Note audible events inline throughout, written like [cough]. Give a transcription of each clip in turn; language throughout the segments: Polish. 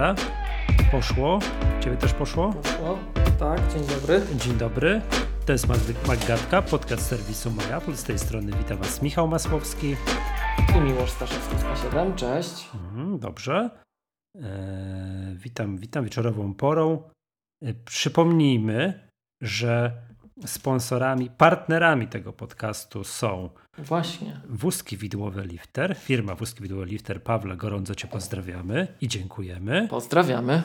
Dobra, poszło. Ciebie też poszło? Poszło. Tak, dzień dobry. Dzień dobry. To jest Maggatka, podcast serwisu MyApple. Z tej strony witam Was Michał Masłowski. I Miłosz Staszewski z K7. Cześć. Mhm, dobrze. Eee, witam, witam wieczorową porą. Eee, przypomnijmy, że sponsorami, partnerami tego podcastu są Właśnie. Wózki Widłowe Lifter, firma Wózki Widłowe Lifter. Pawle, gorąco Cię pozdrawiamy i dziękujemy. Pozdrawiamy.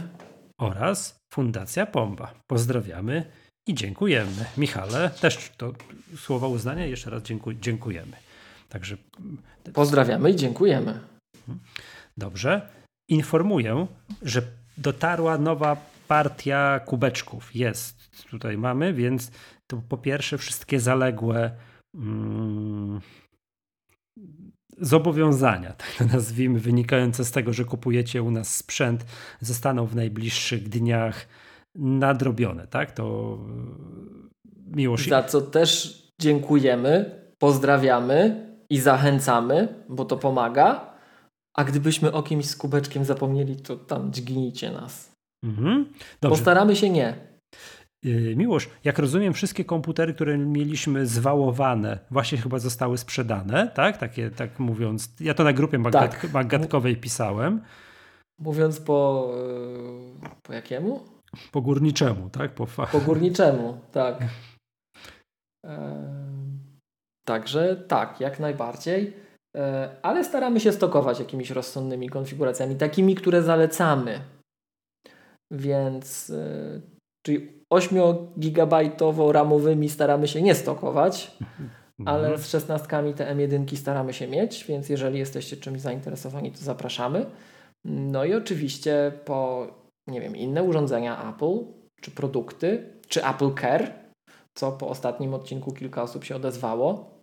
Oraz Fundacja Pomba. Pozdrawiamy i dziękujemy. Michale, też to słowa uznania. Jeszcze raz dziękujemy. Także. Pozdrawiamy i dziękujemy. Dobrze. Informuję, że dotarła nowa partia kubeczków. Jest. Tutaj mamy, więc to po pierwsze wszystkie zaległe mm, zobowiązania, tak to nazwijmy, wynikające z tego, że kupujecie u nas sprzęt, zostaną w najbliższych dniach nadrobione, tak? To miłość. Za co też dziękujemy, pozdrawiamy i zachęcamy, bo to pomaga. A gdybyśmy o kimś z kubeczkiem zapomnieli, to tam dźgnijcie nas. Mhm. Postaramy się nie. Y, Miłość, jak rozumiem, wszystkie komputery, które mieliśmy zwałowane, właśnie chyba zostały sprzedane, tak? Takie, tak mówiąc, ja to na grupie magat tak. magatkowej pisałem. Mówiąc po, y, po jakiemu? Po górniczemu, tak? Po, po górniczemu, [laughs] tak. także tak, jak najbardziej. E, ale staramy się stokować jakimiś rozsądnymi konfiguracjami, takimi, które zalecamy. Więc, e, czyli 8-gigabajtowo ramowymi staramy się nie stokować, mhm. ale z 16 te M1 staramy się mieć, więc jeżeli jesteście czymś zainteresowani, to zapraszamy. No i oczywiście po, nie wiem, inne urządzenia Apple, czy produkty, czy Apple Care, co po ostatnim odcinku kilka osób się odezwało.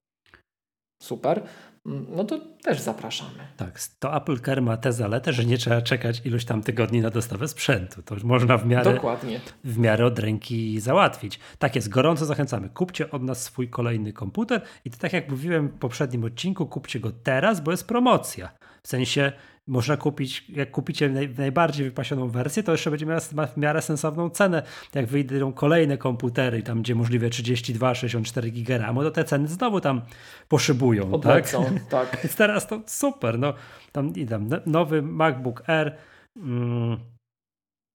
Super. No to też zapraszamy. Tak, to Apple Care ma tę zaletę, że nie trzeba czekać ilość tam tygodni na dostawę sprzętu. To można w miarę, Dokładnie. w miarę od ręki załatwić. Tak jest, gorąco zachęcamy. Kupcie od nas swój kolejny komputer i to tak jak mówiłem w poprzednim odcinku, kupcie go teraz, bo jest promocja. W sensie można kupić, jak kupicie naj, najbardziej wypasioną wersję, to jeszcze będzie miała w miarę sensowną cenę. Jak wyjdą kolejne komputery, tam gdzie możliwe 32, 64 GB to te ceny znowu tam poszybują. Odlecą, tak? tak. [laughs] Więc teraz to super. No, tam, tam nowy MacBook Air, mm,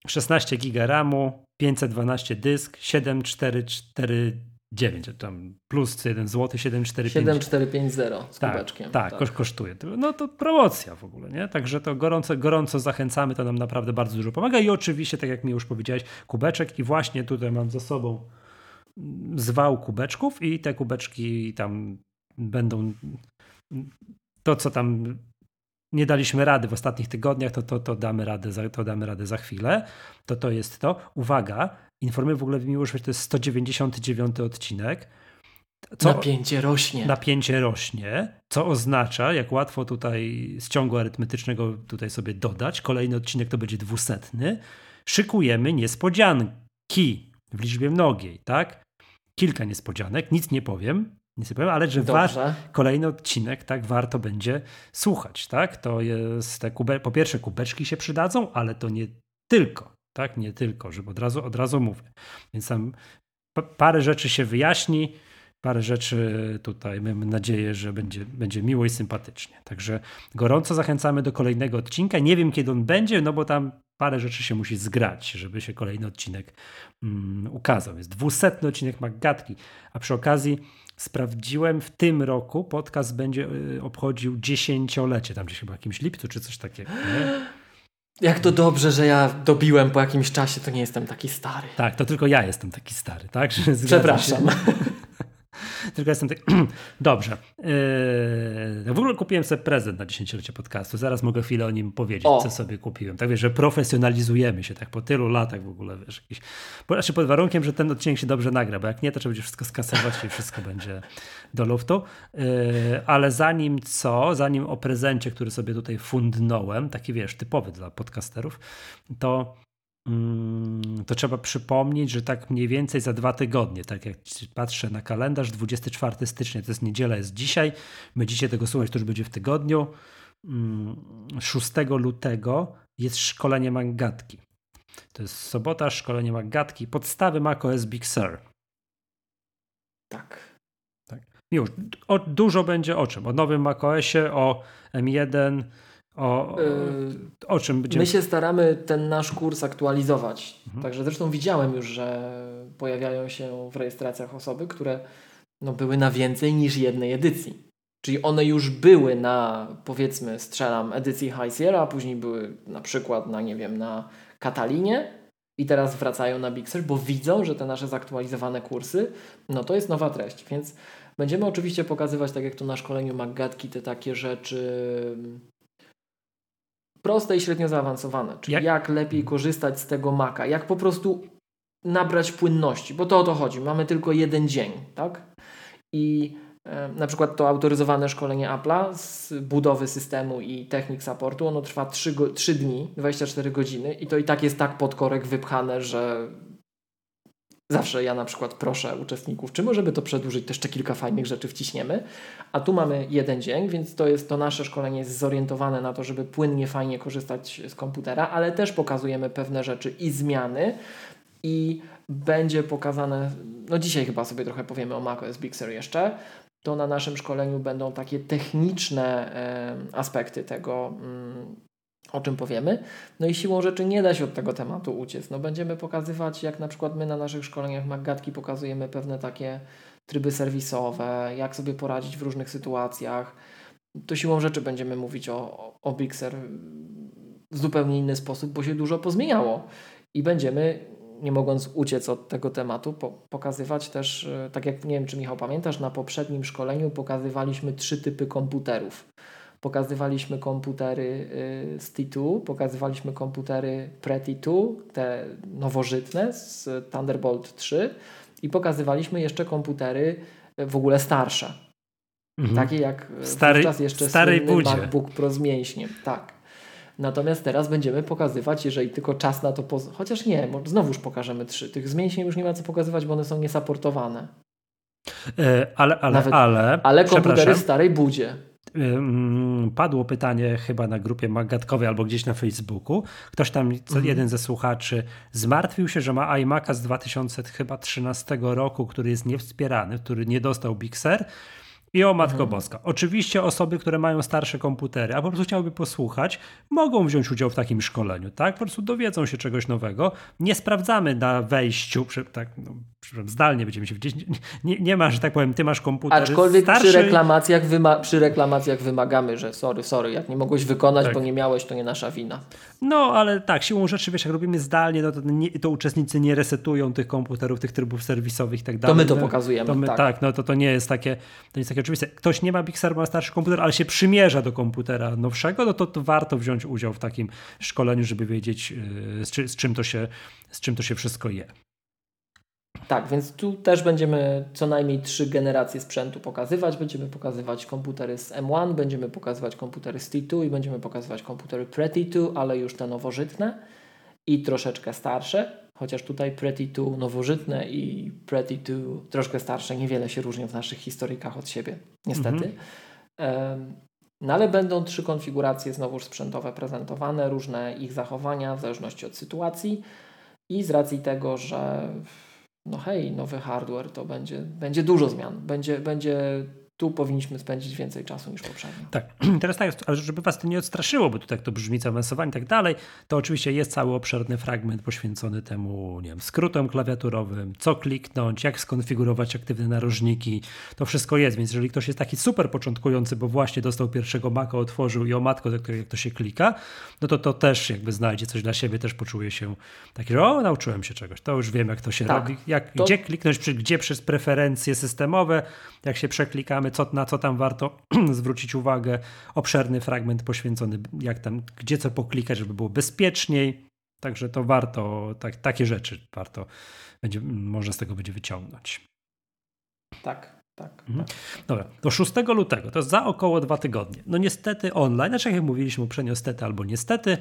16 GB RAMu, 512 dysk, 744 9, tam plus 1 zł, 7450. 7450 z tak, Tak, tak, kosztuje. No to promocja w ogóle, nie? Także to gorąco, gorąco zachęcamy, to nam naprawdę bardzo dużo pomaga i oczywiście, tak jak mi już powiedziałeś, kubeczek i właśnie tutaj mam za sobą zwał kubeczków i te kubeczki tam będą to, co tam nie daliśmy rady w ostatnich tygodniach, to, to, to, damy, radę za, to damy radę za chwilę. To to jest to. Uwaga, informuję w ogóle miło, że to jest 199 odcinek. Co, napięcie rośnie. Napięcie rośnie, co oznacza, jak łatwo tutaj z ciągu arytmetycznego tutaj sobie dodać, kolejny odcinek to będzie dwusetny, szykujemy niespodzianki w liczbie mnogiej, tak? Kilka niespodzianek, nic nie powiem, nic nie powiem, ale że wasz kolejny odcinek, tak, warto będzie słuchać, tak? To jest te kube, po pierwsze kubeczki się przydadzą, ale to nie tylko, tak? Nie tylko, żeby od razu, od razu mówię. Więc tam parę rzeczy się wyjaśni, parę rzeczy tutaj mamy nadzieję, że będzie, będzie miło i sympatycznie. Także gorąco zachęcamy do kolejnego odcinka. Nie wiem, kiedy on będzie, no bo tam parę rzeczy się musi zgrać, żeby się kolejny odcinek um, ukazał. Jest dwusetny odcinek Maggatki, a przy okazji sprawdziłem, w tym roku podcast będzie y, obchodził dziesięciolecie, tam gdzieś chyba jakimś lipcu czy coś takiego. Nie? Jak to dobrze, że ja dobiłem po jakimś czasie, to nie jestem taki stary. Tak, to tylko ja jestem taki stary, tak? [laughs] Przepraszam. [laughs] Tylko jestem tak. [clears throat] Dobrze. Yy, w ogóle kupiłem sobie prezent na dziesięciolecie podcastu. Zaraz mogę chwilę o nim powiedzieć, o. co sobie kupiłem. Tak wiesz, że profesjonalizujemy się tak po tylu latach w ogóle, wiesz, jakiś. Znaczy pod warunkiem, że ten odcinek się dobrze nagra, bo jak nie, to trzeba będzie wszystko skasować i wszystko będzie do luftu. Yy, ale zanim co, zanim o prezencie, który sobie tutaj fundnąłem, taki wiesz, typowy dla podcasterów, to to trzeba przypomnieć, że tak mniej więcej za dwa tygodnie, tak jak patrzę na kalendarz, 24 stycznia to jest niedziela, jest dzisiaj, my dzisiaj tego słuchać, to już będzie w tygodniu, 6 mm, lutego jest szkolenie Magatki. To jest sobota, szkolenie Magatki, podstawy macOS Big Sur. Tak. tak. Już, o, dużo będzie o czym. O nowym macOSie, o M1, o, o, yy, o czym będziemy... My się staramy ten nasz kurs aktualizować. Mhm. Także zresztą widziałem już, że pojawiają się w rejestracjach osoby, które no, były na więcej niż jednej edycji. Czyli one już były na, powiedzmy, strzelam, edycji High Sierra, a później były na przykład na, nie wiem, na Katalinie i teraz wracają na Big bo widzą, że te nasze zaktualizowane kursy, no to jest nowa treść. Więc będziemy oczywiście pokazywać, tak jak tu na szkoleniu Maggatki, te takie rzeczy proste i średnio zaawansowane. Czyli jak, jak lepiej korzystać z tego Maca, jak po prostu nabrać płynności, bo to o to chodzi. Mamy tylko jeden dzień, tak? I e, na przykład to autoryzowane szkolenie Apple'a z budowy systemu i technik supportu, ono trwa 3, 3 dni, 24 godziny i to i tak jest tak pod korek wypchane, że Zawsze ja na przykład proszę uczestników, czy możemy to przedłużyć, to jeszcze kilka fajnych rzeczy wciśniemy. A tu mamy jeden dzień, więc to jest to nasze szkolenie jest zorientowane na to, żeby płynnie, fajnie korzystać z komputera, ale też pokazujemy pewne rzeczy i zmiany i będzie pokazane, no dzisiaj chyba sobie trochę powiemy o macOS Big Sur jeszcze, to na naszym szkoleniu będą takie techniczne e, aspekty tego, mm, o czym powiemy. No i siłą rzeczy nie da się od tego tematu uciec. No będziemy pokazywać, jak na przykład my na naszych szkoleniach Maggatki pokazujemy pewne takie tryby serwisowe, jak sobie poradzić w różnych sytuacjach. To siłą rzeczy będziemy mówić o, o Bixer w zupełnie inny sposób, bo się dużo pozmieniało. I będziemy, nie mogąc uciec od tego tematu, po, pokazywać też, e, tak jak nie wiem, czy Michał pamiętasz, na poprzednim szkoleniu pokazywaliśmy trzy typy komputerów pokazywaliśmy komputery y, z T2, pokazywaliśmy komputery pre-T2, te nowożytne z Thunderbolt 3 i pokazywaliśmy jeszcze komputery w ogóle starsze. Mhm. Takie jak Stary, wówczas jeszcze starej budzie. MacBook Pro z mięśniem. Tak. Natomiast teraz będziemy pokazywać, jeżeli tylko czas na to poz... Chociaż nie, znowuż pokażemy trzy. Tych z mięśniem już nie ma co pokazywać, bo one są niesaportowane. Yy, ale, ale, Nawet, ale. Ale komputery starej budzie padło pytanie chyba na grupie magatkowej albo gdzieś na Facebooku. Ktoś tam, mhm. jeden ze słuchaczy, zmartwił się, że ma iMac'a z 2013 roku, który jest niewspierany, który nie dostał Bixer i o Matko mhm. Boska. Oczywiście osoby, które mają starsze komputery, a po prostu chciałyby posłuchać, mogą wziąć udział w takim szkoleniu, tak? Po prostu dowiedzą się czegoś nowego. Nie sprawdzamy na wejściu, przy, tak, no, zdalnie będziemy się widzieć. Nie, nie ma, że tak powiem, ty masz komputer Aczkolwiek starszy... przy, reklamacjach przy reklamacjach wymagamy, że sorry, sorry, jak nie mogłeś wykonać, tak. bo nie miałeś, to nie nasza wina. No, ale tak, siłą rzeczy, wiesz, jak robimy zdalnie, no to, nie, to uczestnicy nie resetują tych komputerów, tych trybów serwisowych i tak dalej. To my to no, pokazujemy, to my, tak. tak. no to, to nie jest takie, to nie jest takie oczywiste. Ktoś nie ma Sur, ma starszy komputer, ale się przymierza do komputera nowszego, no to, to warto wziąć udział w takim szkoleniu, żeby wiedzieć, yy, z, czy, z, czym to się, z czym to się wszystko je. Tak, więc tu też będziemy co najmniej trzy generacje sprzętu pokazywać. Będziemy pokazywać komputery z M1, będziemy pokazywać komputery z T2 i będziemy pokazywać komputery pre-T2, ale już te nowożytne i troszeczkę starsze. Chociaż tutaj pre-T2 nowożytne i pre-T2 troszkę starsze niewiele się różnią w naszych historykach od siebie, niestety. Mhm. No ale będą trzy konfiguracje znowuż sprzętowe prezentowane, różne ich zachowania w zależności od sytuacji i z racji tego, że no hej, nowy hardware to będzie, będzie dużo zmian. Będzie, będzie tu powinniśmy spędzić więcej czasu niż poprzednio. Tak, [clears throat] teraz tak, ale żeby was to nie odstraszyło, bo tu tak to brzmi zaawansowanie i tak dalej, to oczywiście jest cały obszerny fragment poświęcony temu, nie wiem, skrótom klawiaturowym, co kliknąć, jak skonfigurować aktywne narożniki, to wszystko jest, więc jeżeli ktoś jest taki super początkujący, bo właśnie dostał pierwszego Maca, otworzył i o matko, jak to się klika, no to to też jakby znajdzie coś dla siebie, też poczuje się taki, że o, nauczyłem się czegoś, to już wiem, jak to się tak, robi, jak, to... gdzie kliknąć, gdzie przez preferencje systemowe, jak się przeklikamy, co, na co tam warto [clears throat] zwrócić uwagę. Obszerny fragment poświęcony, jak tam, gdzie co poklikać, żeby było bezpieczniej. Także to warto, tak, takie rzeczy warto będzie, można z tego będzie wyciągnąć. Tak. Tak, mhm. tak. Dobra, do 6 lutego, to jest za około dwa tygodnie. No niestety online, znaczy jak mówiliśmy uprzednio, niestety albo niestety,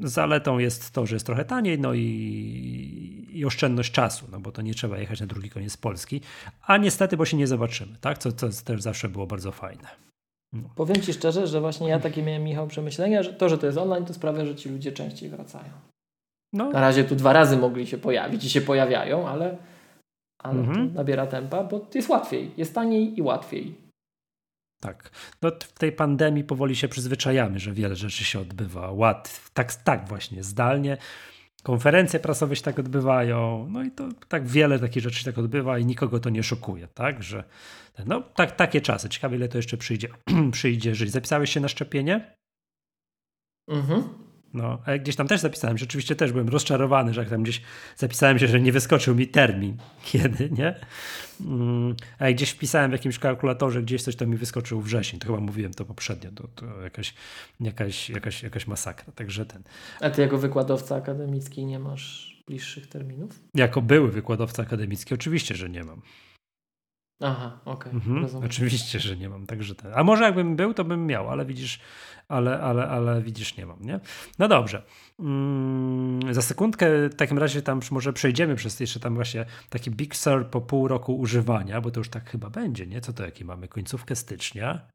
Zaletą jest to, że jest trochę taniej, no i, i, oszczędność czasu, no bo to nie trzeba jechać na drugi koniec Polski, a niestety, bo się nie zobaczymy, tak? Co, co też zawsze było bardzo fajne. No. Powiem Ci szczerze, że właśnie ja takie miałem, Michał, przemyślenia, że to, że to jest online, to sprawia, że ci ludzie częściej wracają. No. Na razie tu dwa razy mogli się pojawić i się pojawiają, ale, ale mhm. to nabiera tempa, bo jest łatwiej, jest taniej i łatwiej. Tak. No, w tej pandemii powoli się przyzwyczajamy, że wiele rzeczy się odbywa. Ład, tak, tak właśnie, zdalnie. Konferencje prasowe się tak odbywają, no i to tak wiele takich rzeczy się tak odbywa i nikogo to nie szokuje, tak, że no tak, takie czasy. Ciekawe ile to jeszcze przyjdzie, [clears throat] przyjdzie żyć. Zapisałeś się na szczepienie? Mhm. No, a gdzieś tam też zapisałem się, oczywiście też byłem rozczarowany, że jak tam gdzieś zapisałem się, że nie wyskoczył mi termin, [laughs] kiedy, nie? Mm, a jak gdzieś wpisałem w jakimś kalkulatorze, gdzieś coś to mi wyskoczył wrzesień, to chyba mówiłem to poprzednio, to, to jakaś, jakaś, jakaś, jakaś masakra, także ten. A ty jako wykładowca akademicki nie masz bliższych terminów? Jako były wykładowca akademicki oczywiście, że nie mam. Aha, okej. Okay, mhm, oczywiście, że nie mam, także ten. A może jakbym był, to bym miał, ale widzisz, ale, ale, ale widzisz, nie mam, nie? No dobrze. Mm, za sekundkę w takim razie tam może przejdziemy przez jeszcze tam właśnie taki Big Sur po pół roku używania, bo to już tak chyba będzie, nie? Co to jaki mamy? Końcówkę stycznia.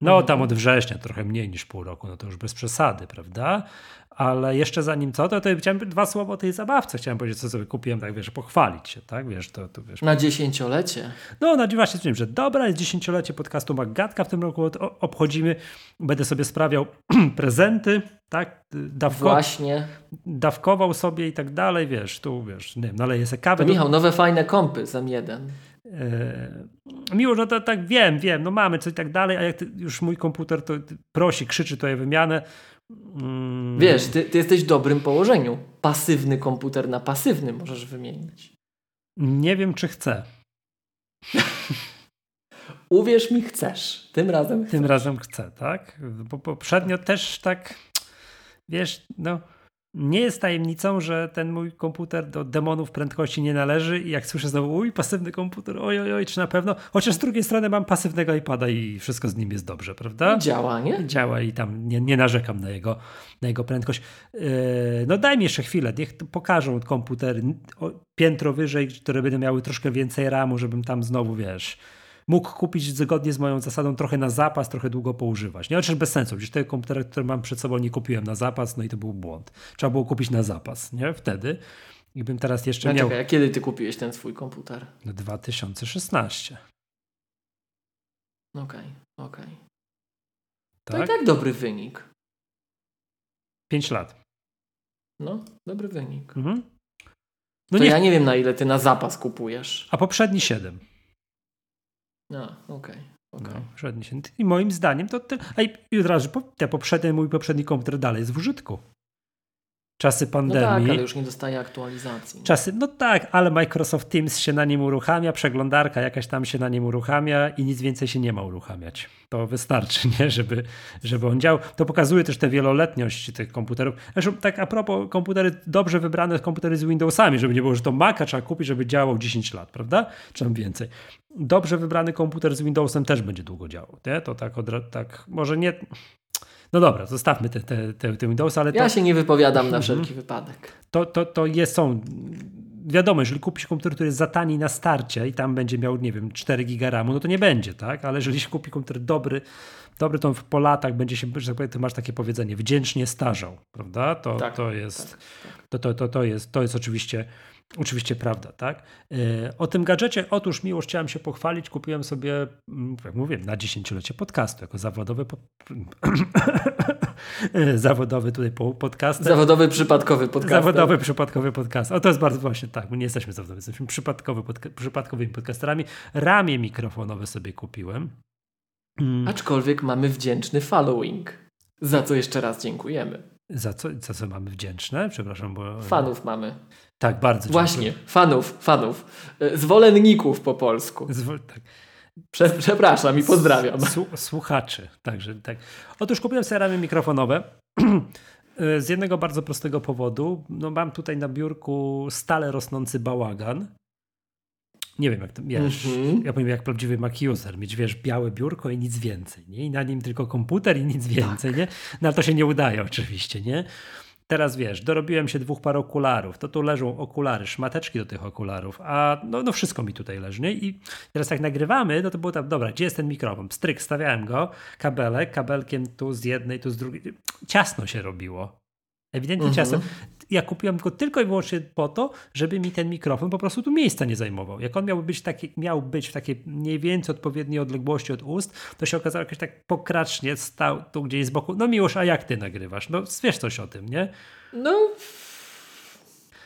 No, tam od września trochę mniej niż pół roku, no to już bez przesady, prawda? Ale jeszcze zanim co, to, to chciałem dwa słowa o tej zabawce. Chciałem powiedzieć, co sobie kupiłem, tak wiesz, pochwalić się, tak? Wiesz, to, to wiesz. Na dziesięciolecie. No, na właśnie wiem, że dobra, jest dziesięciolecie podcastu Magatka w tym roku obchodzimy. Będę sobie sprawiał [clears throat] prezenty, tak? Dawko, Właśnie. Dawkował sobie i tak dalej, wiesz, tu wiesz, nie wiem, naleję sobie kawę. To Michał, nowe fajne kompy, zam jeden. Yy, miło, że to tak wiem, wiem, no mamy coś i tak dalej, a jak już mój komputer to prosi, krzyczy tutaj wymianę. Mm. Wiesz, ty, ty jesteś w dobrym położeniu. Pasywny komputer na pasywny możesz wymienić. Nie wiem, czy chcę. [laughs] Uwierz mi, chcesz. Tym razem chcesz. Tym razem chcę, tak? Bo poprzednio też tak, wiesz, no nie jest tajemnicą, że ten mój komputer do demonów prędkości nie należy i jak słyszę znowu, uj, pasywny komputer, oj, oj, oj, czy na pewno? Chociaż z drugiej strony mam pasywnego iPada i wszystko z nim jest dobrze, prawda? Działa, nie? Działa i tam nie, nie narzekam na jego, na jego prędkość. Yy, no daj mi jeszcze chwilę, niech pokażą komputery piętro wyżej, które będą miały troszkę więcej RAMu, żebym tam znowu, wiesz mógł kupić zgodnie z moją zasadą trochę na zapas, trochę długo poużywać. Nie, chociaż bez sensu, gdzieś te komputery, które mam przed sobą nie kupiłem na zapas, no i to był błąd. Trzeba było kupić na zapas, nie? Wtedy. I bym teraz jeszcze no, miał... Czekaj, a kiedy ty kupiłeś ten swój komputer? 2016. Okej, okay, okej. Okay. Tak? To i tak dobry wynik. 5 lat. No, dobry wynik. Mhm. No to nie... ja nie wiem, na ile ty na zapas kupujesz. A poprzedni 7. No, okej. Okay. Okay. No. I moim zdaniem to. Te, a i od razu, te poprzednie, mój poprzedni komputer dalej jest w użytku. Czasy pandemii. No tak, ale już nie dostaje aktualizacji. Czasy, no tak, ale Microsoft Teams się na nim uruchamia, przeglądarka jakaś tam się na nim uruchamia i nic więcej się nie ma uruchamiać. To wystarczy, [laughs] nie? Żeby, żeby on działał. To pokazuje też tę wieloletność tych komputerów. Zresztą tak a propos komputery, dobrze wybrane komputery z Windowsami, żeby nie było, że to Maca trzeba kupić, żeby działał 10 lat, prawda? Czy tam więcej. Dobrze wybrany komputer z Windowsem też będzie długo działał, nie? To tak, od, tak może nie no dobra, zostawmy te, te, te, te Windowsy, ale. Ja to... się nie wypowiadam na mhm. wszelki wypadek. To, to, to jest, są. Wiadomo, jeżeli kupisz komputer, który jest za tani na starcie i tam będzie miał, nie wiem, 4 giga RAMu, no to nie będzie, tak? Ale jeżeli się kupi komputer dobry, dobry, to po latach będzie się, że tak powiem, ty masz takie powiedzenie, wdzięcznie starzał, prawda? To, tak, to jest, tak, tak. To, to, to, to, jest, to jest oczywiście Oczywiście prawda, tak? E, o tym gadżecie, otóż miłość chciałem się pochwalić, kupiłem sobie, mm, jak mówię, na dziesięciolecie podcastu, jako zawodowy pod... [coughs] zawodowy tutaj podcast. Zawodowy przypadkowy podcast. Zawodowy przypadkowy podcast. O to jest bardzo właśnie tak, my nie jesteśmy zawodowi, jesteśmy przypadkowy podca przypadkowymi podcasterami. Ramię mikrofonowe sobie kupiłem. Mm. Aczkolwiek mamy wdzięczny following, za co jeszcze raz dziękujemy. Za co, za co mamy wdzięczne? Przepraszam, bo... Fanów mamy. Tak, bardzo Właśnie, dziękuję. fanów, fanów. Zwolenników po polsku. Tak. Prze przepraszam i pozdrawiam. Słuchaczy, także tak. Otóż kupiłem sobie ramy mikrofonowe. [clears throat] Z jednego bardzo prostego powodu. No, mam tutaj na biurku stale rosnący bałagan. Nie wiem, jak to wiesz, mm -hmm. ja powiem jak prawdziwy Mac user, mieć wiesz, białe biurko i nic więcej, nie? I na nim tylko komputer i nic więcej, tak. nie? No ale to się nie udaje oczywiście, nie? Teraz wiesz, dorobiłem się dwóch par okularów, to tu leżą okulary, szmateczki do tych okularów, a no, no wszystko mi tutaj leży, nie? I teraz jak nagrywamy, no to było tam, dobra, gdzie jest ten mikrofon? Stryk, stawiałem go, kabelek, kabelkiem tu z jednej, tu z drugiej. Ciasno się robiło. Ewidentnie mhm. ciasno. Ja kupiłem go tylko i wyłącznie po to, żeby mi ten mikrofon po prostu tu miejsca nie zajmował. Jak on miał być, taki, miał być w takiej mniej więcej odpowiedniej odległości od ust, to się okazało jakoś tak pokracznie stał tu gdzieś z boku. No miłość, a jak ty nagrywasz? No wiesz coś o tym, nie? No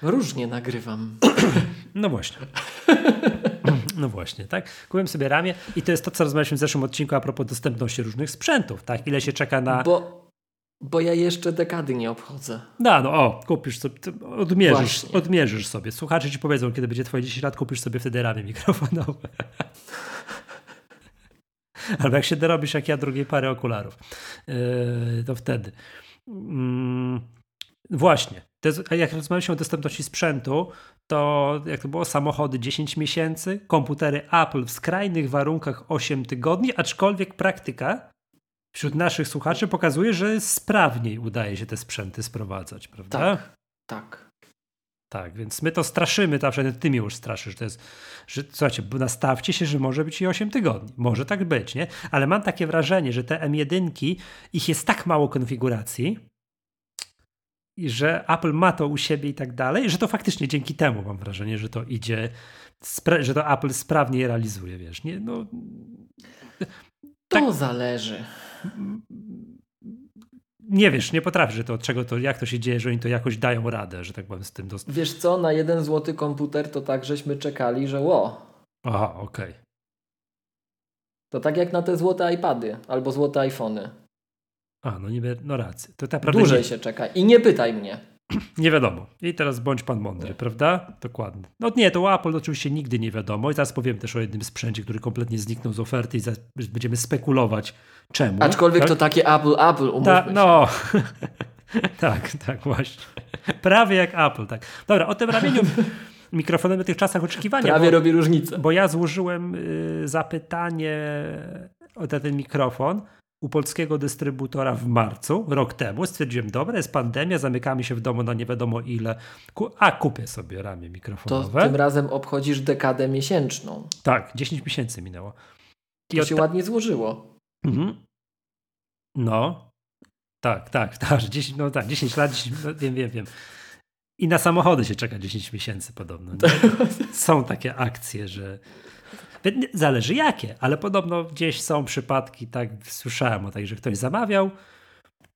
różnie nagrywam. [coughs] No właśnie. [coughs] No właśnie, tak? Kupiłem sobie ramię i to jest to, co rozmawialiśmy w zeszłym odcinku a propos dostępności różnych sprzętów, tak? Ile się czeka na... Bo bo ja jeszcze dekady nie obchodzę. No, no o, kupisz sobie, odmierzysz, odmierzysz sobie. Słuchacze ci powiedzą, kiedy będzie twoje 10 lat, kupisz sobie wtedy ramię mikrofonowe. [laughs] Albo jak się dorobisz, jak ja, drugiej pary okularów, yy, to wtedy. Yy, właśnie. Jest, jak rozmawialiśmy o dostępności sprzętu, to jak to było, samochody 10 miesięcy, komputery Apple w skrajnych warunkach 8 tygodni, aczkolwiek praktyka wśród naszych słuchaczy pokazuje, że sprawniej udaje się te sprzęty sprowadzać, prawda? Tak, tak. Tak, więc my to straszymy, przynajmniej ty mnie już straszysz, to jest, że słuchajcie, nastawcie się, że może być i 8 tygodni. Może tak być, nie? Ale mam takie wrażenie, że te M1, ich jest tak mało konfiguracji, i że Apple ma to u siebie i tak dalej, że to faktycznie dzięki temu mam wrażenie, że to idzie, że to Apple sprawnie realizuje, wiesz, nie? No, to tak, zależy nie wiesz, nie potrafisz, że to od czego to, jak to się dzieje, że oni to jakoś dają radę, że tak powiem z tym. Dost... Wiesz co, na jeden złoty komputer to tak żeśmy czekali, że ło. Aha, okej. Okay. To tak jak na te złote iPady albo złote iPhony. A, no niby, no rację. To tak Dłużej nie... się czeka i nie pytaj mnie. [clears throat] Nie wiadomo. I teraz bądź pan mądry, prawda? Dokładnie. No nie, to Apple oczywiście nigdy nie wiadomo. I teraz powiem też o jednym sprzęcie, który kompletnie zniknął z oferty i będziemy spekulować czemu. Aczkolwiek tak? to takie Apple, Apple, umówmy Ta, No, [laughs] tak, tak właśnie. Prawie jak Apple, tak. Dobra, o tym ramieniu [laughs] mikrofonem w tych czasach oczekiwania. Prawie bo, robi różnicę. Bo ja złożyłem y, zapytanie o ten mikrofon u polskiego dystrybutora w marcu, rok temu. Stwierdziłem, dobra, jest pandemia, zamykamy się w domu na nie wiadomo ile. A kupię sobie ramię mikrofonowe. To tym razem obchodzisz dekadę miesięczną. Tak, 10 miesięcy minęło. I to się ładnie złożyło. Mhm. No, tak, tak, tak, 10, no tak, 10 lat, 10, no, wiem, wiem, wiem. I na samochody się czeka 10 miesięcy podobno. [laughs] Są takie akcje, że Zależy jakie, ale podobno gdzieś są przypadki, tak słyszałem o tak, że ktoś zamawiał,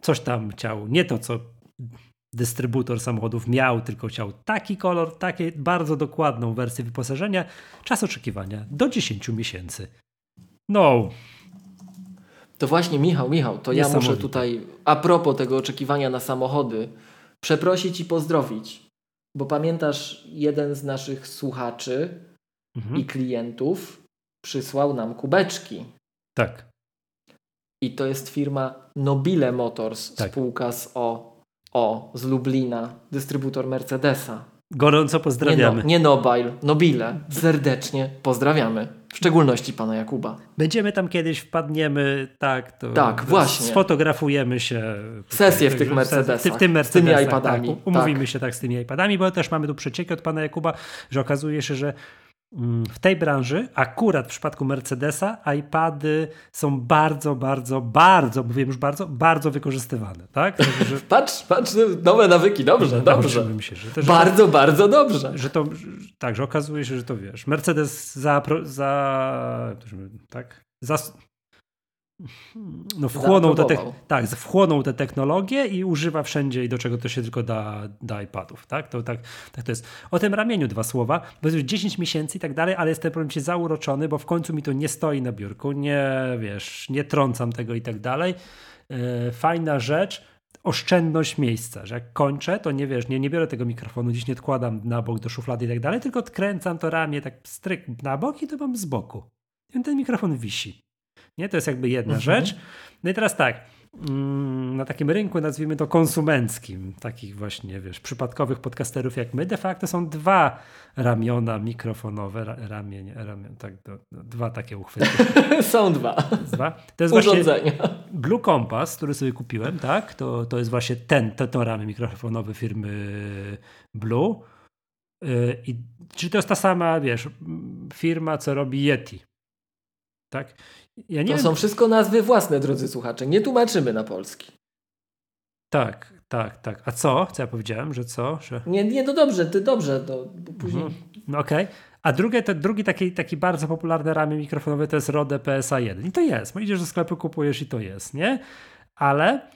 coś tam chciał, nie to co dystrybutor samochodów miał, tylko chciał taki kolor, takie bardzo dokładną wersję wyposażenia. Czas oczekiwania do 10 miesięcy. No. To właśnie, Michał, Michał, to ja muszę tutaj, a propos tego oczekiwania na samochody, przeprosić i pozdrowić. Bo pamiętasz, jeden z naszych słuchaczy mhm. i klientów przysłał nam kubeczki. Tak. I to jest firma Nobile Motors, tak. spółka z O, o z Lublina, dystrybutor Mercedesa. Gorąco pozdrawiamy. Nie, no, nie Nobile, Nobile. Serdecznie pozdrawiamy. W szczególności pana Jakuba. Będziemy tam kiedyś, wpadniemy, tak, to tak, właśnie. sfotografujemy się. Sesję w tych Mercedesach. W tym Mercedesach, z tymi iPadami. Tak, umówimy tak. się tak z tymi iPadami, bo też mamy tu przecieki od pana Jakuba, że okazuje się, że w tej branży, akurat w przypadku Mercedesa, iPady są bardzo, bardzo, bardzo, mówię już bardzo, bardzo wykorzystywane. Tak? [laughs] Że, patrz, patrz, nowe nawyki, dobrze, dobrze. Się, że też, bardzo, bardzo dobrze. Że to, tak, że okazuje się, że to wiesz, Mercedes za, za tak, za, no, wchłonął, te te, tak, wchłonął te technologie i używa wszędzie i do czego to się tylko da, da iPadów. Tak? To, tak, tak to jest. O tym ramieniu dwa słowa, bo jest już 10 miesięcy i tak dalej, ale jestem powiem się zauroczony, bo w końcu mi to nie stoi na biurku, nie wiesz, nie trącam tego i tak dalej. E, fajna rzecz, oszczędność miejsca, że jak kończę, to nie wiesz, nie, nie biorę tego mikrofonu, gdzieś nie odkładam na bok do szuflady i tak dalej, tylko odkręcam to ramię tak stryk na bok i to mam z boku. I ten mikrofon wisi. Nie? To jest jakby jedna mhm. rzecz. No i teraz tak, mm, na takim rynku, nazwijmy to konsumenckim, takich właśnie, wiesz, przypadkowych podcasterów jak my, de facto są dwa ramiona mikrofonowe, ramień, ramię, tak, do, do, dwa takie uchwyty. [laughs] są dwa. dwa. To jest Urządzenia. właśnie Blue Compass, który sobie kupiłem, tak, to, to jest właśnie ten, to, to ramię mikrofonowe firmy Blue. Y, I, czy to jest ta sama, wiesz, firma, co robi Yeti? Tak? Ja to wiem. są wszystko nazwy własne, drodzy słuchacze. Nie tłumaczymy na polski. Tak, tak, tak. A co? Co ja powiedziałem, że co? Że... Nie, nie, to dobrze, ty dobrze, to później. Mhm. No okej. Okay. A drugie, to, drugi taki, taki bardzo popularny ramię mikrofonowe to jest Rode PSA1. I to jest. Bo idziesz do sklepu, kupujesz i to jest, nie? Ale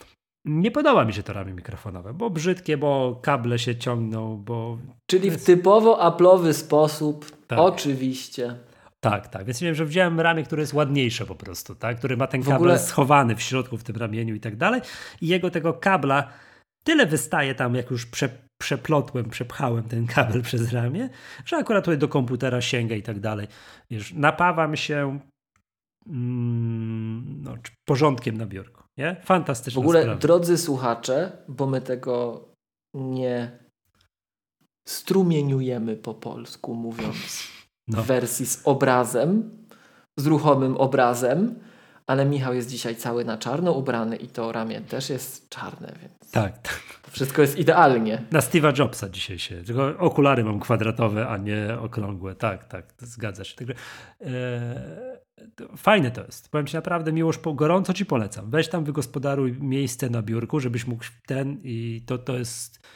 nie podoba mi się to ramię mikrofonowe, bo brzydkie, bo kable się ciągną, bo... Czyli w typowo Apple'owy sposób, tak. oczywiście. Tak, tak. Więc wiem, że wziąłem ramię, które jest ładniejsze po prostu, tak? Który ma ten kabel ogóle... schowany w środku w tym ramieniu i tak dalej. I jego tego kabla tyle wystaje tam, jak już prze, przeplotłem, przepchałem ten kabel [laughs] przez ramię, że akurat tutaj do komputera sięga i tak dalej. Wiesz, napawam się mm, no, porządkiem na biurku. Nie? Fantastyczna W ogóle, sprawa. drodzy słuchacze, bo my tego nie strumieniujemy po polsku, mówiąc no. w wersji z obrazem, z ruchomym obrazem, ale Michał jest dzisiaj cały na czarno ubrany i to ramię też jest czarne, więc tak, tak. wszystko jest idealnie. Na Steve'a Jobsa dzisiaj się, tylko okulary mam kwadratowe, a nie okrągłe. Tak, tak, zgadza się. Także, e, fajne to jest. Powiem Ci naprawdę, miłość, gorąco Ci polecam. Weź tam wygospodaruj miejsce na biurku, żebyś mógł ten i to, to jest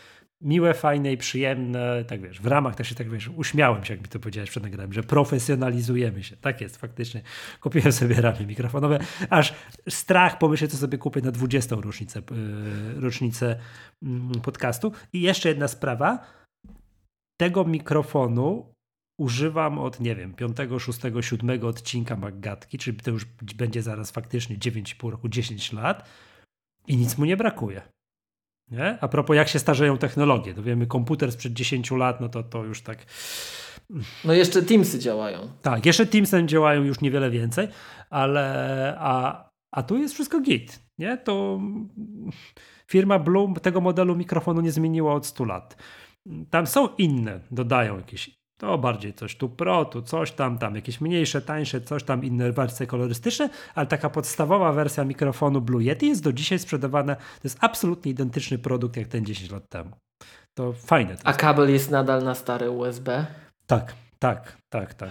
miłe, fajne i przyjemne, tak wiesz, w ramach też się tak wiesz, uśmiałem się, jak mi to powiedziałeś przed nagraniem, że profesjonalizujemy się. Tak jest, faktycznie. Kupiłem sobie ramy mikrofonowe, aż strach pomyśleć, co sobie kupię na 20. rocznicę, yy, rocznicę yy, podcastu. I jeszcze jedna sprawa, tego mikrofonu używam od, nie wiem, 5, 6, 7 odcinka Maggatki, czyli to już będzie zaraz faktycznie 9,5 roku, 10 lat i nic mu nie brakuje. Nie? A propos, jak się starzeją technologie. To wiemy, komputer sprzed 10 lat, no to to już tak. No jeszcze Teamsy działają. Tak, jeszcze Teamsy działają już niewiele więcej, ale a, a tu jest wszystko git. Nie? To firma Bloom tego modelu mikrofonu nie zmieniła od 100 lat. Tam są inne, dodają jakieś to bardziej coś tu pro, tu coś tam, tam jakieś mniejsze, tańsze, coś tam, inne wersje kolorystyczne, ale taka podstawowa wersja mikrofonu Blue Yeti jest do dzisiaj sprzedawana. To jest absolutnie identyczny produkt jak ten 10 lat temu. To fajne. To A kabel jest nadal na stare USB? Tak, tak, tak, tak.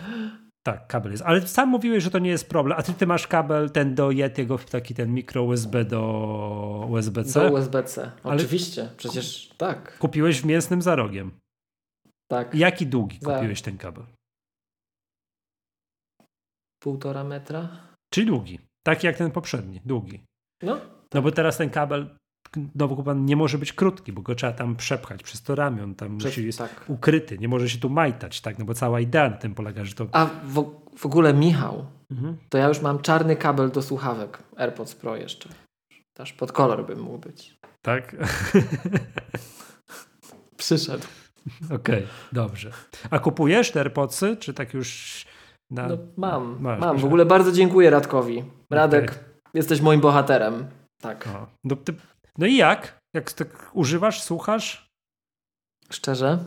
Tak, kabel jest. Ale sam mówiłeś, że to nie jest problem. A ty, ty masz kabel ten do Yetiego, taki ten mikro USB do USB-C? Do USB-C, oczywiście. Przecież tak. Kupiłeś w mięsnym za rogiem. Tak. Jaki długi kupiłeś ten kabel? Półtora metra. Czyli długi. Taki jak ten poprzedni, długi. No. No bo teraz ten kabel nowo kupowany nie może być krótki, bo go trzeba tam przepchać przez to ramion, tam musi jest tak. ukryty, nie może się tu majtać, tak, no bo cała idea na tym polega, że to... A w, w ogóle Michał, mhm. to ja już mam czarny kabel do słuchawek, AirPods Pro jeszcze. Też pod kolor bym mógł być. Tak? [laughs] Przyszedł. [laughs] Okej, okay, dobrze. A kupujesz te AirPodsy, czy tak już... Na... No, mam, Masz, mam. W ogóle bardzo dziękuję Radkowi. Radek, okay. jesteś moim bohaterem. Tak. No, ty... no i jak? Jak tak używasz, słuchasz? Szczerze?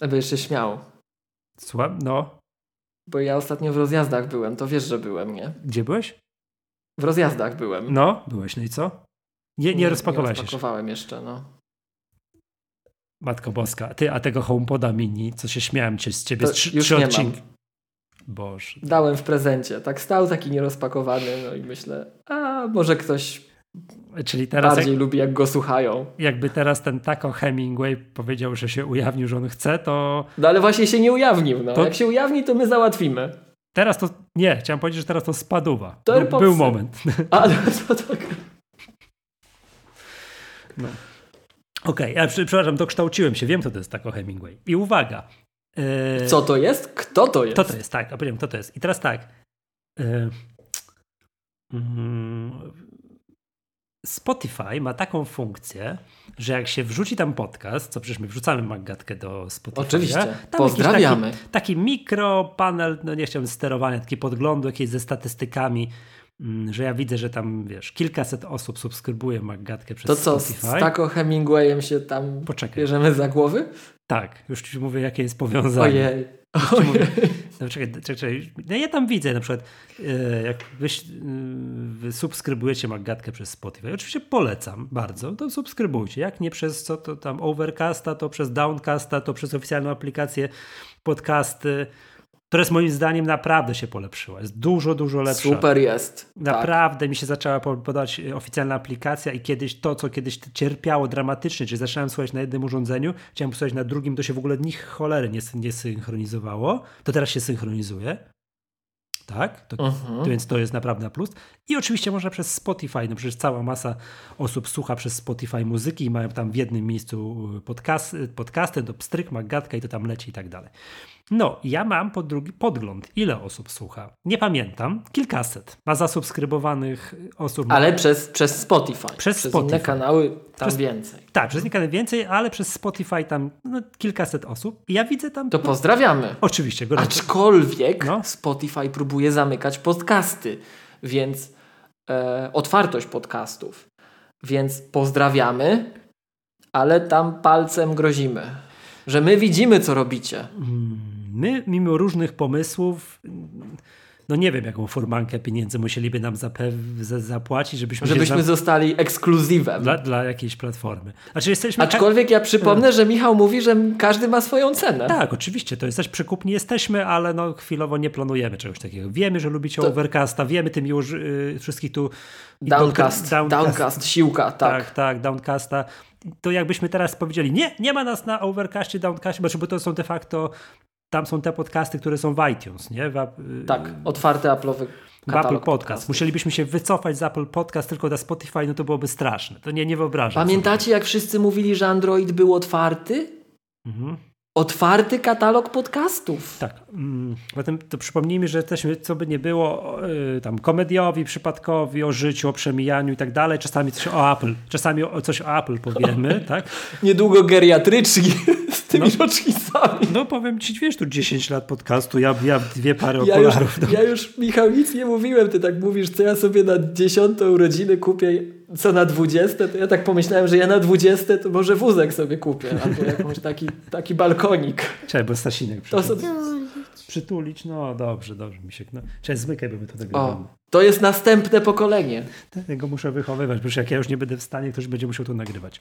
Będziesz się śmiał. Słucham? No. Bo ja ostatnio w rozjazdach byłem, to wiesz, że byłem, nie? Gdzie byłeś? W rozjazdach byłem. No, byłeś, no i co? Nie, nie, nie rozpakowałeś nie rozpakowałem jeszcze, no. Matko Boska, ty, a tego HomePoda mini, co się śmiałem cię z ciebie, to trzy, trzy odcinki. Boże. Dałem w prezencie. Tak stał taki nierozpakowany, no i myślę, a może ktoś Czyli teraz bardziej jak, lubi, jak go słuchają. Jakby teraz ten tako Hemingway powiedział, że się ujawnił, że on chce, to... No ale właśnie się nie ujawnił. No. To... Jak się ujawni, to my załatwimy. Teraz to... Nie, chciałem powiedzieć, że teraz to spaduwa. To był, był moment. Ale to tak... No. Okej, okay, ja przepraszam, dokształciłem się, wiem, kto to jest tako Hemingway. I uwaga. Yy, Co to jest? Kto to jest? Kto to jest, tak, opowiem, kto to jest. I teraz tak. Yy, yy, Spotify ma taką funkcję, że jak się wrzuci tam podcast, co przecież my wrzucamy Maggatkę do Spotify. Oczywiście. Pozdrawiamy. Taki, taki mikropanel, no nie chciałbym sterowania, taki podglądu jakieś ze statystykami, mm, że ja widzę, że tam, wiesz, kilkaset osób subskrybuje Maggatkę przez to co, Spotify. To co, z Taco Hemingwayem się tam Poczekaj. bierzemy za głowy? Tak, już ci mówię, jakie jest powiązanie. Ojej. Mówię, no, czekaj, czekaj, no ja tam widzę na przykład, e, jak wyś, wy subskrybujecie Maggatkę przez Spotify, oczywiście polecam bardzo, to subskrybujcie. Jak nie przez co to tam Overcasta, to przez Downcasta, to przez oficjalną aplikację podcasty która jest moim zdaniem naprawdę się polepszyła. Jest dużo, dużo lepsza. Super jest. Tak. Naprawdę tak. mi się zaczęła podać e, oficjalna aplikacja i kiedyś to, co kiedyś cierpiało dramatycznie, czyli zacząłem słuchać na jednym urządzeniu, chciałem słuchać na drugim, to się w ogóle nich cholery nie, nie synchronizowało. To teraz się synchronizuje. Tak? To, uh-huh. to, więc to jest naprawdę na plus. I oczywiście można przez Spotify, no przecież cała masa osób słucha przez Spotify muzyki i mają tam w jednym miejscu e, podcast, podcasty, to pstryk, magatka i to tam leci i tak dalej. No, ja mam pod drugi podgląd, ile osób słucha. Nie pamiętam, kilkaset. Ma zasubskrybowanych osób. Ale przez, przez Spotify. Przez, przez Spotify. inne kanały tam przez, więcej. Tak, przez inne kanały więcej, ale przez Spotify tam no, kilkaset osób. I ja widzę tam. To pozdrawiamy. Oczywiście, gorąco. Aczkolwiek no? Spotify próbuje zamykać podcasty, więc e, otwartość podcastów. Więc pozdrawiamy, ale tam palcem grozimy że my widzimy, co robicie. Hmm my, mimo różnych pomysłów, no nie wiem, jaką furmankę pieniędzy musieliby nam zapłacić, żebyśmy, żebyśmy zostali ekskluzywem. Dla, dla jakiejś platformy. Znaczy jesteśmy Aczkolwiek ja przypomnę, że Michał mówi, że każdy ma swoją cenę. Tak, oczywiście, to jesteś przykupni jesteśmy, ale no chwilowo nie planujemy czegoś takiego. Wiemy, że lubicie to... Overcasta, wiemy tym już yy, wszystkich tu... Downcast, downcast, downcast, siłka, tak. Tak, tak, Downcasta to jakbyśmy teraz powiedzieli, nie, nie ma nas na Overcastie, Downcastie, bo to są de facto tam są te podcasty, które są w iTunes, nie? W, tak, otwarty Apple'owy w Apple Podcast. Musielibyśmy się wycofać z Apple Podcast tylko na Spotify, no to byłoby straszne. To nie, nie wyobrażam. Pamiętacie, sobie. jak wszyscy mówili, że Android był otwarty? Mhm otwarty katalog podcastów. Tak. Mm, to przypomnijmy, że jesteśmy, co by nie było, yy, tam komediowi, przypadkowi, o życiu, o przemijaniu i tak dalej. Czasami coś o Apple, czasami o, coś o Apple powiemy, [laughs] tak? Niedługo geriatryczni z tymi no, rocznicami. No powiem ci, wiesz, tu 10 lat podcastu, ja, ja dwie pary ja okularów. Już. Ja już, Michał, nic nie mówiłem, ty tak mówisz, co ja sobie na dziesiątą urodziny kupię co na 20, to ja tak pomyślałem, że ja na 20 to może wózek sobie kupię, albo jakąś taki, taki balkonik. Czekaj, bo Stasinek przytulić. To sobie... Przytulić, no dobrze, dobrze mi się. No. Cześć, zmykaj, bo my to nagrywamy. To jest następne pokolenie. Tego muszę wychowywać, bo jak ja już nie będę w stanie, ktoś będzie musiał to nagrywać.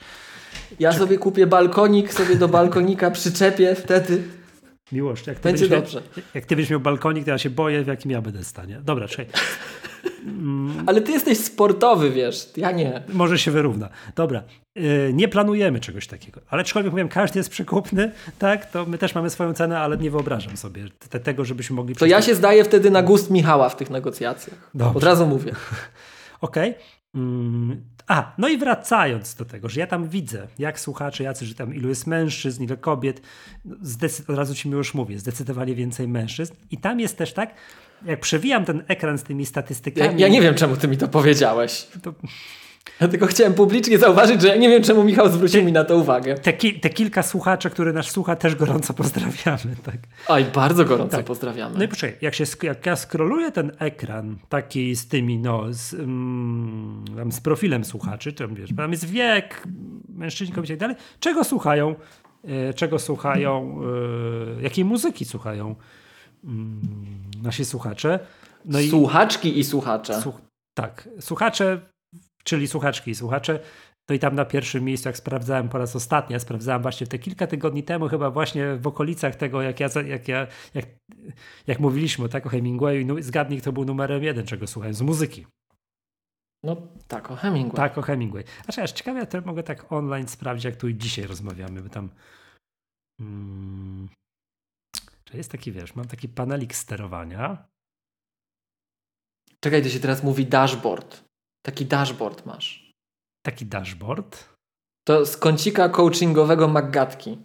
Ja Czekaj. sobie kupię balkonik, sobie do balkonika przyczepię, wtedy Miłość, jak ty, Będzie dobrze. jak ty byś miał balkonik, to ja się boję, w jakim ja będę stanie. Dobra, czekaj. Mm. Ale ty jesteś sportowy, wiesz, ja nie. Może się wyrówna. Dobra, yy, nie planujemy czegoś takiego. Ale aczkolwiek mówiłem, każdy jest przekupny, [laughs] tak, to my też mamy swoją cenę, ale nie wyobrażam sobie te, tego, żebyśmy mogli... To ja się zdaję wtedy na gust Michała w tych negocjacjach. Dobrze. Od razu mówię. [laughs] Okej. Okay. Mm, a, no i wracając do tego, że ja tam widzę, jak słuchacze, jacy, że tam ilu jest mężczyzn, ile kobiet, zdecyd- od razu ci już mówię, zdecydowanie więcej mężczyzn. I tam jest też tak, jak przewijam ten ekran z tymi statystykami. Ja, ja nie wiem, czemu ty mi to powiedziałeś. To... Ja tylko chciałem publicznie zauważyć, że ja nie wiem, czemu Michał zwrócił mi na to uwagę. Te, ki te kilka słuchaczy, które nas słucha, też gorąco pozdrawiamy. Tak. Oj, bardzo gorąco tak. pozdrawiamy. No i poczekaj, jak, się, jak ja skroluję ten ekran taki z tymi, no, z, mm, z profilem słuchaczy, to wiesz, tam jest wiek, mężczyźni, kobiety i tak dalej, czego słuchają, e, czego słuchają, e, jakiej muzyki słuchają mm, nasi słuchacze. No Słuchaczki i, i słuchacze. Słuch tak, słuchacze czyli słuchaczki i słuchacze. No i tam na pierwszym miejscu, jak sprawdzałem po raz ostatni, ja sprawdzałem właśnie te kilka tygodni temu, chyba właśnie w okolicach tego, jak ja, jak ja, jak, jak mówiliśmy tak, o Hemingwayu, no, zgadnij, to był numerem jeden, czego słuchałem, z muzyki. No tak, o Hemingway. Tak, o Hemingway. Znaczy, aż ciekawe, ja to mogę tak online sprawdzić, jak tu i dzisiaj rozmawiamy, bo tam hmm, jest taki, wiesz, mam taki panelik sterowania. Czekaj, to się teraz mówi dashboard. Taki dashboard masz. Taki dashboard? To z kącika coachingowego Maggatki.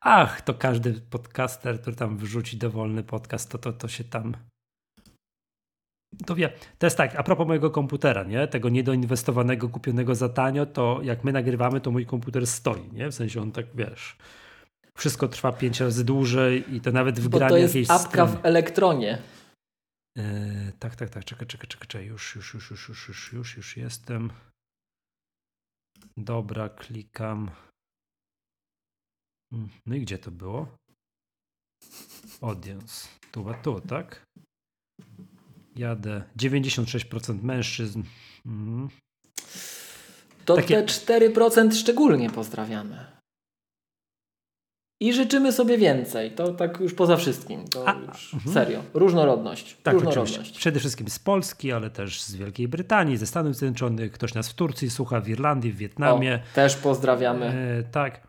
Ach, to każdy podcaster, który tam wrzuci dowolny podcast, to, to, to się tam To wie, to jest tak, a propos mojego komputera, nie? Tego niedoinwestowanego, kupionego za tanio, to jak my nagrywamy, to mój komputer stoi, nie? W sensie on tak, wiesz, wszystko trwa pięć razy dłużej i to nawet w graniu jakiejś apka w elektronie. E, tak, tak, tak, czekaj, czekaj, czekaj, czekaj. Już, już, już, już, już, już, już, już jestem. Dobra, klikam. Mm, no i gdzie to było? Audience. Tu, tu, tak? Jadę. 96% mężczyzn. Mhm. To Takie... te 4% szczególnie pozdrawiamy. I życzymy sobie więcej. To tak już poza wszystkim. To A, już mhm. serio. Różnorodność. Tak, Różnorodność. oczywiście. Przede wszystkim z Polski, ale też z Wielkiej Brytanii, ze Stanów Zjednoczonych. Ktoś nas w Turcji słucha, w Irlandii, w Wietnamie. O, też pozdrawiamy. E, tak.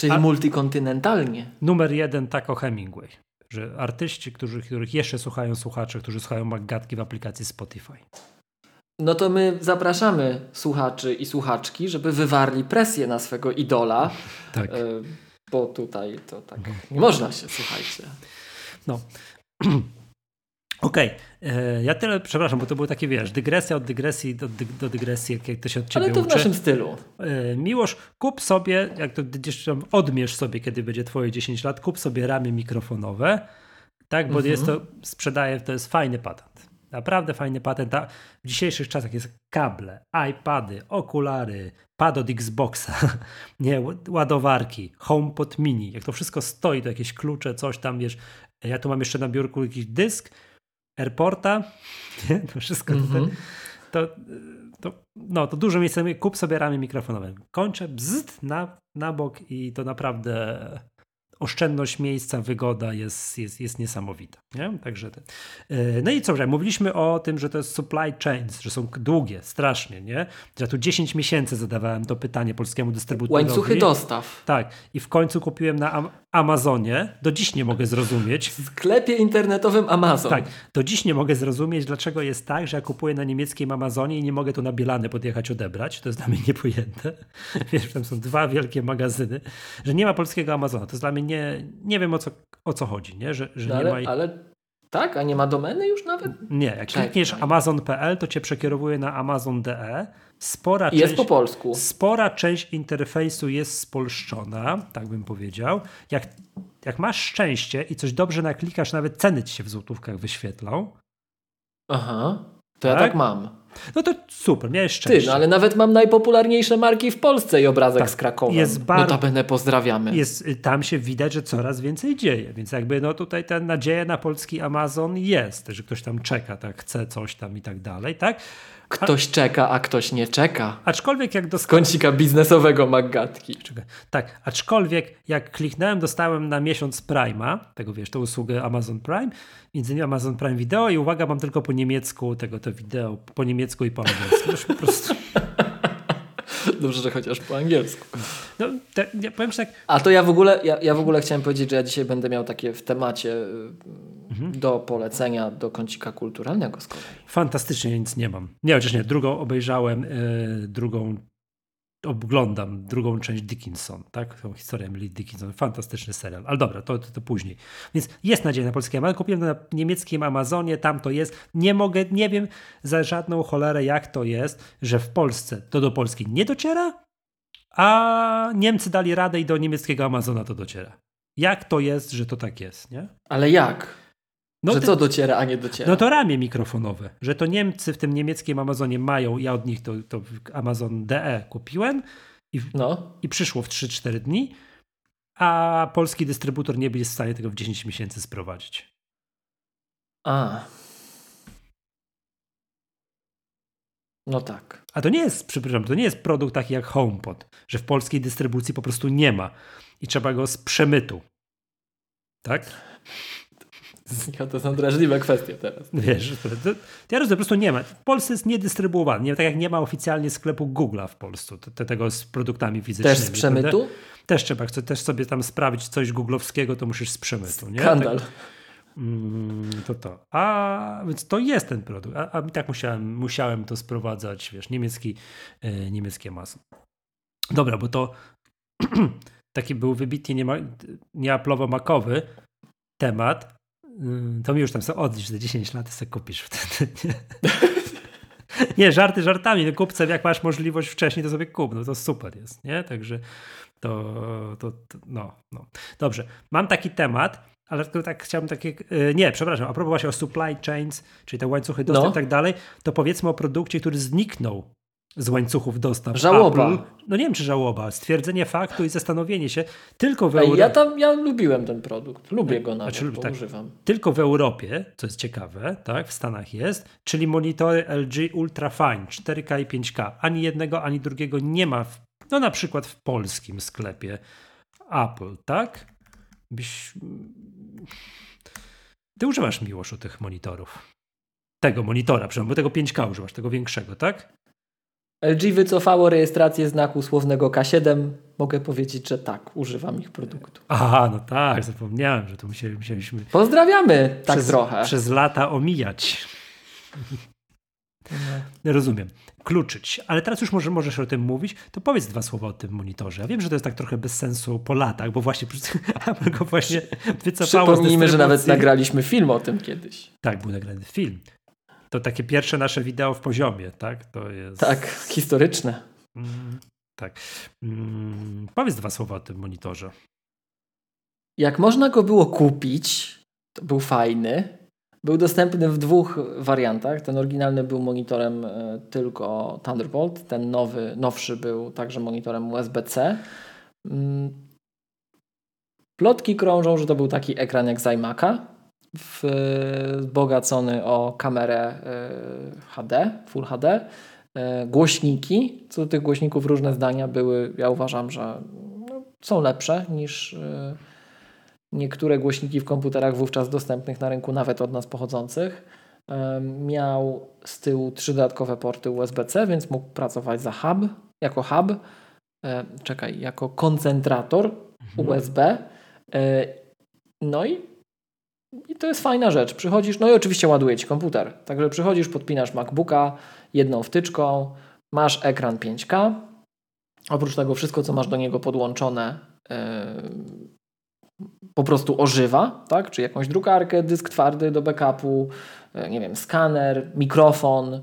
Czyli a- multikontynentalnie. Numer jeden tak o Hemingway. Że artyści, którzy, których jeszcze słuchają słuchacze, którzy słuchają Maggatki w aplikacji Spotify. No to my zapraszamy słuchaczy i słuchaczki, żeby wywarli presję na swego idola. Tak. E, bo tutaj to tak nie można się, słuchajcie. No. [clears throat] Okej, e, ja tyle, przepraszam, bo to były takie, wiesz, dygresja od dygresji do, do dygresji, jak- to się od ciebie Ale to w uczy. naszym stylu. E, Miłosz, kup sobie, jak to gdzieś tam odmierz sobie, kiedy będzie twoje 10 lat, kup sobie ramy mikrofonowe, tak, bo Mhm. jest to, sprzedaje, to jest fajny patent. Naprawdę fajny patent. A w dzisiejszych czasach jest kable, iPady, okulary, pad od Xboxa, [laughs] nie, ład- ładowarki, HomePod mini. Jak to wszystko stoi, to jakieś klucze, coś tam, wiesz. Ja tu mam jeszcze na biurku jakiś dysk, AirPorta, [laughs] nie? to wszystko tutaj Mhm. to, to, no, to dużo miejsca. Kup sobie ramy mikrofonowe. Kończę bzd na, na bok i to naprawdę oszczędność miejsca, wygoda jest, jest, jest niesamowita. Nie? Także te. E, No i co, że mówiliśmy o tym, że to jest supply chains, że są długie, strasznie, nie? Ja tu 10 miesięcy zadawałem to pytanie polskiemu dystrybutorowi. Łańcuchy dostaw. Tak. I w końcu kupiłem na Amazonie. Do dziś nie mogę zrozumieć. W sklepie internetowym Amazon. Tak, do dziś nie mogę zrozumieć, dlaczego jest tak, że ja kupuję na niemieckim Amazonie i nie mogę tu na Bielany podjechać odebrać. To jest dla mnie [laughs] niepojęte. Wiesz, tam są dwa wielkie magazyny, że nie ma polskiego Amazona. To jest dla mnie nie, nie wiem o co, o co chodzi, nie? Że, że No nie ale, ma... ale tak, a nie ma domeny już nawet? Nie, jak klikniesz amazon.pl, to cię przekierowuje na amazon.de. Spora jest część, po polsku. spora część interfejsu jest spolszczona, tak bym powiedział. Jak, jak masz szczęście i coś dobrze naklikasz, nawet ceny ci się w złotówkach wyświetlą, Aha. To ja Tak? tak mam. no to super, miałeś Ty, szczęście. no ale nawet mam najpopularniejsze marki w Polsce i obrazek Tak, z Krakowem. jest bar- Notabene pozdrawiamy. jest, y, tam się widać, że coraz więcej dzieje, więc jakby no tutaj ta nadzieja na polski Amazon jest, że ktoś tam czeka, tak chce coś tam i tak dalej, tak? Ktoś czeka, a ktoś nie czeka. Aczkolwiek jak dostałem, kącika biznesowego Maggatki. Tak, aczkolwiek jak kliknąłem, dostałem na miesiąc Prime'a, tego wiesz, tę usługę Amazon Prime, między innymi Amazon Prime Video i uwaga, mam tylko po niemiecku tego to wideo, po niemiecku i po angielsku. Już po prostu, [laughs] Dobrze, że chociaż po angielsku. no, te, ja powiem tak, A to ja w ogóle, ja, ja w ogóle chciałem powiedzieć, że ja dzisiaj będę miał takie w temacie y, Mhm. do polecenia do kącika kulturalnego z kolei. Fantastycznie, nic nie mam. Nie, chociaż nie, drugą obejrzałem, yy, drugą oglądam drugą część Dickinson, tak? Tą historię Emily Dickinson. Fantastyczny serial. Ale dobra, to, to, to później. Więc jest nadzieja na polskie Amazon. Kupiłem to na niemieckim Amazonie, tam to jest. Nie mogę, nie wiem za żadną cholerę, jak to jest, że w Polsce to do Polski nie dociera, a Niemcy dali radę i do niemieckiego Amazona to dociera. Jak to jest, że to tak jest, nie? Ale jak? No że ty- co dociera, a nie dociera? no to ramię mikrofonowe, że to Niemcy w tym niemieckim Amazonie mają, ja od nich to, to Amazon DE kupiłem i, No. i przyszło w 3-4 dni, a polski dystrybutor nie będzie w stanie tego w 10 miesięcy sprowadzić. A. No tak. A to nie jest, przepraszam, to nie jest produkt taki jak HomePod, że w polskiej dystrybucji po prostu nie ma i trzeba go z przemytu. Tak? Ja to są drażliwe kwestie teraz. Wiesz, to, ja rozumiem, po prostu nie ma. W Polsce jest niedystrybuowany. Nie, tak jak nie ma oficjalnie sklepu Google'a w Polsce, to, tego z produktami fizycznymi. Też z przemytu? prawda? Też trzeba, chcę też sobie tam sprawić coś googlowskiego, to musisz z przemytu. Nie? Skandal. Tak, mm, to to. A więc to jest ten produkt. A, a tak musiałem, musiałem to sprowadzać, wiesz, niemiecki, e, niemiecki Amazon. Dobra, bo to [clears throat] taki był wybitnie nie, nie makowy temat to mi już tam są odlicz za 10 lat, sobie kupisz wtedy. Nie? [laughs] nie, żarty żartami. No kupcem, jak masz możliwość wcześniej, to sobie kup. No to super jest, nie? Także to, to, to no, no. Dobrze. Mam taki temat, ale tak chciałbym takie, e, nie, przepraszam, a propos właśnie o supply chains, czyli te łańcuchy dostaw no. i tak dalej, to powiedzmy o produkcie, który zniknął z łańcuchów dostaw. Żałoba. Apple. No nie wiem, czy żałoba. Stwierdzenie faktu i zastanowienie się tylko w Europie. Ja tam, ja lubiłem ten produkt. Lubię go nawet, znaczy, tak, używam. Tylko w Europie, co jest ciekawe, tak, w Stanach jest, czyli monitory LG Ultra Fine 4K i 5K. Ani jednego, ani drugiego nie ma, w, no na przykład w polskim sklepie Apple, tak? Byś... Ty używasz Miłoszu tych monitorów. Tego monitora, przynajmniej, bo tego 5K używasz, tego większego, tak? LG wycofało rejestrację znaku słownego K7. Mogę powiedzieć, że tak, używam ich produktu. Aha, no tak, zapomniałem, że to musieliśmy. Pozdrawiamy tak przez, trochę. Przez lata omijać. No. Rozumiem. Kluczyć. Ale teraz już może, możesz o tym mówić, to powiedz dwa słowa o tym monitorze. Ja wiem, że to jest tak trochę bez sensu po latach, bo właśnie Apple [laughs] go właśnie wycofało Przypomnijmy, że nawet nagraliśmy film o tym kiedyś. Tak, był nagrany film. To takie pierwsze nasze wideo w poziomie, tak? To jest... Tak, historyczne. Mm, tak. Mm, powiedz dwa słowa o tym monitorze. Jak można go było kupić, to był fajny. Był dostępny w dwóch wariantach. Ten oryginalny był monitorem e, tylko Thunderbolt, ten nowy, nowszy był także monitorem USB-C. Mm, plotki krążą, że to był taki ekran jak z iMac'a, wzbogacony o kamerę e, HD, Full HD. E, głośniki, co do tych głośników różne zdania były, ja uważam, że no, są lepsze niż e, niektóre głośniki w komputerach wówczas dostępnych na rynku, nawet od nas pochodzących. Miał z tyłu trzy dodatkowe porty USB-C, więc mógł pracować za hub, jako hub, czekaj, jako koncentrator mhm. USB. No i i to jest fajna rzecz. Przychodzisz, no i oczywiście ładuje ci komputer. Także przychodzisz, podpinasz MacBooka jedną wtyczką, masz ekran 5K. Oprócz tego wszystko, co masz do niego podłączone, yy, po prostu ożywa, tak? Czy jakąś drukarkę, dysk twardy do backupu, yy, nie wiem, skaner, mikrofon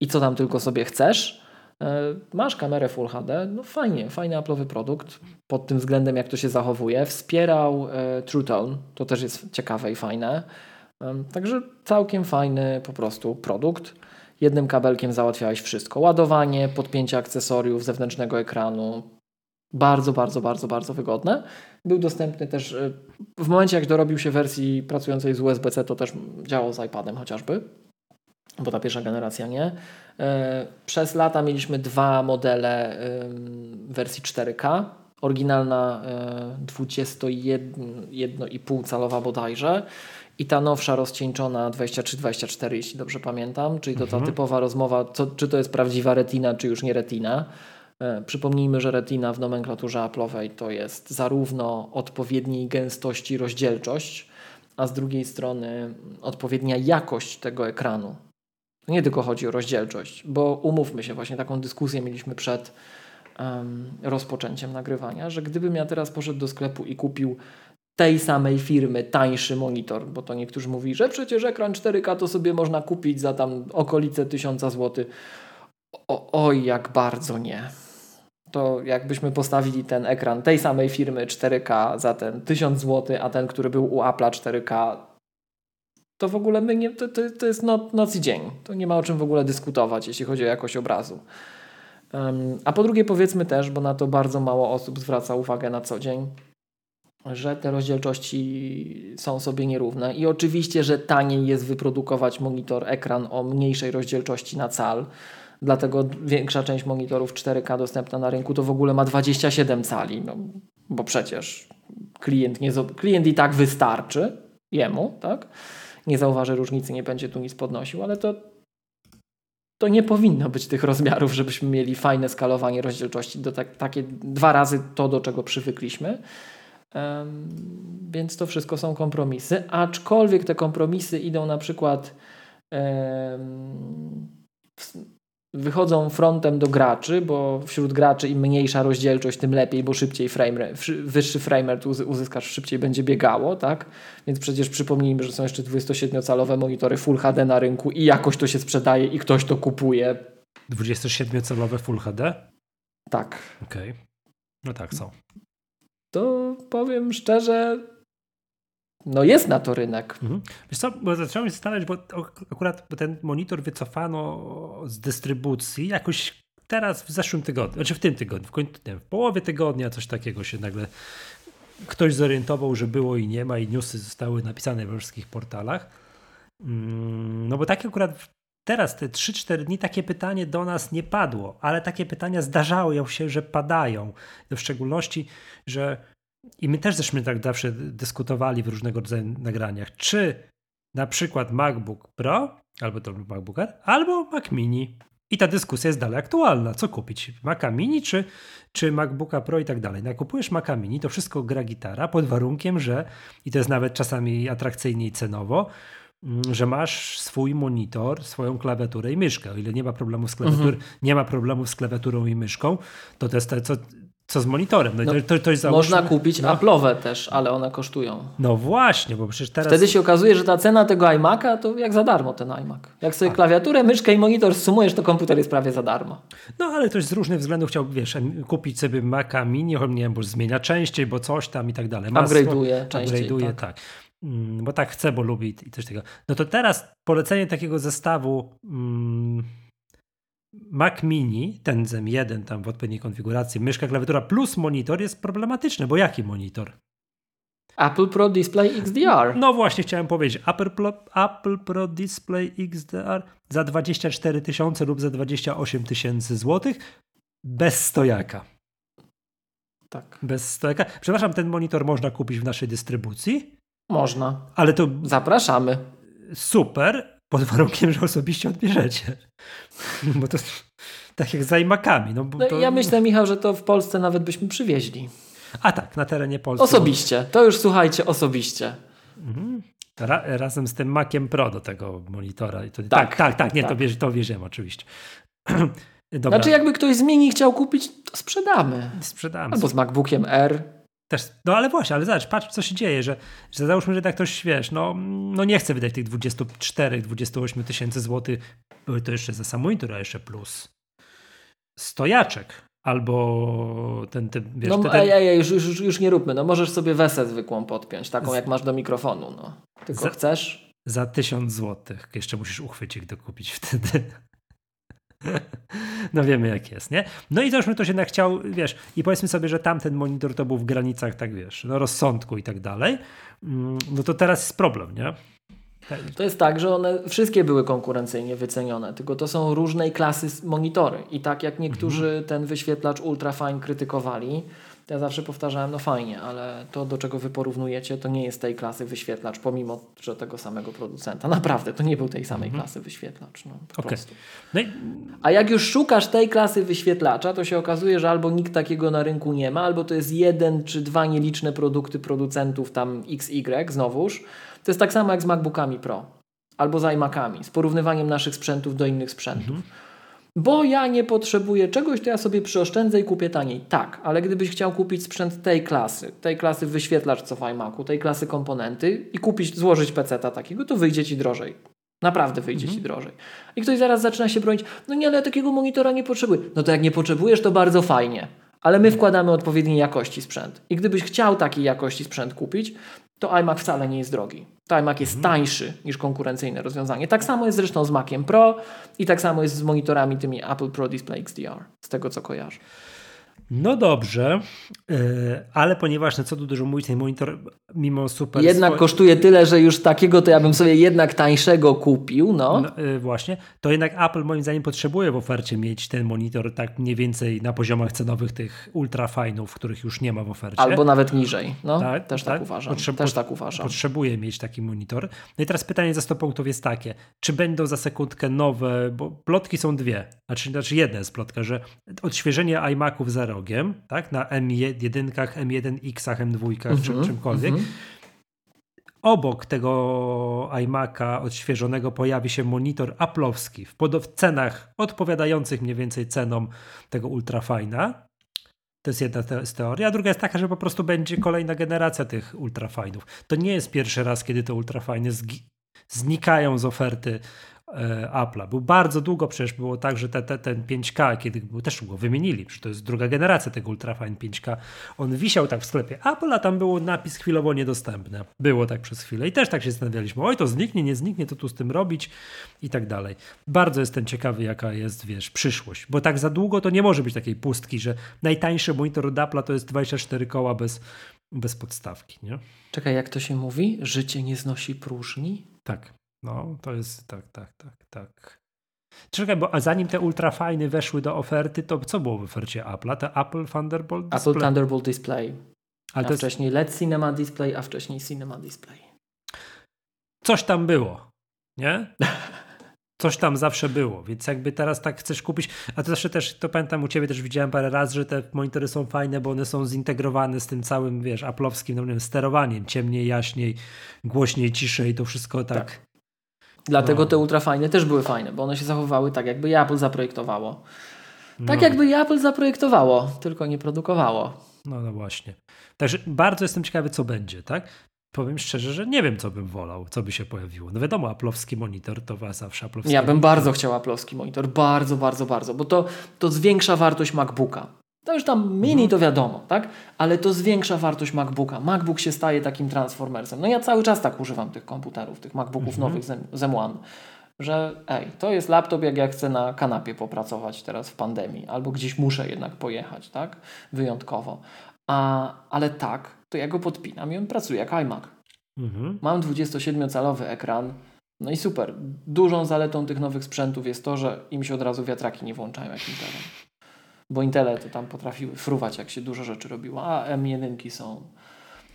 i co tam tylko sobie chcesz. E, masz kamerę Full HD, no fajnie, fajny Apple'owy produkt pod tym względem, jak to się zachowuje. Wspierał e, True Tone, to też jest ciekawe i fajne. Także całkiem fajny po prostu produkt. Jednym kabelkiem załatwiałeś wszystko. Ładowanie, podpięcie akcesoriów, zewnętrznego ekranu. Bardzo, bardzo, bardzo, bardzo wygodne. Był dostępny też e, w momencie, jak dorobił się wersji pracującej z USB-C, to też działał z iPadem chociażby bo ta pierwsza generacja nie. E, przez lata mieliśmy dwa modele wersji 4K. Oryginalna 21,5 e, calowa bodajże i ta nowsza rozcieńczona 23-24, jeśli dobrze pamiętam, czyli to mhm. ta typowa rozmowa, co, czy to jest prawdziwa retina, czy już nie retina. E, przypomnijmy, że retina w nomenklaturze Apple'owej to jest zarówno odpowiedniej gęstości rozdzielczość, a z drugiej strony odpowiednia jakość tego ekranu. To nie tylko chodzi o rozdzielczość, bo umówmy się, właśnie taką dyskusję mieliśmy przed um, rozpoczęciem nagrywania, że gdybym ja teraz poszedł do sklepu i kupił tej samej firmy tańszy monitor, bo to niektórzy mówili, że przecież ekran 4K to sobie można kupić za tam okolice 1000 zł. O, oj, jak bardzo nie. To jakbyśmy postawili ten ekran tej samej firmy 4K za ten 1000 zł, a ten, który był u Apple'a 4K to w ogóle my nie, to, to, to jest noc, noc i dzień. To nie ma o czym w ogóle dyskutować, jeśli chodzi o jakość obrazu. Um, a po drugie powiedzmy też, bo na to bardzo mało osób zwraca uwagę na co dzień, że te rozdzielczości są sobie nierówne i oczywiście, że taniej jest wyprodukować monitor, ekran o mniejszej rozdzielczości na cal, dlatego większa część monitorów 4K dostępna na rynku to w ogóle ma 27 cali, no, bo przecież klient, nie, klient i tak wystarczy jemu, tak? Nie zauważy różnicy, nie będzie tu nic podnosił, ale to, to nie powinno być tych rozmiarów, żebyśmy mieli fajne skalowanie rozdzielczości, do tak, takie dwa razy to, do czego przywykliśmy. Um, więc to wszystko są kompromisy, aczkolwiek te kompromisy idą na przykład um, w, wychodzą frontem do graczy, bo wśród graczy im mniejsza rozdzielczość, tym lepiej, bo szybciej frame, wyższy frame rate uzyskasz, szybciej będzie biegało, tak? Więc przecież przypomnijmy, że są jeszcze 27-calowe monitory Full HD na rynku i jakoś to się sprzedaje i ktoś to kupuje. 27-calowe Full HD? Tak. Okej. Okay. No tak, są. To powiem szczerze, no jest na to rynek. Mhm. Wiesz co, bo zacząłem się zastanawiać, bo akurat ten monitor wycofano z dystrybucji jakoś teraz w zeszłym tygodniu, znaczy w tym tygodniu, w, końcu, nie, w połowie tygodnia coś takiego się nagle ktoś zorientował, że było i nie ma i newsy zostały napisane we wszystkich portalach. Mm, no bo tak akurat teraz te 3-4 dni takie pytanie do nas nie padło, ale takie pytania zdarzały się, że padają. W szczególności, że i my też żeśmy tak zawsze dyskutowali w różnego rodzaju nagraniach, czy na przykład MacBook Pro, albo to MacBook Air, albo Mac Mini. I ta dyskusja jest dalej aktualna. Co kupić? Maca Mini czy, czy MacBooka Pro i tak dalej. No, Maca Mini, to wszystko gra gitara pod warunkiem, że, i to jest nawet czasami atrakcyjniej cenowo, mm, że masz swój monitor, swoją klawiaturę i myszkę. O ile nie ma problemu z klawiaturą, mhm. nie ma problemu z klawiaturą i myszką, to to jest to, co co z monitorem? No, no to, to, to można kupić no. Apple'owe też, ale one kosztują. No właśnie, bo przecież teraz... Wtedy się okazuje, że ta cena tego iMac'a to jak za darmo ten iMac. Jak sobie A. klawiaturę, myszkę i monitor sumujesz, to komputer jest prawie za darmo. No ale ktoś z różnych względów chciał, wiesz, kupić sobie Maca Mini, nie wiem, bo zmienia częściej, bo coś tam i tak dalej. Upgrade'uje częściej. Upgrade'uje, tak. tak. Mm, bo tak chce, bo lubi i coś takiego. No to teraz polecenie takiego zestawu... Mm, Mac Mini, ten Zen 1 tam w odpowiedniej konfiguracji, myszka, klawiatura plus monitor jest problematyczny, bo jaki monitor? Apple Pro Display XDR. No właśnie chciałem powiedzieć, Apple Pro, Apple Pro Display XDR za 24 tysiące lub za 28 tysięcy złotych bez stojaka. Tak. Bez stojaka. Przepraszam, ten monitor można kupić w naszej dystrybucji? Można. Ale to. Zapraszamy. Super, pod warunkiem, że osobiście odbierzecie. [laughs] Bo to tak jak z iMacami. No, no to... Ja myślę, Michał, że to w Polsce nawet byśmy przywieźli. A tak, na terenie Polski. Osobiście. To już słuchajcie, osobiście. Mhm. Ra razem z tym Maciem Pro do tego monitora. I to, tak, tak, tak, tak, nie, tak. To, wierzy, to wierzymy oczywiście. [clears throat] Dobra. Znaczy jakby ktoś z Mini chciał kupić, to sprzedamy. Sprzedamy. Albo z MacBookiem R. Też, no ale właśnie, ale zobacz, patrz co się dzieje, że, że załóżmy, że tak ktoś, wiesz, no, no nie chce wydać tych 24-28 tysięcy złotych, to jeszcze za sam monitor, a jeszcze plus stojaczek, albo ten typ, wiesz, No ten, ten... Ej, ej, już, już, już nie róbmy, no możesz sobie wesę zwykłą podpiąć, taką z... jak masz do mikrofonu, no. Tylko za, chcesz? Za tysiąc złotych, jeszcze musisz uchwycik dokupić wtedy. [laughs] No wiemy jak jest, nie? No i już mi to się jednak chciał, wiesz, i powiedzmy sobie, że tamten monitor to był w granicach, tak wiesz, no rozsądku i tak dalej, mm, no to teraz jest problem, nie? To jest tak, że one wszystkie były konkurencyjnie wycenione, tylko to są różnej klasy monitory i tak jak niektórzy mhm. ten wyświetlacz ultrafine krytykowali, ja zawsze powtarzałem, no fajnie, ale to do czego wy porównujecie, to nie jest tej klasy wyświetlacz, pomimo, że tego samego producenta. Naprawdę, to nie był tej samej mhm. klasy wyświetlacz. No, okay. no i... A jak już szukasz tej klasy wyświetlacza, to się okazuje, że albo nikt takiego na rynku nie ma, albo to jest jeden czy dwa nieliczne produkty producentów tam XY znowuż. To jest tak samo jak z MacBookami Pro albo z iMacami, z porównywaniem naszych sprzętów do innych sprzętów. Mhm. Bo ja nie potrzebuję czegoś, to ja sobie przyoszczędzę i kupię taniej. Tak, ale gdybyś chciał kupić sprzęt tej klasy, tej klasy wyświetlacz co w iMacu, tej klasy komponenty i kupić, złożyć PC-ta takiego, to wyjdzie Ci drożej. Naprawdę wyjdzie mhm. Ci drożej. I ktoś zaraz zaczyna się bronić, no nie, ale ja takiego monitora nie potrzebuję. No to jak nie potrzebujesz, to bardzo fajnie. Ale my wkładamy odpowiedniej jakości sprzęt. I gdybyś chciał takiej jakości sprzęt kupić, to iMac wcale nie jest drogi. To iMac jest mhm. tańszy niż konkurencyjne rozwiązanie. Tak samo jest zresztą z Maciem Pro i tak samo jest z monitorami tymi Apple Pro Display XDR, z tego co kojarzę. No dobrze, e, ale ponieważ na co tu dużo mówić, ten monitor mimo super... Jednak kosztuje tyle, że już takiego to ja bym sobie jednak tańszego kupił, no. no e, właśnie, to jednak Apple moim zdaniem potrzebuje w ofercie mieć ten monitor tak mniej więcej na poziomach cenowych tych ultrafajnów, których już nie ma w ofercie. Albo nawet niżej, no tak, też tak, tak uważam. Też tak uważam. Potrzebuje mieć taki monitor. No i teraz pytanie za 100 punktów jest takie, czy będą za sekundkę nowe, bo plotki są dwie, znaczy, znaczy jedna jest plotka, że odświeżenie iMaców za rok rogiem, tak? Na M1, M1X, M2, czy mhm, czymkolwiek. Mhm. obok tego iMac'a odświeżonego pojawi się monitor Apple'owski w, w cenach odpowiadających mniej więcej cenom tego ultrafajna. To jest jedna z teorii, a druga jest taka, że po prostu będzie kolejna generacja tych ultrafajnów. To nie jest pierwszy raz, kiedy te ultrafajny znikają z oferty Apple'a. Był bardzo długo przecież było tak, że te, te, ten 5K, kiedy był, też go wymienili, przecież to jest druga generacja tego Ultrafine 5K. On wisiał tak w sklepie Apple, a tam było napis chwilowo niedostępny. Było tak przez chwilę i też tak się zastanawialiśmy, oj to zniknie, nie zniknie, to tu z tym robić i tak dalej. Bardzo jestem ciekawy, jaka jest, wiesz, przyszłość, bo tak za długo to nie może być takiej pustki, że najtańszy monitor od Apple'a to jest 24 koła bez, bez podstawki, nie? Czekaj, jak to się mówi? Życie nie znosi próżni? Tak. No, to jest tak, tak, tak, tak. Czekaj, bo a zanim te ultrafajny weszły do oferty, to co było w ofercie Apple'a? Te Apple Thunderbolt Display? Apple Thunderbolt Display. Ale a to wcześniej jest... LED Cinema Display, a wcześniej Cinema Display. Coś tam było, nie? Coś tam zawsze było, więc jakby teraz tak chcesz kupić, a to zawsze też, to pamiętam u ciebie też widziałem parę razy, że te monitory są fajne, bo one są zintegrowane z tym całym, wiesz, aplowskim no, wiem, sterowaniem, ciemniej, jaśniej, głośniej, ciszej, to wszystko tak. tak Dlatego no. te ultrafajne też były fajne, bo one się zachowały tak, jakby Apple zaprojektowało. Tak no. jakby Apple zaprojektowało, tylko nie produkowało. No, no właśnie. Także bardzo jestem ciekawy, co będzie, tak? Powiem szczerze, że nie wiem, co bym wolał, co by się pojawiło. No wiadomo, aplowski monitor to was zawsze aplowski. Ja bym monitor. bardzo chciał aplowski monitor, bardzo, bardzo, bardzo, bo to, to zwiększa wartość MacBooka. To już tam mini mhm. to wiadomo, tak? Ale to zwiększa wartość MacBooka. MacBook się staje takim transformersem. No ja cały czas tak używam tych komputerów, tych MacBooków mhm. nowych z M1, że ej, to jest laptop, jak ja chcę na kanapie popracować teraz w pandemii, albo gdzieś muszę jednak pojechać, tak? Wyjątkowo. A, ale tak, to ja go podpinam i on pracuje jak iMac. Mhm. Mam 27-calowy ekran, no i super. Dużą zaletą tych nowych sprzętów jest to, że im się od razu wiatraki nie włączają jak Intelem bo Intele to tam potrafiły fruwać, jak się dużo rzeczy robiło, a M1 są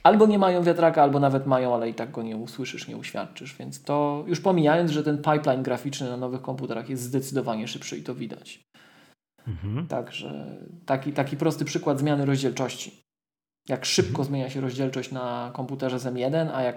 albo nie mają wiatraka, albo nawet mają, ale i tak go nie usłyszysz, nie uświadczysz, więc to już pomijając, że ten pipeline graficzny na nowych komputerach jest zdecydowanie szybszy i to widać. Mhm. Także taki, taki prosty przykład zmiany rozdzielczości. Jak szybko mhm. zmienia się rozdzielczość na komputerze z M1, a jak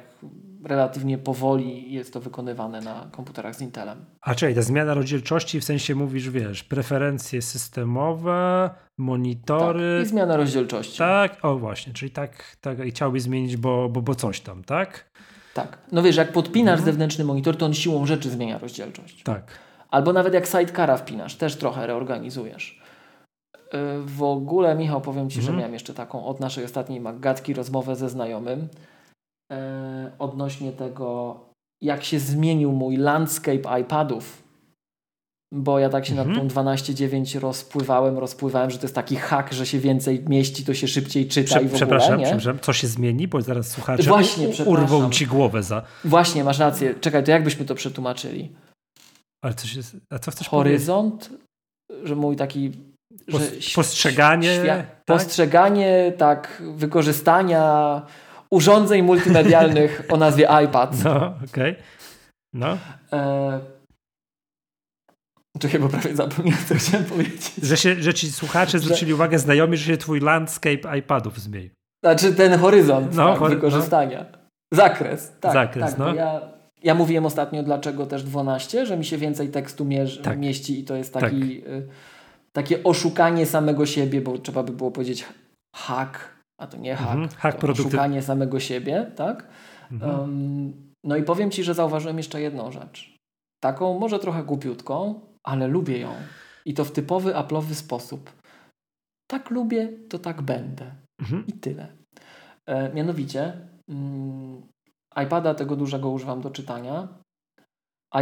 relatywnie powoli jest to wykonywane na komputerach z Intelem. A czyli ta zmiana rozdzielczości w sensie mówisz, wiesz, preferencje systemowe, monitory. Tak, I zmiana rozdzielczości. Tak, o właśnie, czyli tak, tak i chciałbyś zmienić, bo, bo, bo coś tam, tak? Tak. No wiesz, jak podpinasz mhm. zewnętrzny monitor, to on siłą rzeczy zmienia rozdzielczość. Tak. Albo nawet jak sidecara wpinasz, też trochę reorganizujesz. Y, w ogóle, Michał, powiem Ci, mhm. że miałem jeszcze taką od naszej ostatniej magatki rozmowę ze znajomym e, odnośnie tego, jak się zmienił mój landscape iPadów. Bo ja tak się mhm. nad tą 12.9 rozpływałem, rozpływałem, że to jest taki hak, że się więcej mieści, to się szybciej czyta Prze i w ogóle, przepraszam, nie? przepraszam, co się zmieni? Bo zaraz słuchacze Właśnie, urwą Ci głowę za... Właśnie, masz rację. Czekaj, to jakbyśmy to przetłumaczyli? Ale coś jest... A co chcesz Horyzont, powiedzieć? że mój taki postrzeganie. tak? Postrzeganie, tak, wykorzystania urządzeń multimedialnych o nazwie iPad. No, okej. Okay. No. E... Czekaj, bo prawie zapomniałem, co chciałem powiedzieć. Że, się, że ci słuchacze zwrócili uwagę znajomi, że się twój landscape iPadów zmienił. Znaczy ten horyzont no, tak, hory wykorzystania. No. Zakres. Tak, Zakres, tak, no. Ja, ja mówiłem ostatnio, dlaczego też 12, że mi się więcej tekstu mierzy, tak. mieści i to jest taki... Tak. Y takie oszukanie samego siebie, bo trzeba by było powiedzieć hack, a to nie hack, mhm, hack oszukanie samego siebie, tak? Mhm. Um, no i powiem Ci, że zauważyłem jeszcze jedną rzecz. Taką może trochę głupiutką, ale lubię ją. I to w typowy Apple'owy sposób. Tak lubię, to tak będę. Mhm. I tyle. E, mianowicie mm, iPada tego dużego używam do czytania.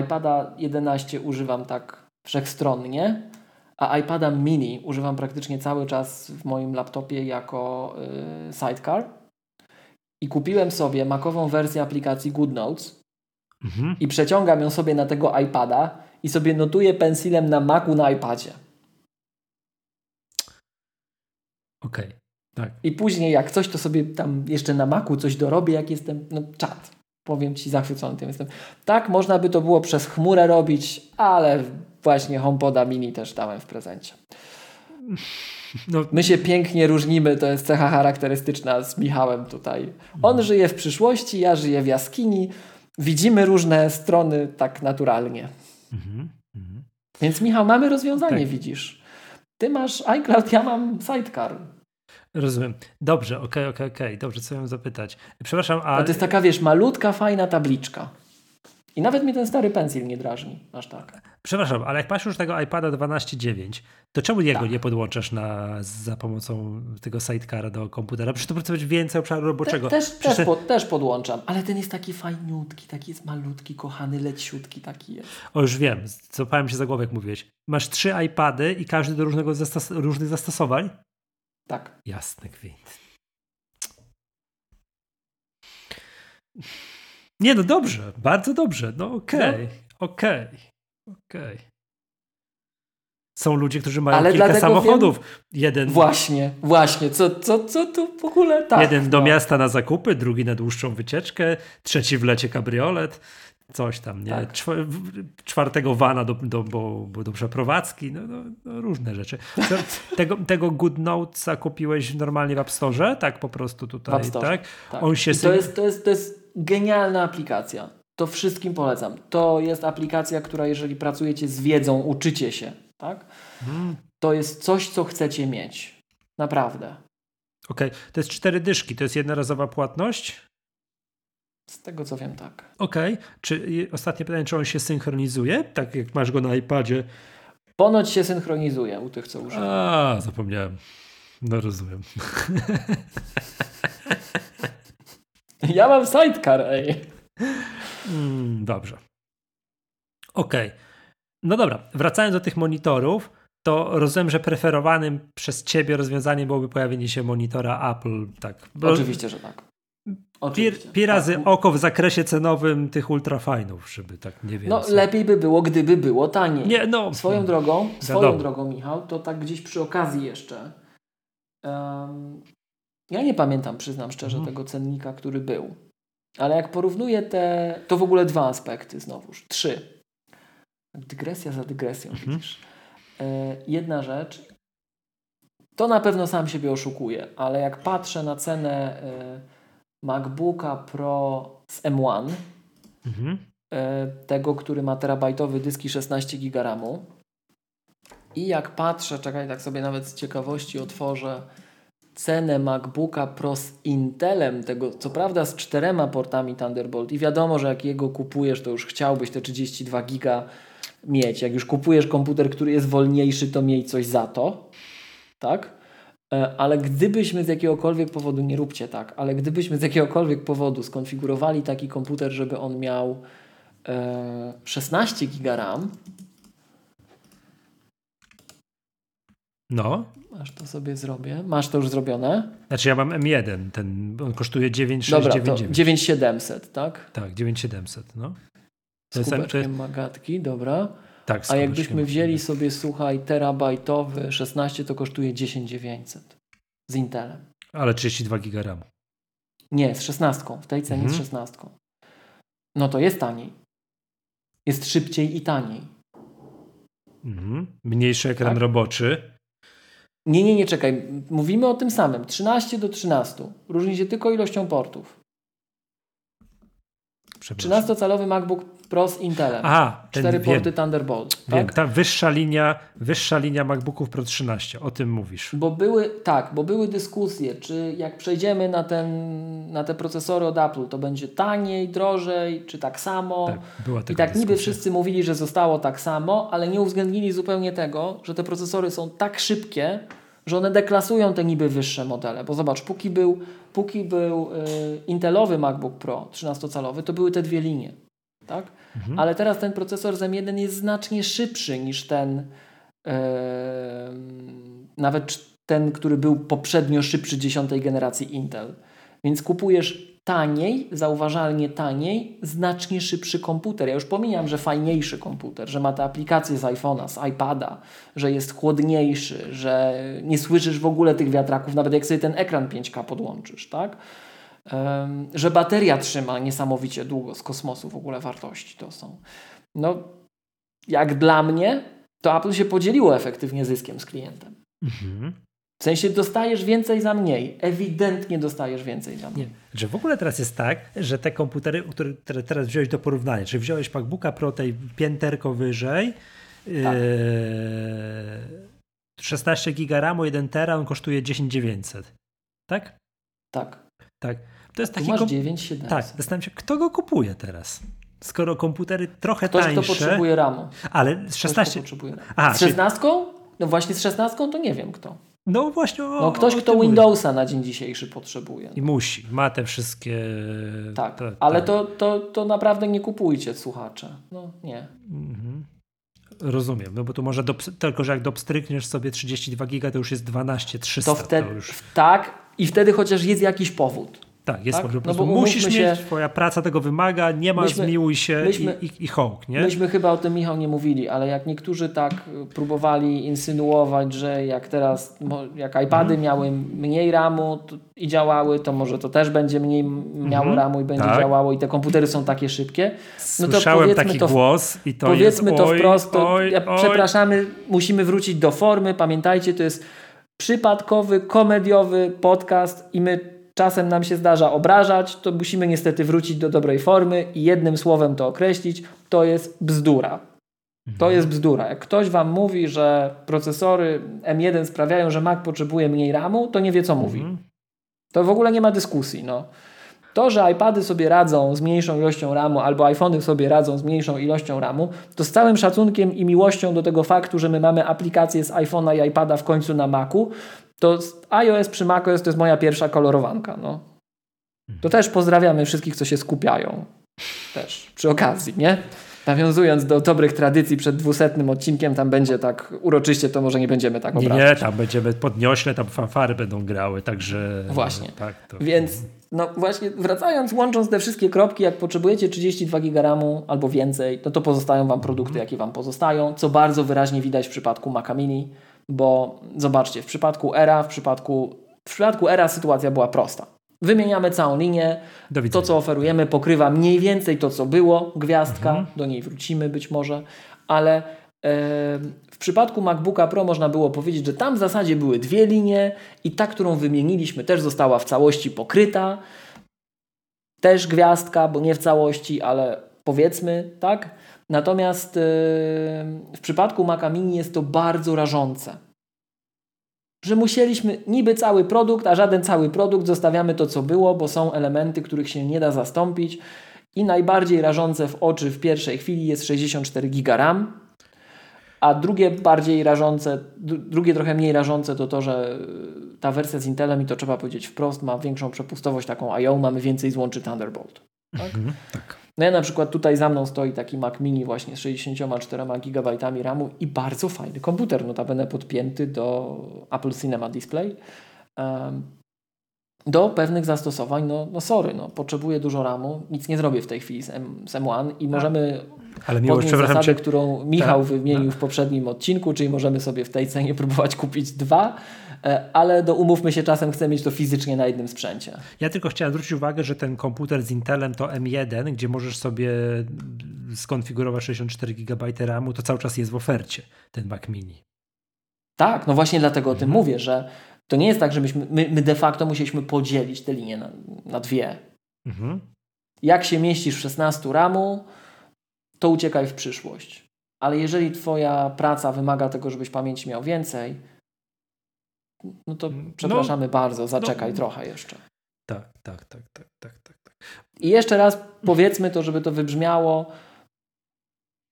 iPada 11 używam tak wszechstronnie, a iPada mini używam praktycznie cały czas w moim laptopie jako y, sidecar. I kupiłem sobie makową wersję aplikacji GoodNotes mhm. i przeciągam ją sobie na tego iPada i sobie notuję pensilem na Macu na iPadzie. Okej, okay. tak. I później jak coś, to sobie tam jeszcze na Macu coś dorobię, jak jestem, no czat. Powiem Ci, zachwycony tym jestem. Tak, można by to było przez chmurę robić, ale właśnie HomePoda mini też dałem w prezencie. [laughs] No. My się pięknie różnimy, to jest cecha charakterystyczna z Michałem tutaj. On mhm. żyje w przyszłości, ja żyję w jaskini. Widzimy różne strony tak naturalnie. Mhm. Mhm. Więc Michał, mamy rozwiązanie, tak. widzisz. Ty masz iCloud, ja mam Sidecar. Rozumiem. Dobrze, okej, okay, okej, okay, okej. Okay. Dobrze, co miałem zapytać. Przepraszam, a... a... To jest taka, wiesz, malutka, fajna tabliczka. I nawet mnie ten stary pensil nie drażni, aż tak. Przepraszam, ale jak masz już tego iPada 12.9, to czemu jego tak. nie podłączasz na, za pomocą tego sidecara do komputera? Przecież to powinno być więcej obszaru roboczego. Te, też, też, po, też podłączam, ale ten jest taki fajniutki, taki jest malutki, kochany, leciutki taki jest. O, już wiem, złapałem się za głowę, jak mówiłeś. Masz trzy iPady i każdy do różnego zastos różnych zastosowań? Tak. Jasny gwint. Nie, no dobrze, bardzo dobrze. No okej, okay, no. okej, okay, okej. Okay. Są ludzie, którzy mają Ale kilka samochodów. Wiem, jeden. Właśnie, właśnie. Co, co, co tu w ogóle tak? Jeden do no. miasta na zakupy, drugi na dłuższą wycieczkę, trzeci w lecie kabriolet, coś tam, nie? Tak. Czwartego wana do, do, bo, bo do przeprowadzki, no, no, no różne rzeczy. Tego, tego Good Notesa kupiłeś normalnie w App Store? Tak po prostu tutaj, tak? tak? On się to, jest, to, jest, to jest genialna aplikacja. To wszystkim polecam. To jest aplikacja, która jeżeli pracujecie z wiedzą, uczycie się, tak? Hmm. To jest coś, co chcecie mieć. Naprawdę. Okej, okay. to jest cztery dyszki, to jest jednorazowa płatność? Z tego co wiem, tak. Okej. Okay. Czy ostatnie pytanie, czy on się synchronizuje? Tak jak masz go na iPadzie? Ponoć się synchronizuje u tych, co używają. A, zapomniałem. No rozumiem. [laughs] [laughs] Ja mam sidecar, ej. Mm, dobrze. Okej. Okay. No dobra, wracając do tych monitorów, to rozumiem, że preferowanym przez ciebie rozwiązaniem byłoby pojawienie się monitora Apple, tak? Bo Oczywiście, że tak. Oczywiście. Pi, razy tak. oko w zakresie cenowym tych ultrafajnów, żeby tak nie wiem. No lepiej by było, gdyby było taniej. Nie, no. Swoją drogą, swoją drogą, Michał, to tak gdzieś przy okazji jeszcze. Um, ja nie pamiętam, przyznam szczerze, mhm. tego cennika, który był. Ale jak porównuję te, to w ogóle dwa aspekty znowuż. Trzy. Dygresja za dygresją, mhm. widzisz. E, jedna rzecz, to na pewno sam siebie oszukuje, ale jak patrzę na cenę e, MacBooka Pro z M1, mhm. e, tego, który ma terabajtowy dysk i 16 GB RAMu i jak patrzę, czekaj, tak sobie nawet z ciekawości otworzę cenę MacBooka Pro z Intelem, tego co prawda z czterema portami Thunderbolt i wiadomo, że jak jego kupujesz, to już chciałbyś te 32 giga mieć. Jak już kupujesz komputer, który jest wolniejszy, to miej coś za to. Tak? E, ale gdybyśmy z jakiegokolwiek powodu, nie róbcie tak, ale gdybyśmy z jakiegokolwiek powodu skonfigurowali taki komputer, żeby on miał 16 e, GB RAM, no. Masz to sobie zrobię. Masz to już zrobione? Znaczy ja mam M1, ten on kosztuje 9699. Dobra, 9700, tak? Tak, 9700, no. To z kubeczkiem jest... magatki, dobra. Tak, A jakbyśmy wzięli sobie, słuchaj, terabajtowy 16, to kosztuje 10900 z Intelem. Ale 32 giga RAM. Nie, z 16. W tej cenie mhm. z 16. No to jest taniej. Jest szybciej i taniej. Mhm. Mniejszy ekran tak? roboczy. Nie, nie, nie, czekaj. Mówimy o tym samym. 13 do 13. Różni się tylko ilością portów. 13-calowy MacBook Pro z Intelem. A, ten, Cztery wiem, porty Thunderbolt. Wiem, tak? ta wyższa linia, wyższa linia MacBooków Pro 13, o tym mówisz. Bo były, tak, bo były dyskusje, czy jak przejdziemy na, ten, na te procesory od Apple, to będzie taniej, drożej, czy tak samo. Tak, była I tak dyskusja. niby wszyscy mówili, że zostało tak samo, ale nie uwzględnili zupełnie tego, że te procesory są tak szybkie, że one deklasują te niby wyższe modele. Bo zobacz, póki był, póki był y, Intelowy MacBook Pro 13-calowy, to były te dwie linie. Tak? Mhm. Ale teraz ten procesor z M1 jest znacznie szybszy niż ten, y, nawet ten, który był poprzednio szybszy dziesiątej generacji Intel. Więc kupujesz taniej, zauważalnie taniej, znacznie szybszy komputer. Ja już pomijam, że fajniejszy komputer, że ma te aplikacje z iPhone'a, z iPada, że jest chłodniejszy, że nie słyszysz w ogóle tych wiatraków, nawet jak sobie ten ekran 5K podłączysz, tak? Um, że bateria trzyma niesamowicie długo z kosmosu w ogóle wartości to są. No, jak dla mnie, to Apple się podzieliło efektywnie zyskiem z klientem. Mhm. W sensie dostajesz więcej za mniej. Ewidentnie dostajesz więcej za mniej. Nie. Że w ogóle teraz jest tak, że te komputery, które, teraz wziąłeś do porównania, czy wziąłeś MacBooka Pro tej pięterko wyżej, tak. yy, 16 giga RAMu, 1 tera, on kosztuje 10900. Tak? Tak. Tak. To jest taki tu masz 9700. Tak, zastanawiam się, kto go kupuje teraz? Skoro komputery trochę Ktoś, tańsze... Ktoś, kto potrzebuje RAMu. Ale z 16... Potrzebuje Aha, z 16? No właśnie z 16 to nie wiem kto. No właśnie. O, no ktoś, kto Windowsa na dzień dzisiejszy potrzebuje. I musi. Ma te wszystkie. Tak, te, ale to, to, to naprawdę nie kupujcie, słuchacze. No nie. Mhm. Rozumiem, no bo tu może do, tylko, że jak dopstrykniesz sobie 32 giga, to już jest 12 300. To wtedy, to już... tak i wtedy chociaż jest jakiś powód. Tak, jest tak? po no musisz się, mieć, twoja praca tego wymaga, nie ma, myśmy, zmiłuj się myśmy, i, i, i hołk, nie? Myśmy chyba o tym, Michał, nie mówili, ale jak niektórzy tak próbowali insynuować, że jak teraz, jak iPady mhm. miały mniej ramu i działały, to może to też będzie mniej miało mhm. ramu i będzie tak. działało i te komputery są takie szybkie. No to Słyszałem taki to, głos i to Powiedzmy jest, to wprost, to, oj, ja, oj. przepraszamy, musimy wrócić do formy, pamiętajcie, to jest przypadkowy, komediowy podcast i my czasem nam się zdarza obrażać, to musimy niestety wrócić do dobrej formy i jednym słowem to określić, to jest bzdura. To mhm. jest bzdura. Jak ktoś Wam mówi, że procesory M1 sprawiają, że Mac potrzebuje mniej RAMu, to nie wie co mówi. Mhm. To w ogóle nie ma dyskusji. No. To, że iPady sobie radzą z mniejszą ilością RAMu albo iPhony sobie radzą z mniejszą ilością RAMu, to z całym szacunkiem i miłością do tego faktu, że my mamy aplikacje z iPhone'a i iPada w końcu na Macu, to iOS przy macOS to jest moja pierwsza kolorowanka. No. To też pozdrawiamy wszystkich, co się skupiają. Też przy okazji, nie? Nawiązując do dobrych tradycji przed dwusetnym odcinkiem, tam będzie tak uroczyście, to może nie będziemy tak obrażać. Nie, nie tam będziemy podniośle, tam fanfary będą grały, także... Właśnie. tak, to... Więc no właśnie wracając, łącząc te wszystkie kropki, jak potrzebujecie 32 GB RAMu albo więcej, no to pozostają Wam produkty, mhm. jakie Wam pozostają, co bardzo wyraźnie widać w przypadku Maca Mini bo zobaczcie, w przypadku ERA, w przypadku, w przypadku ERA sytuacja była prosta. Wymieniamy całą linię, to co oferujemy pokrywa mniej więcej to co było, gwiazdka, mhm. do niej wrócimy być może, ale w przypadku MacBooka Pro można było powiedzieć, że tam w zasadzie były dwie linie i ta, którą wymieniliśmy też została w całości pokryta. Też gwiazdka, bo nie w całości, ale powiedzmy, tak? Natomiast yy, w przypadku Maca Mini jest to bardzo rażące. Że musieliśmy niby cały produkt, a żaden cały produkt, zostawiamy to co było, bo są elementy, których się nie da zastąpić. I najbardziej rażące w oczy w pierwszej chwili jest 64 GB RAM, a drugie bardziej rażące, drugie trochę mniej rażące to to, że ta wersja z Intelem, i to trzeba powiedzieć wprost, ma większą przepustowość taką IO, mamy więcej złączy Thunderbolt. Tak? Mhm, tak. No ja na przykład tutaj za mną stoi taki Mac Mini właśnie z 64 GB RAMu i bardzo fajny komputer, notabene podpięty do Apple Cinema Display. Do pewnych zastosowań, no, no sorry, no, potrzebuję dużo RAMu, nic nie zrobię w tej chwili z, M, z M1 i możemy ale miłość, podnieść zasadę, cię. którą Michał tak, wymienił tak. w poprzednim odcinku, czyli możemy sobie w tej cenie próbować kupić dwa, ale do umówmy się, czasem chcę mieć to fizycznie na jednym sprzęcie. Ja tylko chciałem zwrócić uwagę, że ten komputer z Intelem to M1, gdzie możesz sobie skonfigurować 64 GB RAMu, to cały czas jest w ofercie, ten Mac Mini. Tak, no właśnie dlatego o tym mhm. mówię, że to nie jest tak, że myśmy, my, my de facto musieliśmy podzielić te linie na, na dwie. Mhm. Jak się mieścisz w 16 RAMu, to uciekaj w przyszłość. Ale jeżeli Twoja praca wymaga tego, żebyś pamięci miał więcej, no to mm, przepraszamy no, bardzo, zaczekaj no, trochę jeszcze. Tak, tak, tak, tak, tak, tak, tak. I jeszcze raz powiedzmy to, żeby to wybrzmiało.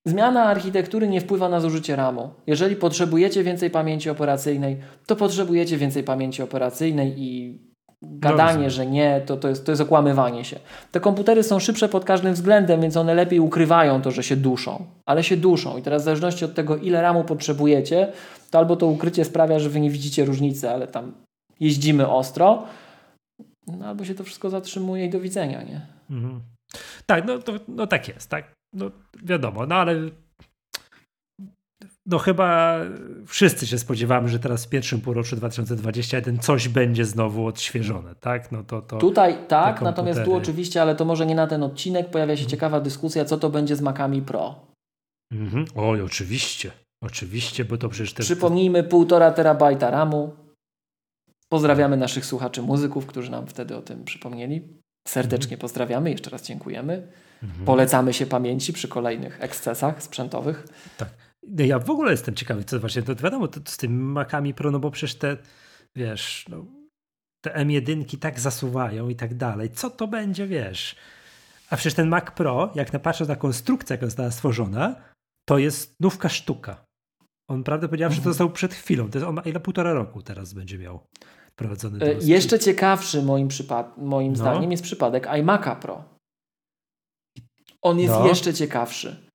Zmiana architektury nie wpływa na zużycie RAMu. Jeżeli potrzebujecie więcej pamięci operacyjnej, to potrzebujecie więcej pamięci operacyjnej i gadanie, że nie, to, to, jest, to jest okłamywanie się. Te komputery są szybsze pod każdym względem, więc one lepiej ukrywają to, że się duszą. Ale się duszą. I teraz w zależności od tego, ile RAMu potrzebujecie, to albo to ukrycie sprawia, że wy nie widzicie różnicy, ale tam jeździmy ostro, no, albo się to wszystko zatrzymuje i do widzenia, nie? Mhm. Tak, no, to, no tak jest, tak. No wiadomo, no ale no chyba wszyscy się spodziewamy, że teraz w pierwszym półroczu 2021 coś będzie znowu odświeżone, tak? No to, to Tutaj tak, natomiast tu oczywiście, ale to może nie na ten odcinek, pojawia się mhm. ciekawa dyskusja, co to będzie z Macami Pro. Mhm. Oj, oczywiście. Oczywiście, bo to przecież... Te... Przypomnijmy, 1,5 terabajta RAMu. Pozdrawiamy naszych słuchaczy muzyków, którzy nam wtedy o tym przypomnieli. Serdecznie mhm. pozdrawiamy, jeszcze raz dziękujemy. Mhm. Polecamy się pamięci przy kolejnych ekscesach sprzętowych. Tak. No ja w ogóle jestem ciekawy, co właśnie, to wiadomo, to, to z tymi Macami Pro, no bo przecież te, wiesz, no, te M1 tak zasuwają i tak dalej. Co to będzie, wiesz? A przecież ten Mac Pro, jak napatrzę na konstrukcję, jaka została stworzona, to jest nówka sztuka. On prawdę powiedział, że to mhm. został przed chwilą. To jest, on ma ile półtora roku teraz będzie miał prowadzony. E, jeszcze ciekawszy moim, przypad moim no. zdaniem jest przypadek iMac'a Pro. On jest no. jeszcze ciekawszy.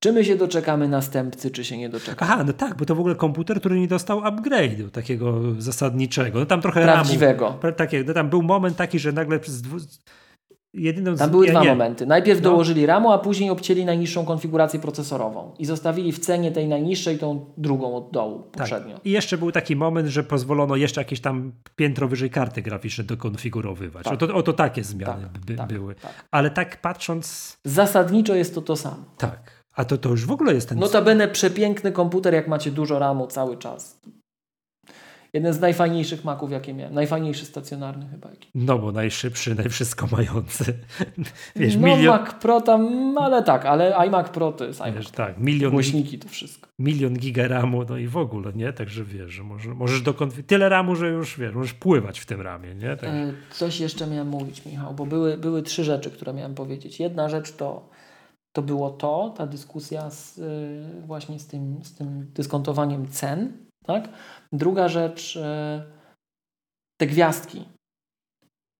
Czy my się doczekamy następcy, czy się nie doczekamy? Aha, no tak, bo to w ogóle komputer, który nie dostał upgrade'u takiego zasadniczego. No tam trochę Prawdziwego. Ramu, takie, no tam był moment taki, że nagle przez dwu, jedyną... Tam były ja, dwa nie. momenty. Najpierw no. dołożyli RAMu, a później obcięli najniższą konfigurację procesorową i zostawili w cenie tej najniższej tą drugą od dołu tak. poprzednio. Tak. I jeszcze był taki moment, że pozwolono jeszcze jakieś tam piętro wyżej karty graficzne dokonfigurowywać. Tak. Oto, oto takie zmiany tak, by, tak, były. Tak. Ale tak patrząc... Zasadniczo jest to to samo. Tak. A to, to już w ogóle jest ten... Notabene przepiękny komputer, jak macie dużo RAMu cały czas. Jeden z najfajniejszych Maców, jakie miałem. Najfajniejszy stacjonarny chyba. Jaki. No bo najszybszy, najwszystko mający. [laughs] Wiesz, no milion... Mac Pro tam, ale tak, ale iMac Pro to jest iMac wiesz, tak, milion Głośniki to wszystko. Milion giga RAMu, no i w ogóle, nie? Także wiesz, że może, możesz dokonf... Tyle RAMu, że już wiesz, możesz pływać w tym RAMie, nie? Tak. E, coś jeszcze miałem mówić, Michał, bo były, były trzy rzeczy, które miałem powiedzieć. Jedna rzecz to to było to, ta dyskusja z, y, właśnie z tym, z tym dyskontowaniem cen. Tak? Druga rzecz, y, te gwiazdki.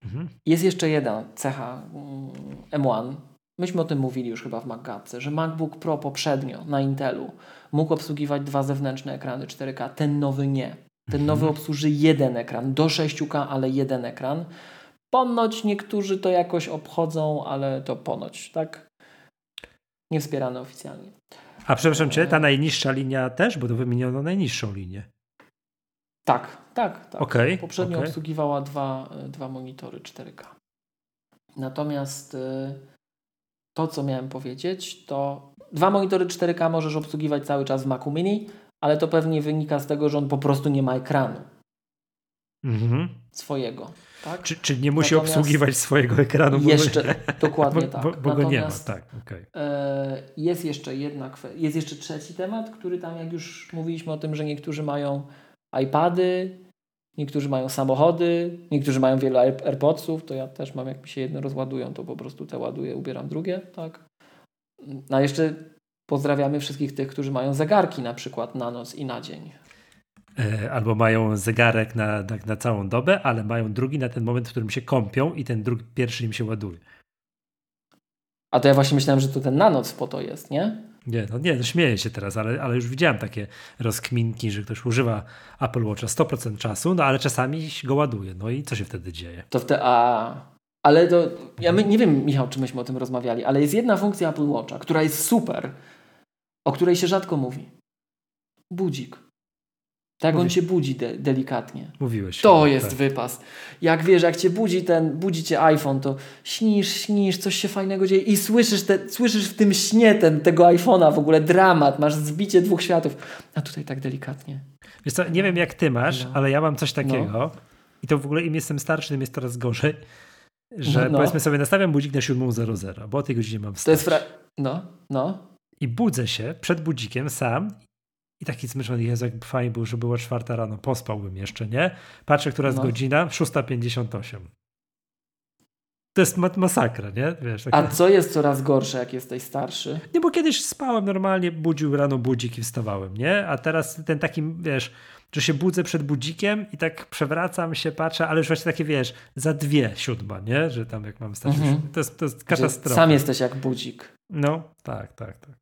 Mhm. Jest jeszcze jedna cecha mm, M1. Myśmy o tym mówili już chyba w MacGadce, że MacBook Pro poprzednio na Intelu mógł obsługiwać dwa zewnętrzne ekrany 4K, ten nowy nie. Ten mhm. nowy obsłuży jeden ekran, do 6K, ale jeden ekran. Ponoć niektórzy to jakoś obchodzą, ale to ponoć, tak? Nie wspierane oficjalnie. A przepraszam cię, ta najniższa linia też, bo to wymieniono najniższą linię. Tak, tak, tak. Okay, Poprzednio okay. obsługiwała dwa, dwa monitory 4K. Natomiast y, to, co miałem powiedzieć, to dwa monitory 4K możesz obsługiwać cały czas w Macu Mini, ale to pewnie wynika z tego, że on po prostu nie ma ekranu mhm. swojego. Tak? Czy, czy nie musi Natomiast obsługiwać swojego ekranu? Jeszcze, [laughs] dokładnie bo, tak. Bo, bo go nie ma, tak. Okay. E, jest jeszcze jedna jest jeszcze trzeci temat, który tam jak już mówiliśmy o tym, że niektórzy mają iPady, niektórzy mają samochody, niektórzy mają wiele AirPodsów, to ja też mam, jak mi się jedne rozładują, to po prostu te ładuję, ubieram drugie, tak. No a jeszcze pozdrawiamy wszystkich tych, którzy mają zegarki na przykład na noc i na dzień. E, albo mają zegarek na, na, na, całą dobę, ale mają drugi na ten moment, w którym się kąpią i ten drugi, pierwszy im się ładuje. A to ja właśnie myślałem, że to ten na noc po to jest, nie? Nie, no nie, no śmieję się teraz, ale, ale już widziałem takie rozkminki, że ktoś używa Apple Watcha 100% czasu, no ale czasami go ładuje. No i co się wtedy dzieje? To wtedy, a... Ale to, ja my, nie wiem, Michał, czy myśmy o tym rozmawiali, ale jest jedna funkcja Apple Watcha, która jest super, o której się rzadko mówi. Budzik. Tak Mówi... on cię budzi de delikatnie. Mówiłeś. To tak. jest wypas. Jak wiesz, jak cię budzi ten, budzi cię iPhone, to śnisz, śnisz, coś się fajnego dzieje i słyszysz, te, słyszysz w tym śnie ten, tego iPhone'a w ogóle dramat, masz zbicie dwóch światów. A tutaj tak delikatnie. Wiesz co, nie wiem jak ty masz, no. ale ja mam coś takiego no. i to w ogóle im jestem starszy, tym jest coraz gorzej, że no, no. powiedzmy sobie nastawiam budzik na 7.00, bo o tej godzinie mam wstać. To jest fra... No, no. I budzę się przed budzikiem sam i taki zmęczony, Jezu, jak fajnie był, że była czwarta rano, pospałbym jeszcze, nie? Patrzę, która jest no. godzina, 6.58. To jest masakra, nie? Wiesz, takie... A co jest coraz gorsze, jak jesteś starszy? Nie, bo kiedyś spałem normalnie, budził rano budzik i wstawałem, nie? A teraz ten taki, wiesz, że się budzę przed budzikiem i tak przewracam się, patrzę, ale już właśnie takie, wiesz, za dwie siódma, nie? Że tam jak mam stać. Mhm. To, jest, to jest katastrofa. Że sam jesteś jak budzik. No, tak, tak, tak.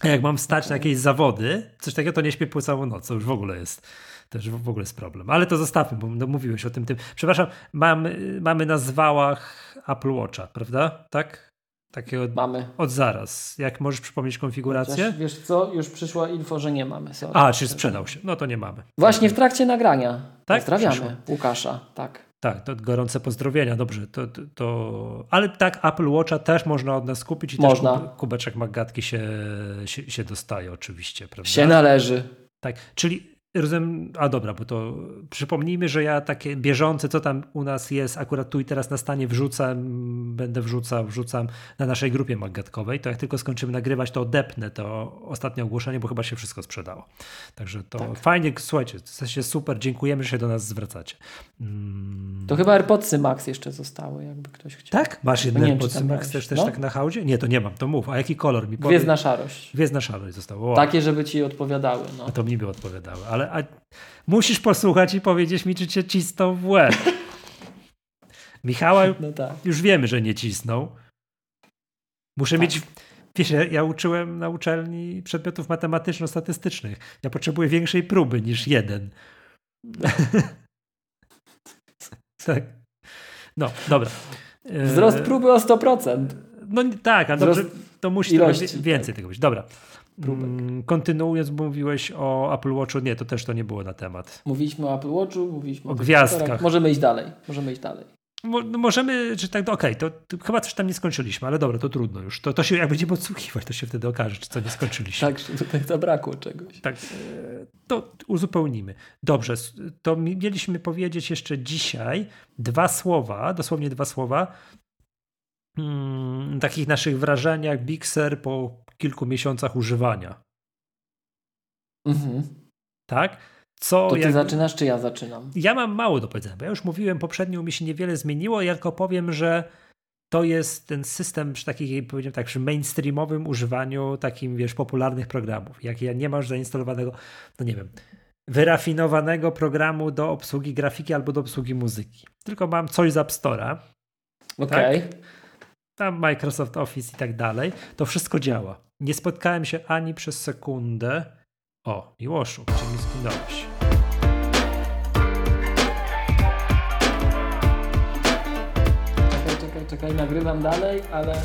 A jak mam stać na jakieś zawody, coś takiego, to nie śpię po całą noc. To już w ogóle jest też w ogóle jest problem. Ale to zostawmy, bo no, mówiłeś o tym. tym. Przepraszam, mamy, mamy na zwałach Apple Watcha, prawda? Tak? Takiego mamy. Od zaraz. Jak możesz przypomnieć konfigurację? Chociaż, wiesz co, już przyszła info, że nie mamy. Sorry. A, czy sprzedał się. No to nie mamy. Właśnie w trakcie nagrania. Tak? Pozdrawiamy Przyszło. Łukasza. Tak. Tak, to gorące pozdrowienia, dobrze. To, to, to, Ale tak, Apple Watcha też można od nas kupić i można. też kubeczek Maggatki się, się, się dostaje oczywiście, prawda? Się należy. Tak, czyli Rozumiem, a dobra, bo to przypomnijmy, że ja takie bieżące, co tam u nas jest, akurat tu i teraz na stanie wrzucam, będę wrzucał, wrzucam na naszej grupie magatkowej, to jak tylko skończymy nagrywać, to odepnę to ostatnie ogłoszenie, bo chyba się wszystko sprzedało. Także to tak. fajnie, słuchajcie, jesteście super, dziękujemy, że się do nas zwracacie. Mm. To chyba AirPodsy Max jeszcze zostały, jakby ktoś chciał. Tak? Masz jedne AirPodsy Max też, też no? tak na hałdzie? Nie, to nie mam, to mów. A jaki kolor mi powie? Gwiezdna szarość. Gwiezdna szarość zostało. Wow. Takie, żeby ci odpowiadały. No. A to mi by odpowiadały, ale a, musisz posłuchać i powiedzieć mi, czy cię cisną w łeb. [laughs] Michała no tak. już wiemy, że nie cisnął. Muszę tak. mieć. Wiesz, ja, ja, uczyłem na uczelni przedmiotów matematyczno-statystycznych. Ja potrzebuję większej próby niż jeden. [laughs] [laughs] tak. No, dobra. Wzrost e, próby o 100%. No tak, a dobrze, to musi ilości, więcej tak. tego być. Dobra. Mm, kontynuując, mówiłeś o Apple Watchu. Nie, to też to nie było na temat. Mówiliśmy o Apple Watchu, mówiliśmy o, o gwiazdkach. Możemy iść dalej. Możemy iść dalej. Mo no możemy, czy tak, okej, okay, to, to, chyba coś tam nie skończyliśmy, ale dobra, to trudno już. To, to się jak będziemy odsłuchiwać, to się wtedy okaże, czy co nie skończyliśmy. tak, że tutaj zabrakło czegoś. Tak, to uzupełnimy. Dobrze, to mieliśmy powiedzieć jeszcze dzisiaj dwa słowa, dosłownie dwa słowa, hmm, takich naszych wrażeniach Big Sur po kilku miesiącach używania. Mhm. Tak? Co to ty jak... zaczynasz, czy ja zaczynam? Ja mam mało do powiedzenia, bo ja już mówiłem poprzednio, mi się niewiele zmieniło, ja tylko powiem, że to jest ten system przy takich, powiedziałem tak, przy mainstreamowym używaniu takim, wiesz, popularnych programów. Jak ja nie masz zainstalowanego, no nie wiem, wyrafinowanego programu do obsługi grafiki albo do obsługi muzyki. Tylko mam coś z App Store'a. Okej. Okay. Tak? tam Microsoft Office i tak dalej, to wszystko działa. Nie spotkałem się ani przez sekundę. O, Miłoszu, gdzie mi zginąłeś? Czekaj, czekaj, czekaj, nagrywam dalej, ale...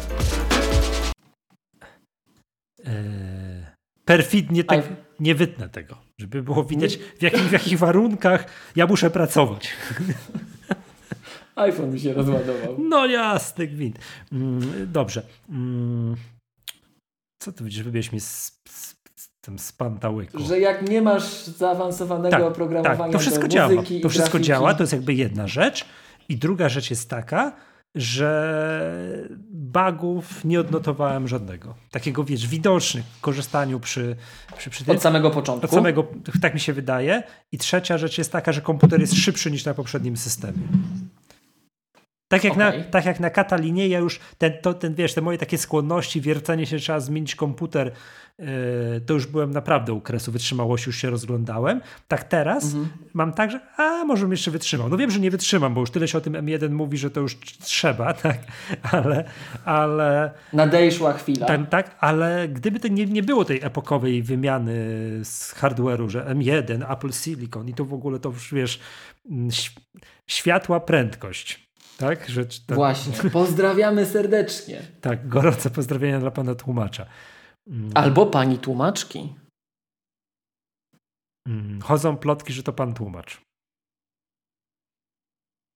Eee, perfidnie tak nie wytnę tego, żeby było widać w jakich, w jakich warunkach ja muszę pracować [laughs] iPhone mi się rozładował. No jasny gwint. Mm, dobrze. Mm, co ty widzisz? Wybierz mi z, z, z tym spantałyku. Że jak nie masz zaawansowanego tak, oprogramowania tak, to wszystko działa. To wszystko działa, to jest jakby jedna rzecz. I druga rzecz jest taka, że bugów nie odnotowałem żadnego. Takiego, wiesz, widocznych w korzystaniu przy, przy, przy tym. Od samego początku? Od samego, tak mi się wydaje. I trzecia rzecz jest taka, że komputer jest szybszy niż na poprzednim systemie. Tak jak, okay. na, tak jak na Katalinie, ja już ten, to, ten, wiesz, te moje takie skłonności, wiercenie się, trzeba zmienić komputer, yy, to już byłem naprawdę u kresu wytrzymałości, już się rozglądałem. Tak teraz mm -hmm. mam tak, że a, może bym jeszcze wytrzymał. No wiem, że nie wytrzymam, bo już tyle się o tym M1 mówi, że to już trzeba, [laughs] tak, ale... ale Nadejszła chwila. Tak, tak ale gdyby to nie, nie było tej epokowej wymiany z hardware'u, że M1, Apple Silicon i to w ogóle to już, wiesz, światła prędkość tak? Że, tak. Właśnie. Pozdrawiamy serdecznie. [laughs] tak, gorące pozdrowienia dla pana tłumacza. Mm. Albo pani tłumaczki. Mm, chodzą plotki, że to pan tłumacz.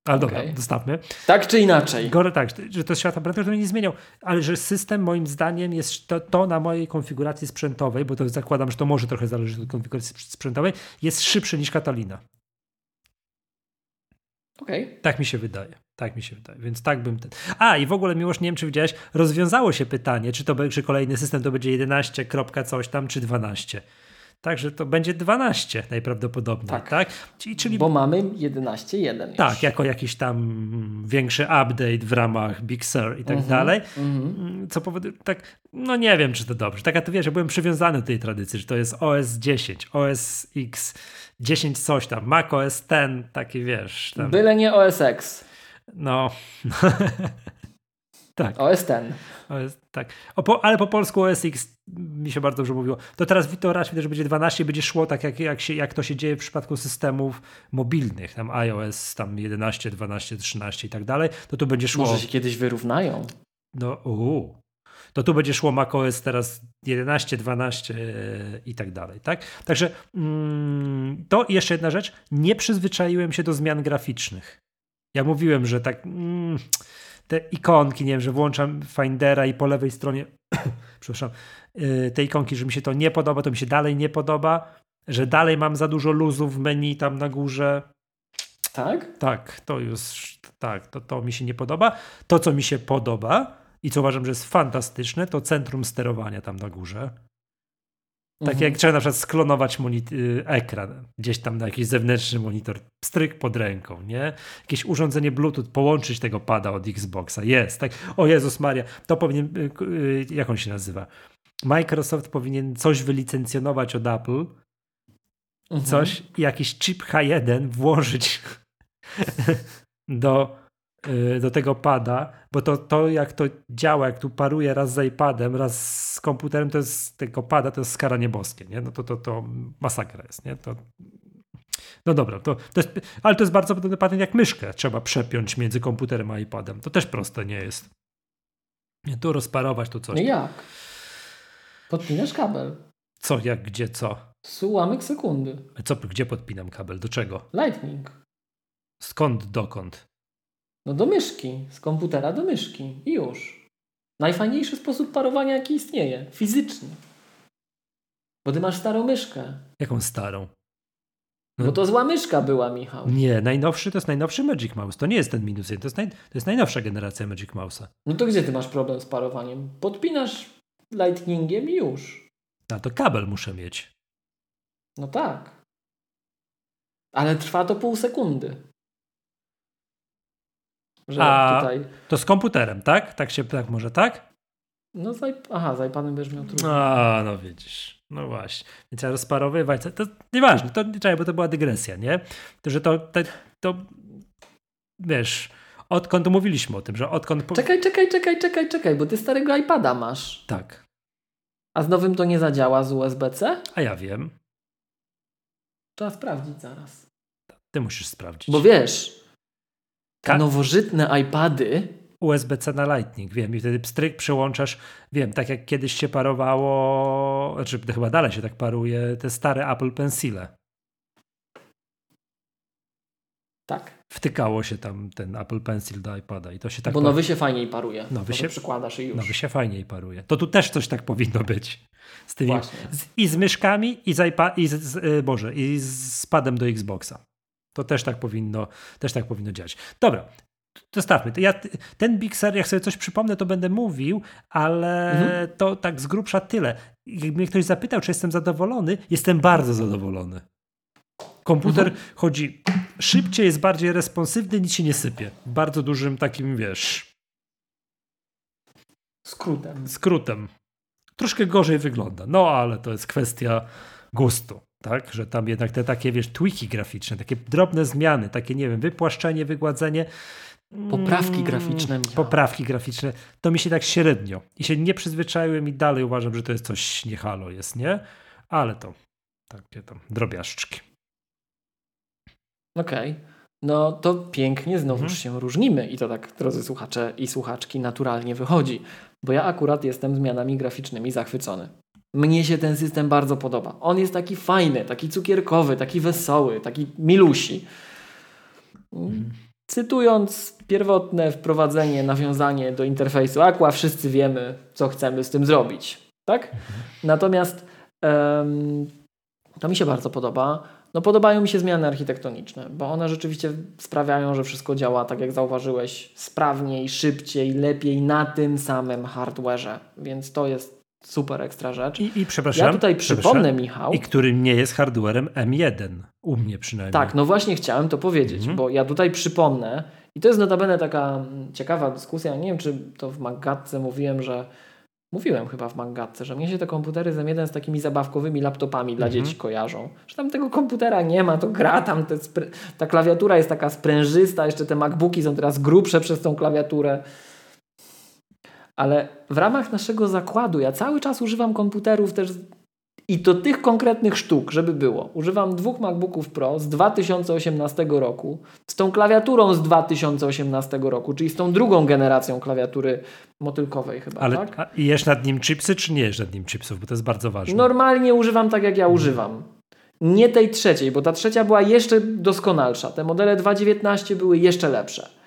Ale okay. dobra, dostawmy. Tak czy inaczej. Gore, tak, że to światła prędkość to nie zmieniał, ale że system moim zdaniem jest to, to, na mojej konfiguracji sprzętowej, bo to zakładam, że to może trochę zależy od konfiguracji sprzętowej, jest szybszy niż Catalina. Okay. Tak mi się wydaje. Tak mi się wydaje, więc tak bym. Ten... A i w ogóle, Miłosz, nie wiem, czy widziałeś, rozwiązało się pytanie, czy to czy kolejny system to będzie 11, kropka coś tam, czy 12. Także to będzie 12 najprawdopodobniej, tak? tak? Czyli, czyli... Bo mamy 11.1 Tak, jako jakiś tam większy update w ramach Big Sur i tak mm -hmm, dalej. Mm -hmm. Co powoduje, tak, no nie wiem, czy to dobrze. Tak, a to wiesz, ja byłem przywiązany do tej tradycji, że to jest OS 10, OS X, 10 coś tam, Mac OS 10, taki wiesz. Tam. Byle nie OS X. No. [laughs] tak. OS ten. OS, tak. Po, ale po polsku OS X mi się bardzo dobrze mówiło. To teraz to raczej że będzie 12 będzie szło tak jak, jak, się, jak to się dzieje w przypadku systemów mobilnych, tam iOS tam 11, 12, 13 i tak dalej, to tu będzie szło... Może się kiedyś wyrównają. No, uu. To tu będzie szło macOS teraz 11, 12 i tak dalej, tak? Także mm, to jeszcze jedna rzecz, nie przyzwyczaiłem się do zmian graficznych. Ja mówiłem, że tak mm, te ikonki, nie wiem, że włączam Findera i po lewej stronie, [coughs] przepraszam, yy, te ikonki, że mi się to nie podoba, to mi się dalej nie podoba. że dalej mam za dużo luzów w menu tam na górze. Tak? Tak, to już, tak, to, to mi się nie podoba. To, co mi się podoba i co uważam, że jest fantastyczne, to centrum sterowania tam na górze. Tak Mhm. jak trzeba na przykład sklonować y, ekran gdzieś tam na jakiś zewnętrzny monitor, stryk pod ręką, nie? Jakieś urządzenie Bluetooth, połączyć tego pada od Xboxa. Jest, tak. O Jezus Maria, to powinien, y, y, jak on się nazywa? Microsoft powinien coś wylicencjonować od Apple, Mhm. coś, jakiś chip H1 włożyć [laughs] do, do tego pada, bo to, to jak to działa, jak tu paruje raz z iPadem, raz z komputerem, to jest tego pada, to jest skaranie boskie, nie? No to, to, to masakra jest, nie? To, no dobra, to, to jest, ale to jest bardzo podobny patent jak myszkę. Trzeba przepiąć między komputerem a iPadem. To też proste nie jest. Nie, tu rozparować, tu coś. No jak? Podpinasz kabel. Co, jak, gdzie, co? Z ułamek sekundy. co? Gdzie podpinam kabel? Do czego? Lightning. Skąd, dokąd? No do myszki. Z komputera do myszki. I już. Najfajniejszy sposób parowania, jaki istnieje. Fizycznie. Bo ty masz starą myszkę. Jaką starą? Bo to zła myszka była, Michał. Nie, najnowszy to jest najnowszy Magic Mouse. To nie jest ten minus jeden, to jest, naj, to jest najnowsza generacja Magic Mouse'a. No to gdzie ty masz problem z parowaniem? Podpinasz lightningiem i już. A to kabel muszę mieć. No tak. Ale trwa to pół sekundy. Że A- tutaj. To z komputerem, tak? Tak się, tak może, tak? No z iP- Aha, z iPadem będziesz miał trudno. A, no widzisz. No właśnie. Więc ja rozparowywać, to nieważne, to nie trzeba, bo to była dygresja, nie? To, że to, to, to wiesz, odkąd mówiliśmy o tym, że odkąd... Po... Czekaj, czekaj, czekaj, czekaj, czekaj, bo ty starego iPada masz. Tak, A z nowym to nie zadziała z USB-C? a ja wiem. Trzeba sprawdzić zaraz. Ty musisz sprawdzić. Bo wiesz, te Ka- nowożytne iPady USB-C na Lightning, wiem, i wtedy pstryk przyłączasz, wiem, tak jak kiedyś się parowało, znaczy chyba dalej się tak paruje, te stare Apple Pencile. tak, Wtykało się tam ten Apple Pencil do iPada i to się tak bo nowy się fajniej paruje. Nowy się- przykładasz i już. nowy się fajniej paruje. To tu też coś tak powinno być. Z tymi, Właśnie. z, I z myszkami, i z, iPa- i z, z, y, Boże, i z padem do Xboxa. To też tak powinno, też tak powinno działać. Dobra, zostawmy. Ja, ten Big Sur, jak sobie coś przypomnę, to będę mówił, ale Mhm. to tak z grubsza tyle. Jak mnie ktoś zapytał, czy jestem zadowolony, jestem bardzo zadowolony. Komputer Mhm. chodzi szybciej, jest bardziej responsywny, nic się nie sypie. Bardzo dużym takim, wiesz, Skrótem. skrótem. Troszkę gorzej wygląda, no ale to jest kwestia gustu, tak? Że tam jednak te takie, wiesz, tweaki graficzne, takie drobne zmiany, takie, nie wiem, wypłaszczenie, wygładzenie. Poprawki mm, graficzne. Poprawki graficzne. To mi się tak średnio. I się nie przyzwyczaiłem i dalej uważam, że to jest coś nie halo jest, nie? Ale to takie tam drobiażdżki. Okej. No to pięknie, znowuż Mhm. się różnimy i to tak, drodzy słuchacze i słuchaczki, naturalnie wychodzi. Bo ja akurat jestem zmianami graficznymi zachwycony. Mnie się ten system bardzo podoba. On jest taki fajny, taki cukierkowy, taki wesoły, taki milusi. Mhm. Cytując pierwotne wprowadzenie, nawiązanie do interfejsu Aqua, wszyscy wiemy, co chcemy z tym zrobić. Tak? Natomiast em, to mi się bardzo podoba. No podobają mi się zmiany architektoniczne, bo one rzeczywiście sprawiają, że wszystko działa, tak jak zauważyłeś, sprawniej, szybciej, lepiej na tym samym hardwareze. Więc to jest super ekstra rzecz. I, i przepraszam. Ja tutaj przypomnę, Michał. I który nie jest hardwarem M1. U mnie przynajmniej. Tak, no właśnie chciałem to powiedzieć, Mhm. bo ja tutaj przypomnę, i to jest notabene taka mm, ciekawa dyskusja, nie wiem czy to w Maggatce mówiłem, że mówiłem chyba w Maggatce, że mnie się te komputery z M1 z takimi zabawkowymi laptopami dla Mhm. dzieci kojarzą. Że tam tego komputera nie ma, to gra tam, ta klawiatura jest taka sprężysta, jeszcze te MacBooki są teraz grubsze przez tą klawiaturę. Ale w ramach naszego zakładu ja cały czas używam komputerów też i to tych konkretnych sztuk, żeby było. Używam dwóch MacBooków Pro z 2018 roku, z tą klawiaturą z 2018 roku, czyli z tą drugą generacją klawiatury motylkowej chyba, Ale tak? a, i jesz nad nim chipsy, czy nie jesz nad nim chipsów? Bo to jest bardzo ważne. Normalnie używam tak, jak ja używam. Nie tej trzeciej, bo ta trzecia była jeszcze doskonalsza. Te modele 2.19 były jeszcze lepsze.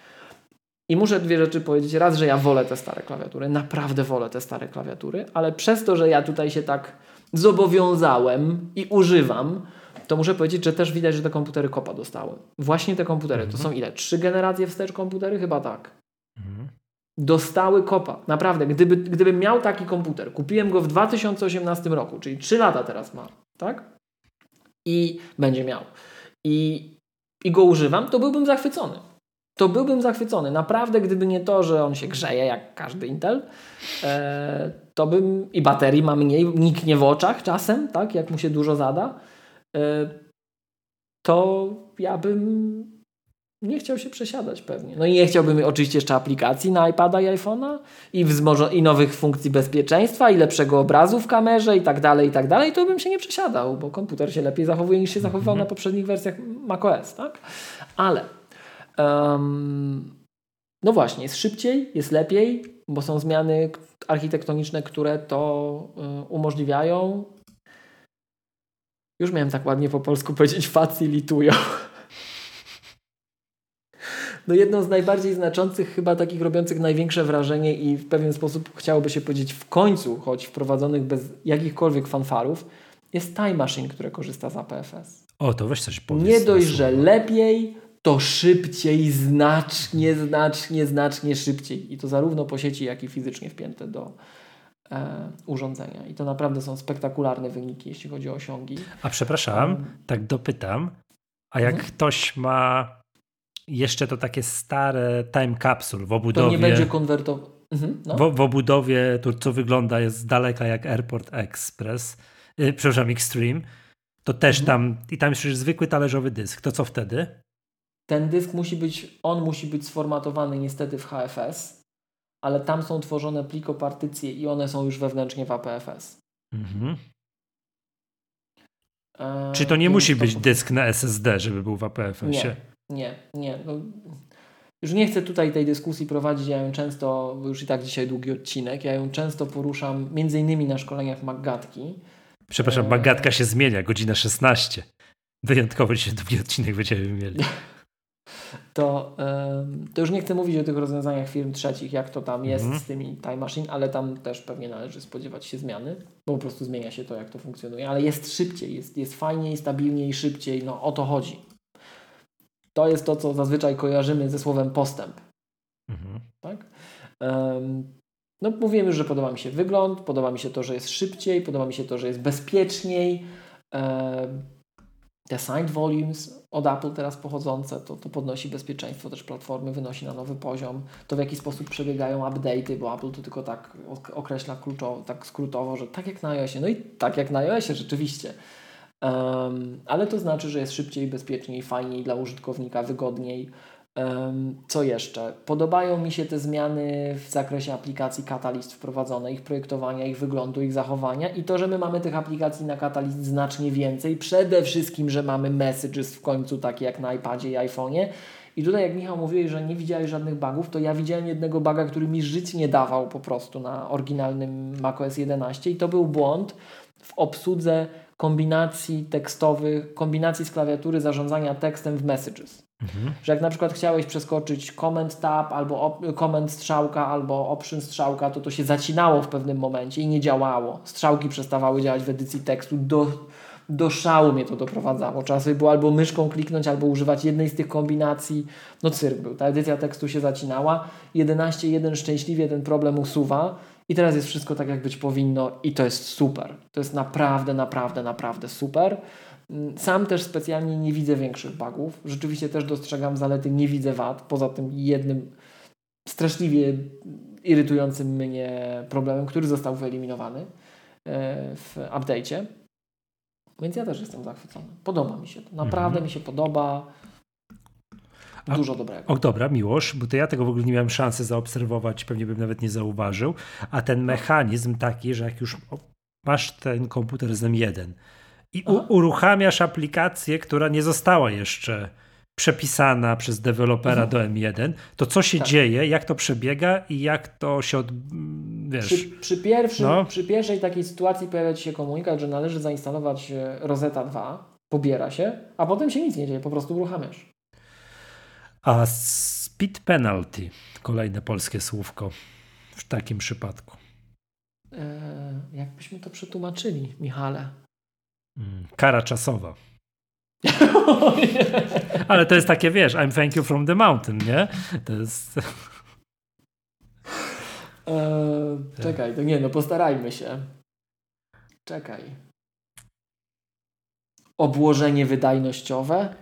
I muszę dwie rzeczy powiedzieć. Raz, że ja wolę te stare klawiatury. Naprawdę wolę te stare klawiatury, ale przez to, że ja tutaj się tak zobowiązałem i używam, to muszę powiedzieć, że też widać, że te komputery kopa dostały. Właśnie te komputery. To są ile? Trzy generacje wstecz komputery? Chyba tak. Dostały kopa. Naprawdę. Gdyby, gdybym miał taki komputer, kupiłem go w 2018 roku, czyli 3 lata teraz ma, tak? I będzie miał. I, I go używam, to byłbym zachwycony. To byłbym zachwycony. Naprawdę, gdyby nie to, że on się grzeje jak każdy Intel, e, to bym i baterii ma mniej, niknie w oczach czasem, tak, jak mu się dużo zada, e, to ja bym nie chciał się przesiadać pewnie. No i nie chciałbym oczywiście jeszcze aplikacji na iPada i iPhone'a i, wzmożo- i nowych funkcji bezpieczeństwa i lepszego obrazu w kamerze i tak dalej, i tak dalej, to bym się nie przesiadał, bo komputer się lepiej zachowuje niż się zachowywał na poprzednich wersjach macOS, tak? Ale no właśnie, jest szybciej, jest lepiej, bo są zmiany architektoniczne, które to y, umożliwiają. Już miałem tak ładnie po polsku [laughs] powiedzieć facilitują. No jedną z najbardziej znaczących, chyba takich robiących największe wrażenie i w pewien sposób chciałoby się powiedzieć w końcu, choć wprowadzonych bez jakichkolwiek fanfarów, jest Time Machine, które korzysta z APFS. O, to weź coś powiedz. Nie dość, że lepiej, to szybciej, znacznie, znacznie, znacznie szybciej. I to zarówno po sieci, jak i fizycznie wpięte do e, urządzenia. I to naprawdę są spektakularne wyniki, jeśli chodzi o osiągi. A przepraszam, um, tak dopytam. A jak hmm? ktoś ma jeszcze to takie stare time capsule w obudowie. To nie będzie konwertował. Mhm, no. w, w, obudowie, to co wygląda jest z daleka jak Airport Express, yy, przepraszam, Extreme, to też mhm. tam, i tam jest już zwykły talerzowy dysk. To co wtedy? Ten dysk musi być, on musi być sformatowany niestety w HFS, ale tam są tworzone plikopartycje i one są już wewnętrznie w APFS. Mhm. E, Czy to nie musi być dysk na SSD, żeby był w APFS-ie? Nie, nie, nie. No, już nie chcę tutaj tej dyskusji prowadzić, ja ją często, bo już i tak dzisiaj długi odcinek, ja ją często poruszam między innymi na szkoleniach Maggatki. Przepraszam, e, Maggatka się zmienia, godzina 16. Wyjątkowo dzisiaj długi odcinek będziemy mieli. [laughs] To, to już nie chcę mówić o tych rozwiązaniach firm trzecich, jak to tam jest mm -hmm. z tymi Time Machine, ale tam też pewnie należy spodziewać się zmiany, bo po prostu zmienia się to, jak to funkcjonuje, ale jest szybciej, jest, jest fajniej, stabilniej, szybciej, no o to chodzi. To jest to, co zazwyczaj kojarzymy ze słowem postęp. Mhm. Tak? Um, no mówiłem już, że podoba mi się wygląd, podoba mi się to, że jest szybciej, podoba mi się to, że jest bezpieczniej. Um, te signed volumes od Apple teraz pochodzące, to, to podnosi bezpieczeństwo też platformy, wynosi na nowy poziom. To w jaki sposób przebiegają update'y, bo Apple to tylko tak określa kluczowo, tak skrótowo, że tak jak na iOSie. No i tak jak na iOSie rzeczywiście. Um, ale to znaczy, że jest szybciej, bezpieczniej, fajniej dla użytkownika, wygodniej. Co jeszcze? Podobają mi się te zmiany w zakresie aplikacji Catalyst wprowadzone, ich projektowania, ich wyglądu, ich zachowania i to, że my mamy tych aplikacji na Catalyst znacznie więcej. Przede wszystkim, że mamy messages w końcu takie jak na iPadzie i iPhone'ie. I tutaj jak Michał mówiłeś, że nie widziałeś żadnych bugów, to ja widziałem jednego buga, który mi żyć nie dawał po prostu na oryginalnym macOS 11 i to był błąd w obsłudze kombinacji tekstowych, kombinacji z klawiatury zarządzania tekstem w messages. Mhm. Że jak na przykład chciałeś przeskoczyć comment tab albo comment strzałka albo option strzałka, to to się zacinało w pewnym momencie i nie działało. Strzałki przestawały działać w edycji tekstu. Do, do szału mnie to doprowadzało. Trzeba sobie było albo myszką kliknąć, albo używać jednej z tych kombinacji. No cyrk był. Ta edycja tekstu się zacinała. 11.1 szczęśliwie ten problem usuwa i teraz jest wszystko tak, jak być powinno, i to jest super. To jest naprawdę, naprawdę, naprawdę super. Sam też specjalnie nie widzę większych bugów. Rzeczywiście też dostrzegam zalety, nie widzę wad. Poza tym jednym straszliwie irytującym mnie problemem, który został wyeliminowany e, w update'cie. Więc ja też jestem zachwycony. Podoba mi się to. Naprawdę mhm. mi się podoba. Dużo dobrego. O, dobra, Miłosz, bo to ja tego w ogóle nie miałem szansy zaobserwować, pewnie bym nawet nie zauważył. A ten mechanizm taki, że jak już masz ten komputer z M1 i uruchamiasz aplikację, która nie została jeszcze przepisana przez dewelopera mhm. do M1, to co się tak. dzieje, jak to przebiega i jak to się od, wiesz... Przy, przy, pierwszym, no. przy pierwszej takiej sytuacji pojawia się komunikat, że należy zainstalować e, Rosetta 2, pobiera się, a potem się nic nie dzieje, po prostu uruchamiasz. A speed penalty, kolejne polskie słówko w takim przypadku. E, jak byśmy to przetłumaczyli, Michale? Mm, kara czasowa. [laughs] Ale to jest takie, wiesz, I'm thank you from the mountain, nie? To jest... Eee, czekaj, to nie, no postarajmy się. Czekaj. Obłożenie wydajnościowe?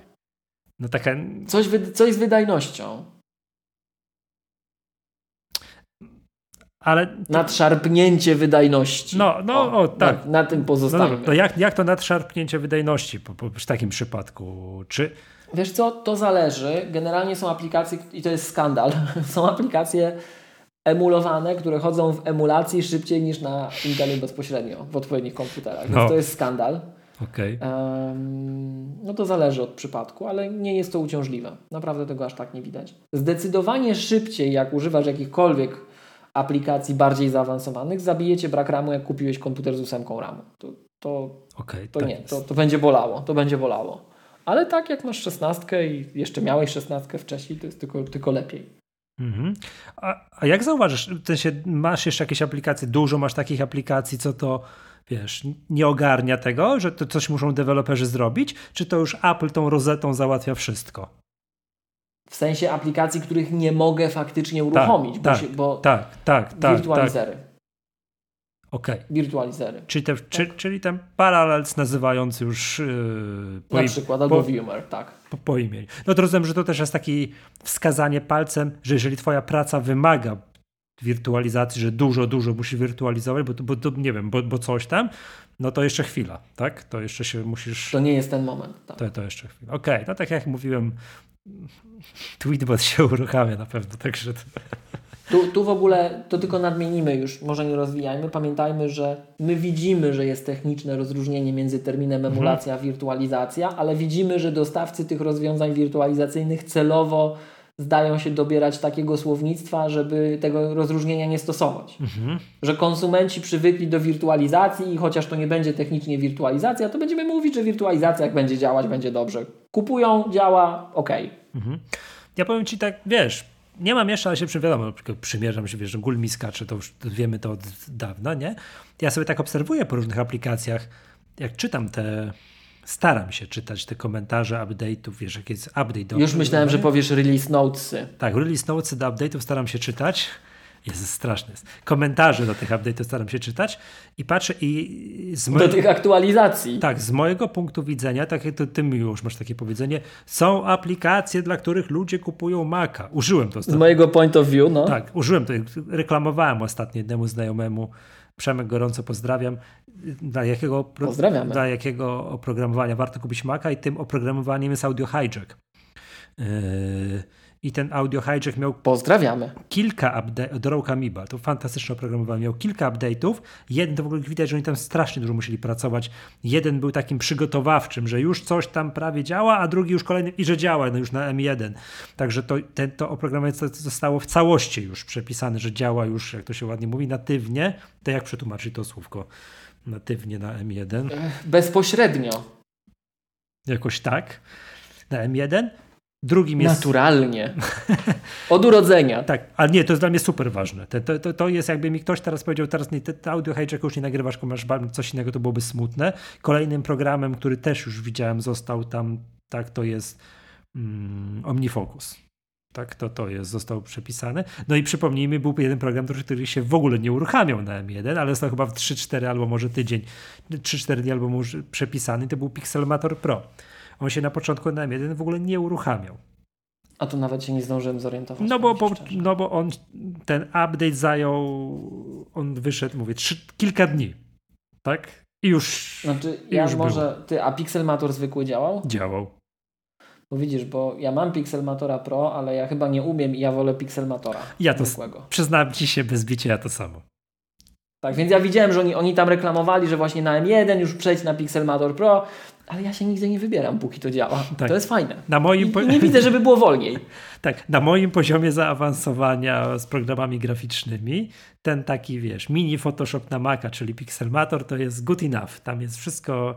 No taka... Coś, coś z wydajnością. Ale... Nadszarpnięcie wydajności. No, no, o, o tak. Na, na, tym pozostanie. No to jak, jak to nadszarpnięcie wydajności po, po, w takim przypadku? Czy... Wiesz co, to zależy. Generalnie są aplikacje, i to jest skandal, [laughs] są aplikacje emulowane, które chodzą w emulacji szybciej niż na Intelu bezpośrednio w odpowiednich komputerach. Więc no. to jest skandal. Okay. Um, no to zależy od przypadku, ale nie jest to uciążliwe. Naprawdę tego aż tak nie widać. Zdecydowanie szybciej, jak używasz jakichkolwiek aplikacji bardziej zaawansowanych, zabijecie brak RAMu, jak kupiłeś komputer z ósemką RAMu. To, to, okay, to tak nie, to, to będzie bolało. To będzie bolało. Ale tak jak masz szesnastkę i jeszcze miałeś szesnastkę wcześniej, to jest tylko, tylko lepiej. Mhm. A, a, jak zauważysz, ty się, masz jeszcze jakieś aplikacje, dużo masz takich aplikacji, co to wiesz, nie ogarnia tego, że to coś muszą deweloperzy zrobić, czy to już Apple tą rozetą załatwia wszystko? W sensie aplikacji, których nie mogę faktycznie uruchomić, tak, bo, tak, się, bo tak, tak, tak, wirtualizery. Tak. Okej. Okay. Wirtualizery. Czyli, te, tak. czy, czyli ten parallels nazywając już yy, Na przykład, albo Viewer, tak. Po, po imieniu. No to rozumiem, że to też jest takie wskazanie palcem, że jeżeli twoja praca wymaga wirtualizacji, że dużo, dużo musi wirtualizować, bo, bo, bo nie wiem, bo, bo coś tam, no to jeszcze chwila, tak? To jeszcze się musisz... To nie jest ten moment. Tak. To, to jeszcze chwila. Okej, okay. no tak jak mówiłem, Tweetbot się uruchamia na pewno, także... To... Tu, tu w ogóle to tylko nadmienimy już, może nie rozwijajmy. Pamiętajmy, że my widzimy, że jest techniczne rozróżnienie między terminem emulacja a wirtualizacja, ale widzimy, że dostawcy tych rozwiązań wirtualizacyjnych celowo zdają się dobierać takiego słownictwa, żeby tego rozróżnienia nie stosować. Mhm. Że konsumenci przywykli do wirtualizacji i chociaż to nie będzie technicznie wirtualizacja, to będziemy mówić, że wirtualizacja jak będzie działać, będzie dobrze. Kupują, działa, ok. Mhm. Ja powiem Ci tak, wiesz, nie mam jeszcze, ale się wiadomo, przymierzam się, wiesz, że gul mi skacze, to już wiemy to od dawna, nie? Ja sobie tak obserwuję po różnych aplikacjach, jak czytam te, staram się czytać te komentarze update'ów, wiesz, jak jest update do... Już myślałem, że powiesz release notesy. Tak, release notesy do update'ów staram się czytać, jest straszne. Komentarze do tych update'ów staram się czytać i patrzę i z mojego, Do tych aktualizacji. Tak, z mojego punktu widzenia, tak jak to ty już masz takie powiedzenie, są aplikacje, dla których ludzie kupują Maca. Użyłem to ostatnio. Z mojego point of view, no. Tak, użyłem to. Reklamowałem ostatnio jednemu znajomemu. Przemek gorąco pozdrawiam. Dla jakiego, Pozdrawiamy. dla jakiego oprogramowania warto kupić Maca i tym oprogramowaniem jest Audio Hijack. Yy, i ten audio hijack miał Pozdrawiamy. kilka update'ów, Droga Miba, to fantastyczne oprogramowanie, miał kilka update'ów, jeden to w ogóle widać, że oni tam strasznie dużo musieli pracować, jeden był takim przygotowawczym, że już coś tam prawie działa, a drugi już kolejny i że działa no już na M1, także to, ten, to oprogramowanie zostało w całości już przepisane, że działa już, jak to się ładnie mówi, natywnie, to jak przetłumaczyć to słówko? Natywnie na M1? Bezpośrednio. Jakoś tak, na M1 Drugim jest. Naturalnie. [laughs] Od urodzenia. tak, ale nie, to jest dla mnie super ważne. To, to, to jest jakby mi ktoś teraz powiedział, teraz nie, te audio hijack już nie nagrywasz, tylko masz coś innego, to byłoby smutne. Kolejnym programem, który też już widziałem, został tam, tak, to jest mm, OmniFocus. Tak, to, to jest, został przepisany. No i przypomnijmy, był jeden program, który się w ogóle nie uruchamiał na M1, ale został chyba w 3-4 albo może tydzień, 3-4 dni albo może przepisany, to był Pixelmator Pro. On się na początku na M1 w ogóle nie uruchamiał. A tu nawet się nie zdążyłem zorientować. No bo, bo no bo on, ten update zajął, on wyszedł, mówię, trzy, kilka dni. Tak? I już. Znaczy, i ja już może. Było. Ty, a Pixelmator zwykły działał? Działał. Bo widzisz, bo ja mam Pixelmatora Pro, ale ja chyba nie umiem i ja wolę Pixelmatora. Ja to zwykłego. przyznam ci się bez bicia, ja to samo. Tak, więc ja widziałem, że oni, oni tam reklamowali, że właśnie na M1 już przejść na Pixelmator Pro, ale ja się nigdy nie wybieram, póki to działa. Tak. To jest fajne. Na moim I, nie widzę, żeby było wolniej. [laughs] tak, na moim poziomie zaawansowania z programami graficznymi, ten taki, wiesz, mini Photoshop na Maca, czyli Pixelmator, to jest good enough. Tam jest wszystko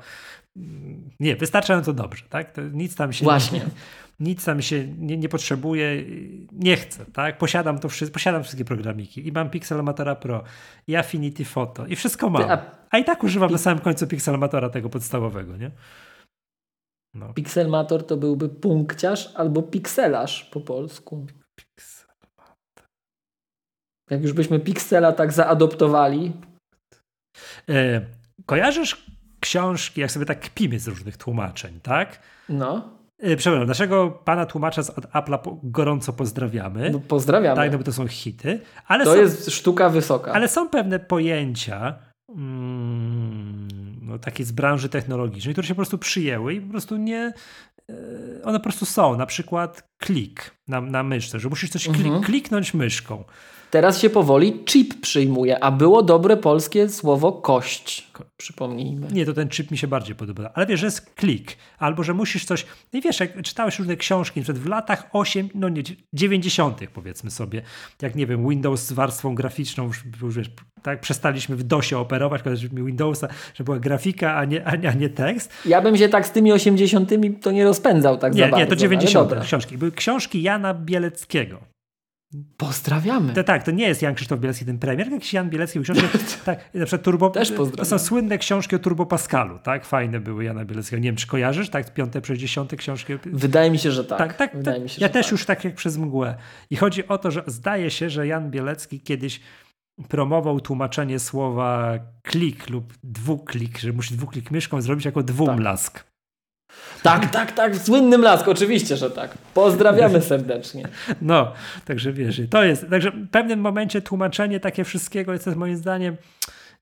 Nie, wystarczająco dobrze, tak? To nic tam się Właśnie. Nie, nic tam się nie, nie potrzebuje, nie chcę, tak? Posiadam to wszystko, posiadam wszystkie programiki i mam Pixelmatora Pro i Affinity Photo i wszystko mam. A i tak używam na samym końcu Pixelmatora tego podstawowego, nie? No. Pixelmator to byłby punkciarz albo pikselarz po polsku. Pixel. Jak już byśmy piksela tak zaadoptowali, E, kojarzysz książki, jak sobie tak kpimy z różnych tłumaczeń, tak? no, E, przepraszam, naszego pana tłumacza z od Apple'a po, gorąco pozdrawiamy. no pozdrawiamy. tak, no bo to są hity, ale, to są, jest sztuka wysoka. ale są pewne pojęcia mm, no, takie z branży technologicznej, które się po prostu przyjęły i po prostu nie e, one po prostu są. Na przykład klik na, na myszce, że musisz coś klik, Mhm. kliknąć myszką. Teraz się powoli chip przyjmuje, a było dobre polskie słowo kość. Przypomnijmy. Nie, to ten chip mi się bardziej podoba. Ale wiesz, że jest klik. Albo, że musisz coś... No i wiesz, jak czytałeś różne książki, na przykład w latach 8, no nie, 90 powiedzmy sobie, jak nie wiem, Windows z warstwą graficzną, już, już wiesz, tak, przestaliśmy w DOSie operować, mi Windowsa, że była grafika, a nie, a, nie- a nie tekst. Ja bym się tak z tymi 80 to nie rozpędzał tak za Nie, bardzo. nie, to ale 90 dobra. książki. Były książki Jana Bieleckiego. Pozdrawiamy. To, tak, to nie jest Jan Krzysztof Bielecki, ten premier, jak jakiś Jan Bielecki książki, [laughs] tak, na przykład Turbo, Też to pozdrawiam. są słynne książki o Turbo Pascalu, tak, fajne były Jana Bieleckiego, nie wiem, czy kojarzysz, tak, piąte przez dziesiąte książki, Wydaje mi się, że tak. tak, tak, Wydaje tak. mi się, ja też tak. już tak jak przez mgłę i chodzi o to, że zdaje się, że Jan Bielecki kiedyś promował tłumaczenie słowa klik lub dwuklik, że musi dwuklik myszką zrobić jako dwumlask. Tak, tak, tak. W słynnym lasku, oczywiście, że tak. Pozdrawiamy serdecznie. No, także wiesz, to jest, także w pewnym momencie tłumaczenie takie wszystkiego jest moim zdaniem,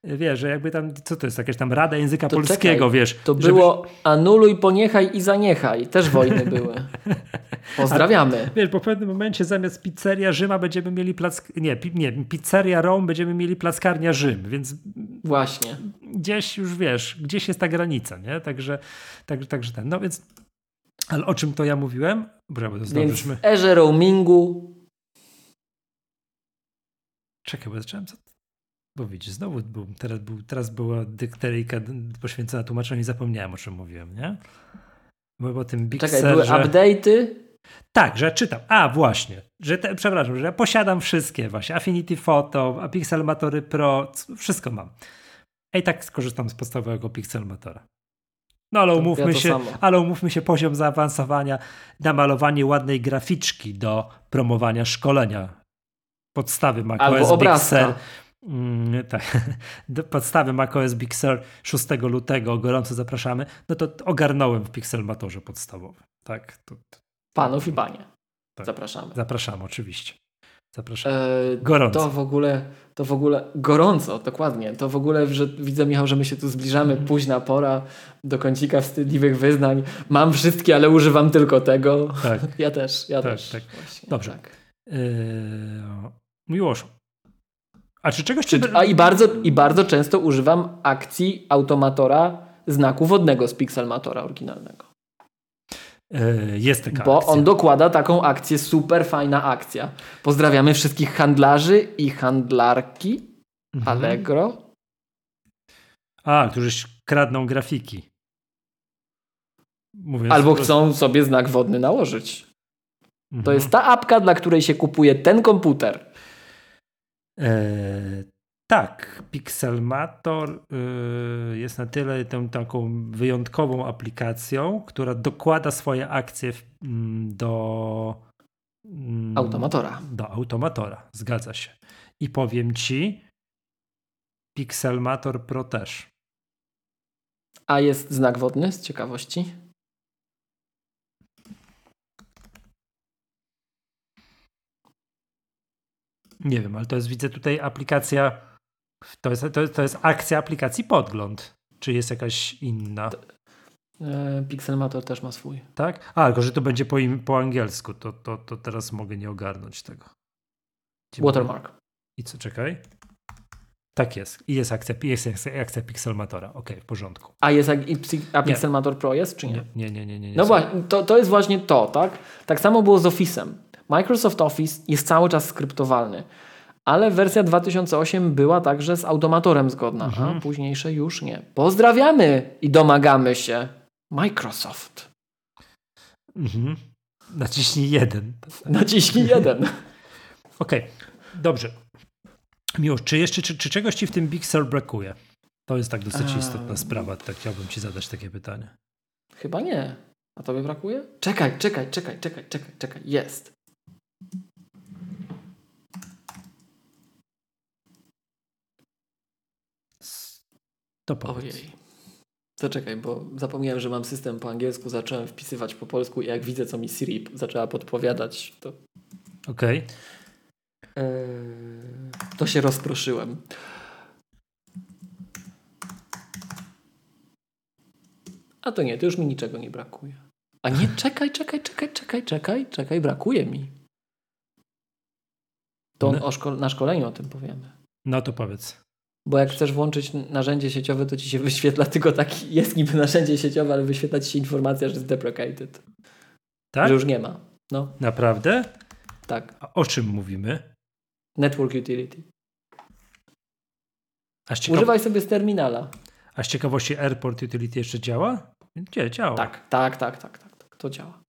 wiesz, że jakby tam, co to jest, jakaś tam Rada Języka To Polskiego, czekaj, wiesz. To żeby- było anuluj, poniechaj i zaniechaj. Też wojny były. [laughs] Pozdrawiamy. Wiesz, bo w pewnym momencie zamiast pizzeria Rzyma będziemy mieli plac... Nie, nie, pizzeria Rome będziemy mieli plackarnia Rzym, więc Właśnie. Gdzieś już wiesz, gdzieś jest ta granica, nie? Także, także, także ten, no więc ale o czym to ja mówiłem? Dobra, bo to Więc w erze roamingu Czekaj, bo zacząłem co... Bo widzisz, znowu był, teraz, był, teraz była dykteryjka poświęcona tłumaczeniu i zapomniałem o czym mówiłem, nie? Bo o tym Big Czekaj, były Surze- update'y. Tak, że czytam. A, właśnie. Że te, przepraszam, że ja posiadam wszystkie właśnie. Affinity Photo, Pixelmatory Pro, wszystko mam. A i tak skorzystam z podstawowego Pixelmatora. No ale umówmy ja się, samo. ale umówmy się poziom zaawansowania na malowanie ładnej graficzki do promowania szkolenia. Podstawy macOS Big. Sur. Mm, tak. [laughs] Podstawy macOS Big Sur 6 lutego gorąco zapraszamy. No to ogarnąłem w Pixelmatorze podstawowym. Tak, to, to Panów i panie. Tak. Zapraszamy. Zapraszamy, oczywiście. Zapraszamy. E, Gorąco. To w ogóle, to w ogóle gorąco, dokładnie. To w ogóle, że widzę Michał, że my się tu zbliżamy, Mhm. późna pora do kącika wstydliwych wyznań. Mam wszystkie, ale używam tylko tego. Tak. Ja też, ja Tak, też. tak. Właśnie, Dobrze. Tak. Yy, Miłoszu. A czy czegoś Czy, a i bardzo, i bardzo często używam akcji automatora znaku wodnego z Pixelmatora oryginalnego. Yy, jest taka Bo akcja. on dokłada taką akcję, super fajna akcja. Pozdrawiamy wszystkich handlarzy i handlarki Mhm. Allegro. A, którzy kradną grafiki. Mówiąc Albo chcą sobie znak wodny nałożyć. To Mhm. jest ta apka, dla której się kupuje ten komputer. E, tak, Pixelmator y, jest na tyle tą taką wyjątkową aplikacją, która dokłada swoje akcje w, mm, do mm, Automatora. Do automatora, zgadza się. I powiem ci, Pixelmator Pro też. A jest znak wodny z ciekawości? Nie wiem, ale to jest, widzę tutaj aplikacja, to jest, to to jest akcja aplikacji Podgląd. Czy jest jakaś inna? E, Pixelmator też ma swój. Tak? A, tylko że to będzie po, im, po angielsku, to, to, to teraz mogę nie ogarnąć tego. Gdzie Watermark. I co, czekaj? Tak jest. I jest akcja, jest akcja, Pixelmatora. Okej, w porządku. A jest jak- i a Pixelmator Pro jest, czy nie? Nie, nie, nie, nie. nie, No właśnie, to, to jest właśnie to, tak? Tak samo było z Office'em. Microsoft Office jest cały czas skryptowalny, ale wersja 2008 była także z automatorem zgodna, Mhm. a późniejsze już nie. Pozdrawiamy i domagamy się Microsoft. Mhm. Naciśnij jeden. Naciśnij jeden. [laughs] Okej, dobrze. Miłosz, czy jeszcze, czy, czy czegoś ci w tym Big Sur brakuje? To jest tak dosyć Eee. istotna sprawa, tak chciałbym ci zadać takie pytanie. Chyba nie. A tobie brakuje? Czekaj, czekaj, czekaj, czekaj, czekaj, czekaj. Jest. To powiedz. Ojej. To czekaj, bo zapomniałem, że mam system po angielsku, zacząłem wpisywać po polsku i jak widzę, co mi Siri zaczęła podpowiadać, to, Okej. Eee, to się rozproszyłem. A to nie, to już mi niczego nie brakuje. A nie, czekaj, czekaj, czekaj, czekaj, czekaj, czekaj, brakuje mi. To No. o szko- na szkoleniu o tym powiemy. No to powiedz. Bo jak chcesz włączyć narzędzie sieciowe, to ci się wyświetla tylko taki, jest niby narzędzie sieciowe, ale wyświetla ci się informacja, że jest deprecated. Tak? Że już nie ma. No, Naprawdę? tak. A o czym mówimy? Network utility. Ciekaw... Używaj sobie z terminala. A z ciekawości Airport Utility jeszcze działa? Gdzie? Działa. Tak, tak, tak, tak, tak, tak. To działa.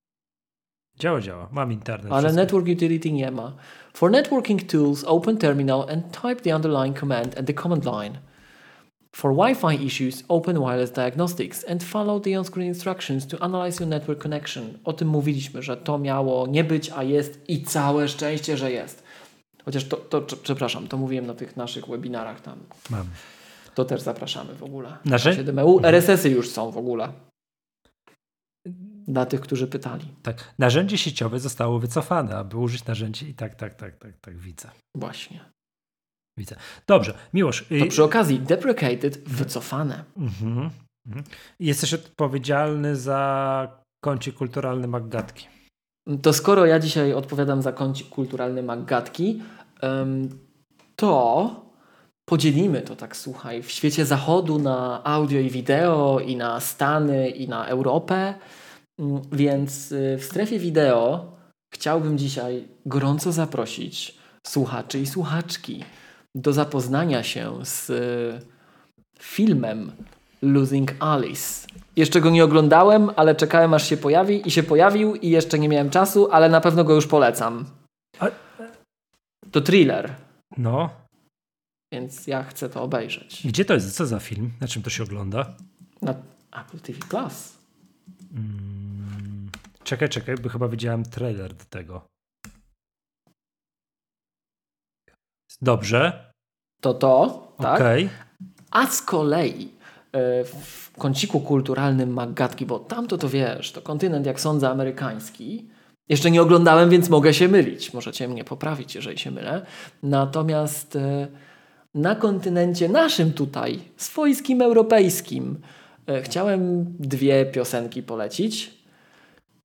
Działa, działa. Mam internet. Ale wszystko. network utility nie ma. For networking tools, open terminal and type the underlying command and the command line. For Wi-Fi issues, open wireless diagnostics and follow the on-screen instructions to analyze your network connection. O tym mówiliśmy, że to miało nie być, a jest i całe szczęście, że jest. Chociaż to, to prze- przepraszam, to mówiłem na tych naszych webinarach tam. Mam. To też zapraszamy w ogóle. Nasze- 7EU. RSS-y już są w ogóle. Dla tych, którzy pytali. Tak. Narzędzie sieciowe zostało wycofane, aby użyć narzędzi i tak, tak, tak, tak, tak, widzę. Właśnie. Widzę. Dobrze, Miłosz. To y- przy okazji deprecated, wycofane. Mhm. Mhm. Jesteś odpowiedzialny za kącik kulturalny Maggatki. To skoro ja dzisiaj odpowiadam za kącik kulturalny Maggatki, to podzielimy to tak, słuchaj, w świecie zachodu na audio i wideo i na Stany i na Europę. Więc y, w strefie wideo chciałbym dzisiaj gorąco zaprosić słuchaczy i słuchaczki do zapoznania się z y, filmem Losing Alice. Jeszcze go nie oglądałem, ale czekałem aż się pojawi i się pojawił i jeszcze nie miałem czasu, ale na pewno go już polecam. To thriller, No, więc ja chcę to obejrzeć. gdzie to jest? Co za film? Na czym to się ogląda? Na Apple TV Plus. Mm. Czekaj, czekaj, bo chyba widziałem trailer do tego. Dobrze, To to, tak? okej. A z kolei e, w kąciku kulturalnym Maggatki, bo tamto to wiesz, to kontynent, jak sądzę, amerykański. Jeszcze nie oglądałem, więc mogę się mylić. Możecie mnie poprawić, jeżeli się mylę. Natomiast e, na kontynencie naszym tutaj, swojskim europejskim, chciałem dwie piosenki polecić.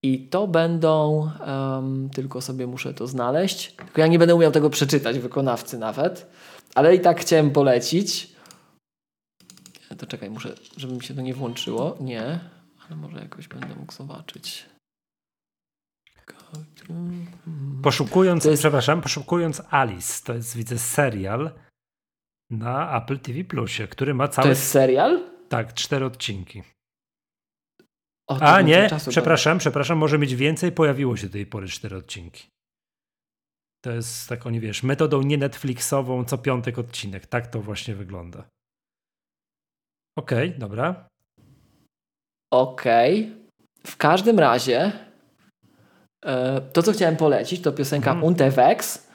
I to będą, em, tylko sobie muszę to znaleźć. Tylko ja nie będę umiał tego przeczytać, wykonawcy nawet, ale i tak chciałem polecić. To czekaj, muszę, żeby mi się to nie włączyło. Nie, ale może jakoś będę mógł zobaczyć. Poszukując, To jest- przepraszam, poszukując Alice, to jest widzę serial na Apple TV Plusie, który ma To cały, jest serial? Tak, cztery odcinki. O, A więcej nie, czasu przepraszam, przepraszam, może mieć więcej, pojawiło się do tej pory cztery odcinki. To jest taką, nie wiesz, metodą nie Netflixową, co piątek odcinek. Tak to właśnie wygląda. Okej, dobra. Okej. W każdym razie e, to, co chciałem polecić, to piosenka Mhm. Unterwegs,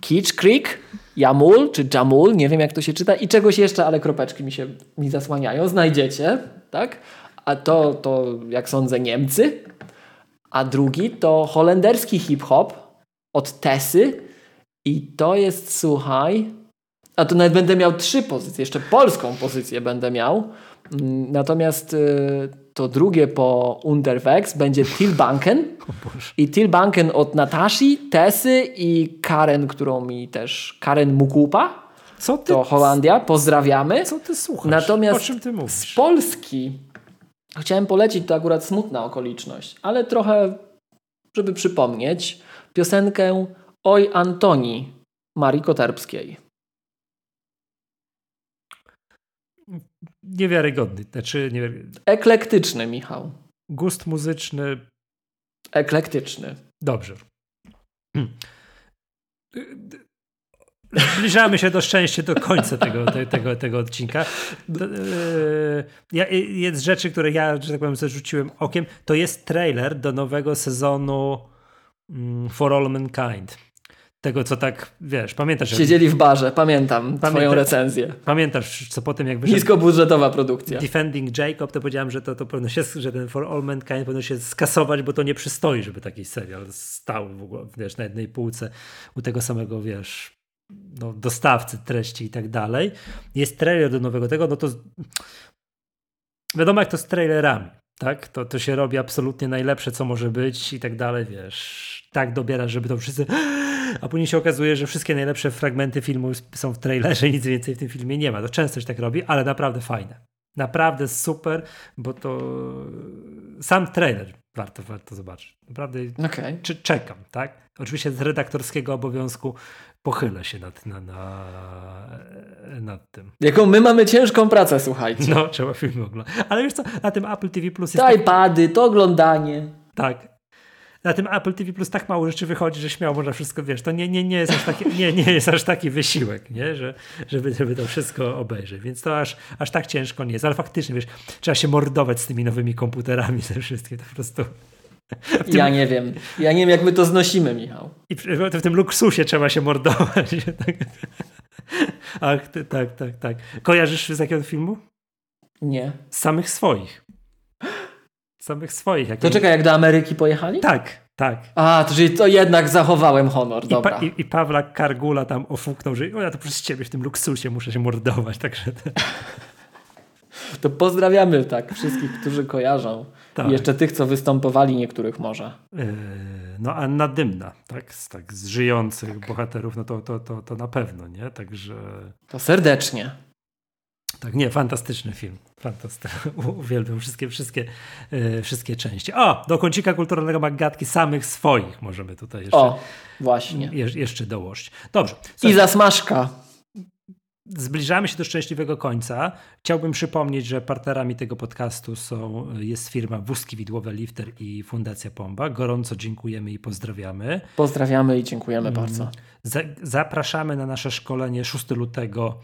Kitsch Creek, Jamul czy Jamul, nie wiem jak to się czyta i czegoś jeszcze, ale kropeczki mi się mi zasłaniają. Znajdziecie, tak? A to, to jak sądzę Niemcy, a drugi to holenderski hip-hop od Tessy i to jest, słuchaj, a to nawet będę miał trzy pozycje, jeszcze polską pozycję będę miał. Mm, Natomiast y, to drugie po Unterwegs będzie Tilbanken. [laughs] I Tilbanken od Natashi, Tessy i Karen, którą mi też, Karen Mukupa, Co ty, to Holandia, pozdrawiamy. co ty słuchasz? Natomiast o czym ty Z mówisz? Polski chciałem polecić, to akurat smutna okoliczność, ale trochę, żeby przypomnieć, piosenkę Oj Antoni Marii Koterbskiej. Niewiarygodny. Znaczy, niewiarygodny. Eklektyczny, Michał. Gust muzyczny. Eklektyczny. Dobrze. Zbliżamy się do szczęścia do końca tego, te, tego, tego odcinka. To, yy, ja, jest rzeczy, które ja, że tak powiem, zarzuciłem okiem. To jest trailer do nowego sezonu mm, For All Mankind. Tego, co tak, wiesz, pamiętasz? Siedzieli w barze, pamiętam Pamięta, twoją recenzję. Pamiętasz, co po tym jak wyszedł... Niskobudżetowa produkcja. Defending Jacob, to powiedziałem, że to, to powinno się, że ten For All Mankind powinno się skasować, bo to nie przystoi, żeby taki serial stał w ogóle, wiesz, na jednej półce u tego samego, wiesz, no, dostawcy treści i tak dalej. Jest trailer do nowego tego, no to wiadomo jak to z trailerami, tak? To, to się robi absolutnie najlepsze, co może być i tak dalej, wiesz. Tak dobiera, żeby to wszyscy... A później się okazuje, że wszystkie najlepsze fragmenty filmu są w trailerze nic więcej w tym filmie nie ma. To często się tak robi, ale naprawdę fajne. Naprawdę super, bo to sam trailer warto, warto zobaczyć. Naprawdę okay. czekam, tak? Oczywiście z redaktorskiego obowiązku pochylę się nad, na, na, nad tym. Jaką my mamy ciężką pracę, słuchajcie. No, trzeba film oglądać. Ale wiesz co, na tym Apple TV Plus jest... To iPady, to oglądanie. Tak. Na tym Apple TV Plus tak mało rzeczy wychodzi, że śmiało można wszystko, wiesz, to nie, nie, nie, jest, aż taki, nie, nie jest aż taki wysiłek, nie? Że, żeby, żeby to wszystko obejrzeć. Więc to aż, aż tak ciężko nie jest. Ale faktycznie, wiesz, trzeba się mordować z tymi nowymi komputerami, ze wszystkie, to po prostu... Tym... Ja nie wiem. Ja nie wiem, jak my to znosimy, Michał. I w, tym luksusie trzeba się mordować. Ach, tak, tak, tak. Kojarzysz z jakiego filmu? Nie. Z samych swoich. Samych swoich. To czekaj, jak do Ameryki pojechali? Tak, tak. A, to czyli to jednak zachowałem honor, dobra. I, pa, i, i Pawla Kargula tam ofuknął, że o, ja to przez ciebie w tym luksusie muszę się mordować, także... To [laughs] pozdrawiamy tak wszystkich, którzy kojarzą. Tak. I jeszcze tych, co występowali, niektórych może. Yy, no Anna Dymna, tak? Z, tak, z żyjących tak. bohaterów, no to, to, to, to na pewno, nie? Także... To serdecznie. Tak, nie, fantastyczny film. Fantastyczny. [laughs] Uwielbiam wszystkie, wszystkie, yy, wszystkie części. O, do kącika kulturalnego Magatki samych swoich możemy tutaj jeszcze. O, właśnie. Je, jeszcze dołożyć. Dobrze. I zasmażka. Zbliżamy się do szczęśliwego końca. Chciałbym przypomnieć, że partnerami tego podcastu są, jest firma Wózki Widłowe Lifter i Fundacja Pomba. Gorąco dziękujemy i pozdrawiamy. Pozdrawiamy i dziękujemy mm. bardzo. Zapraszamy na nasze szkolenie 6 lutego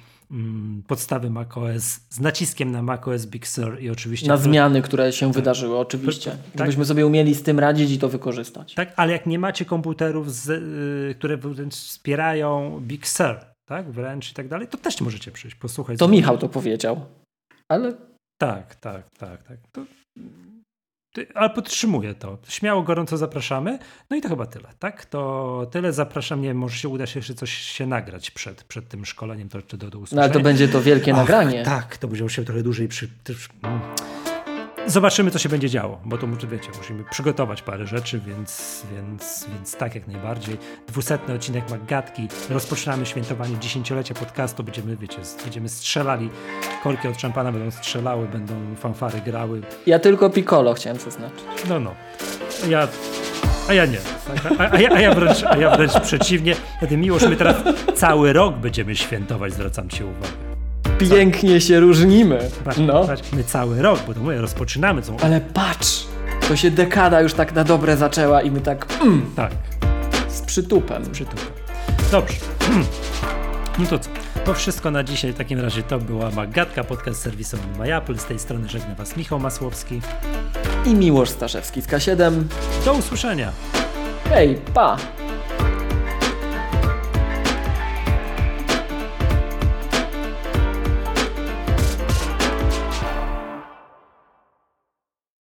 podstawy macOS z naciskiem na macOS Big Sur i oczywiście... Na zmiany, które się tak. wydarzyły, oczywiście. Tak. Żebyśmy sobie umieli z tym radzić i to wykorzystać. Tak, ale jak nie macie komputerów, z, y, które wspierają Big Sur, tak, wręcz i tak dalej, to też możecie przyjść, posłuchać. To Michał to powiedział, ale... Tak, tak, tak, tak. To, ale podtrzymuję to. Śmiało, gorąco zapraszamy. No i to chyba tyle, tak? To tyle. Zapraszam, nie wiem, może się uda się jeszcze coś się nagrać przed, przed tym szkoleniem, to jeszcze do, do usłyszenia. No ale to będzie to wielkie Och, nagranie. Tak, to będzie się trochę dłużej przy... Mm. Zobaczymy, co się będzie działo, bo to wiecie, musimy przygotować parę rzeczy, więc, więc, więc tak jak najbardziej. Dwusetny odcinek Magatki. Rozpoczynamy świętowanie dziesięciolecia podcastu. Będziemy, wiecie, będziemy strzelali, korki od szampana będą strzelały, będą fanfary grały. Ja tylko piccolo chciałem zaznaczyć. No, no. Ja a ja nie. A, a, ja, a, ja, wręcz, a ja wręcz przeciwnie. Wtedy miłość, my teraz cały rok będziemy świętować, zwracam ci uwagę. Pięknie się różnimy. Patrz, no. patrz, my cały rok, bo to my rozpoczynamy. Co... Ale patrz, to się dekada już tak na dobre zaczęła i my tak... Mm, tak. Z przytupem. Z przytupem. Dobrze. [clears throat] No to co? To wszystko na dzisiaj. W takim razie to była Magatka, podcast serwisowy MyApple. Z tej strony żegna Was Michał Masłowski. I Miłosz Staszewski z K7. Do usłyszenia. Hej, pa!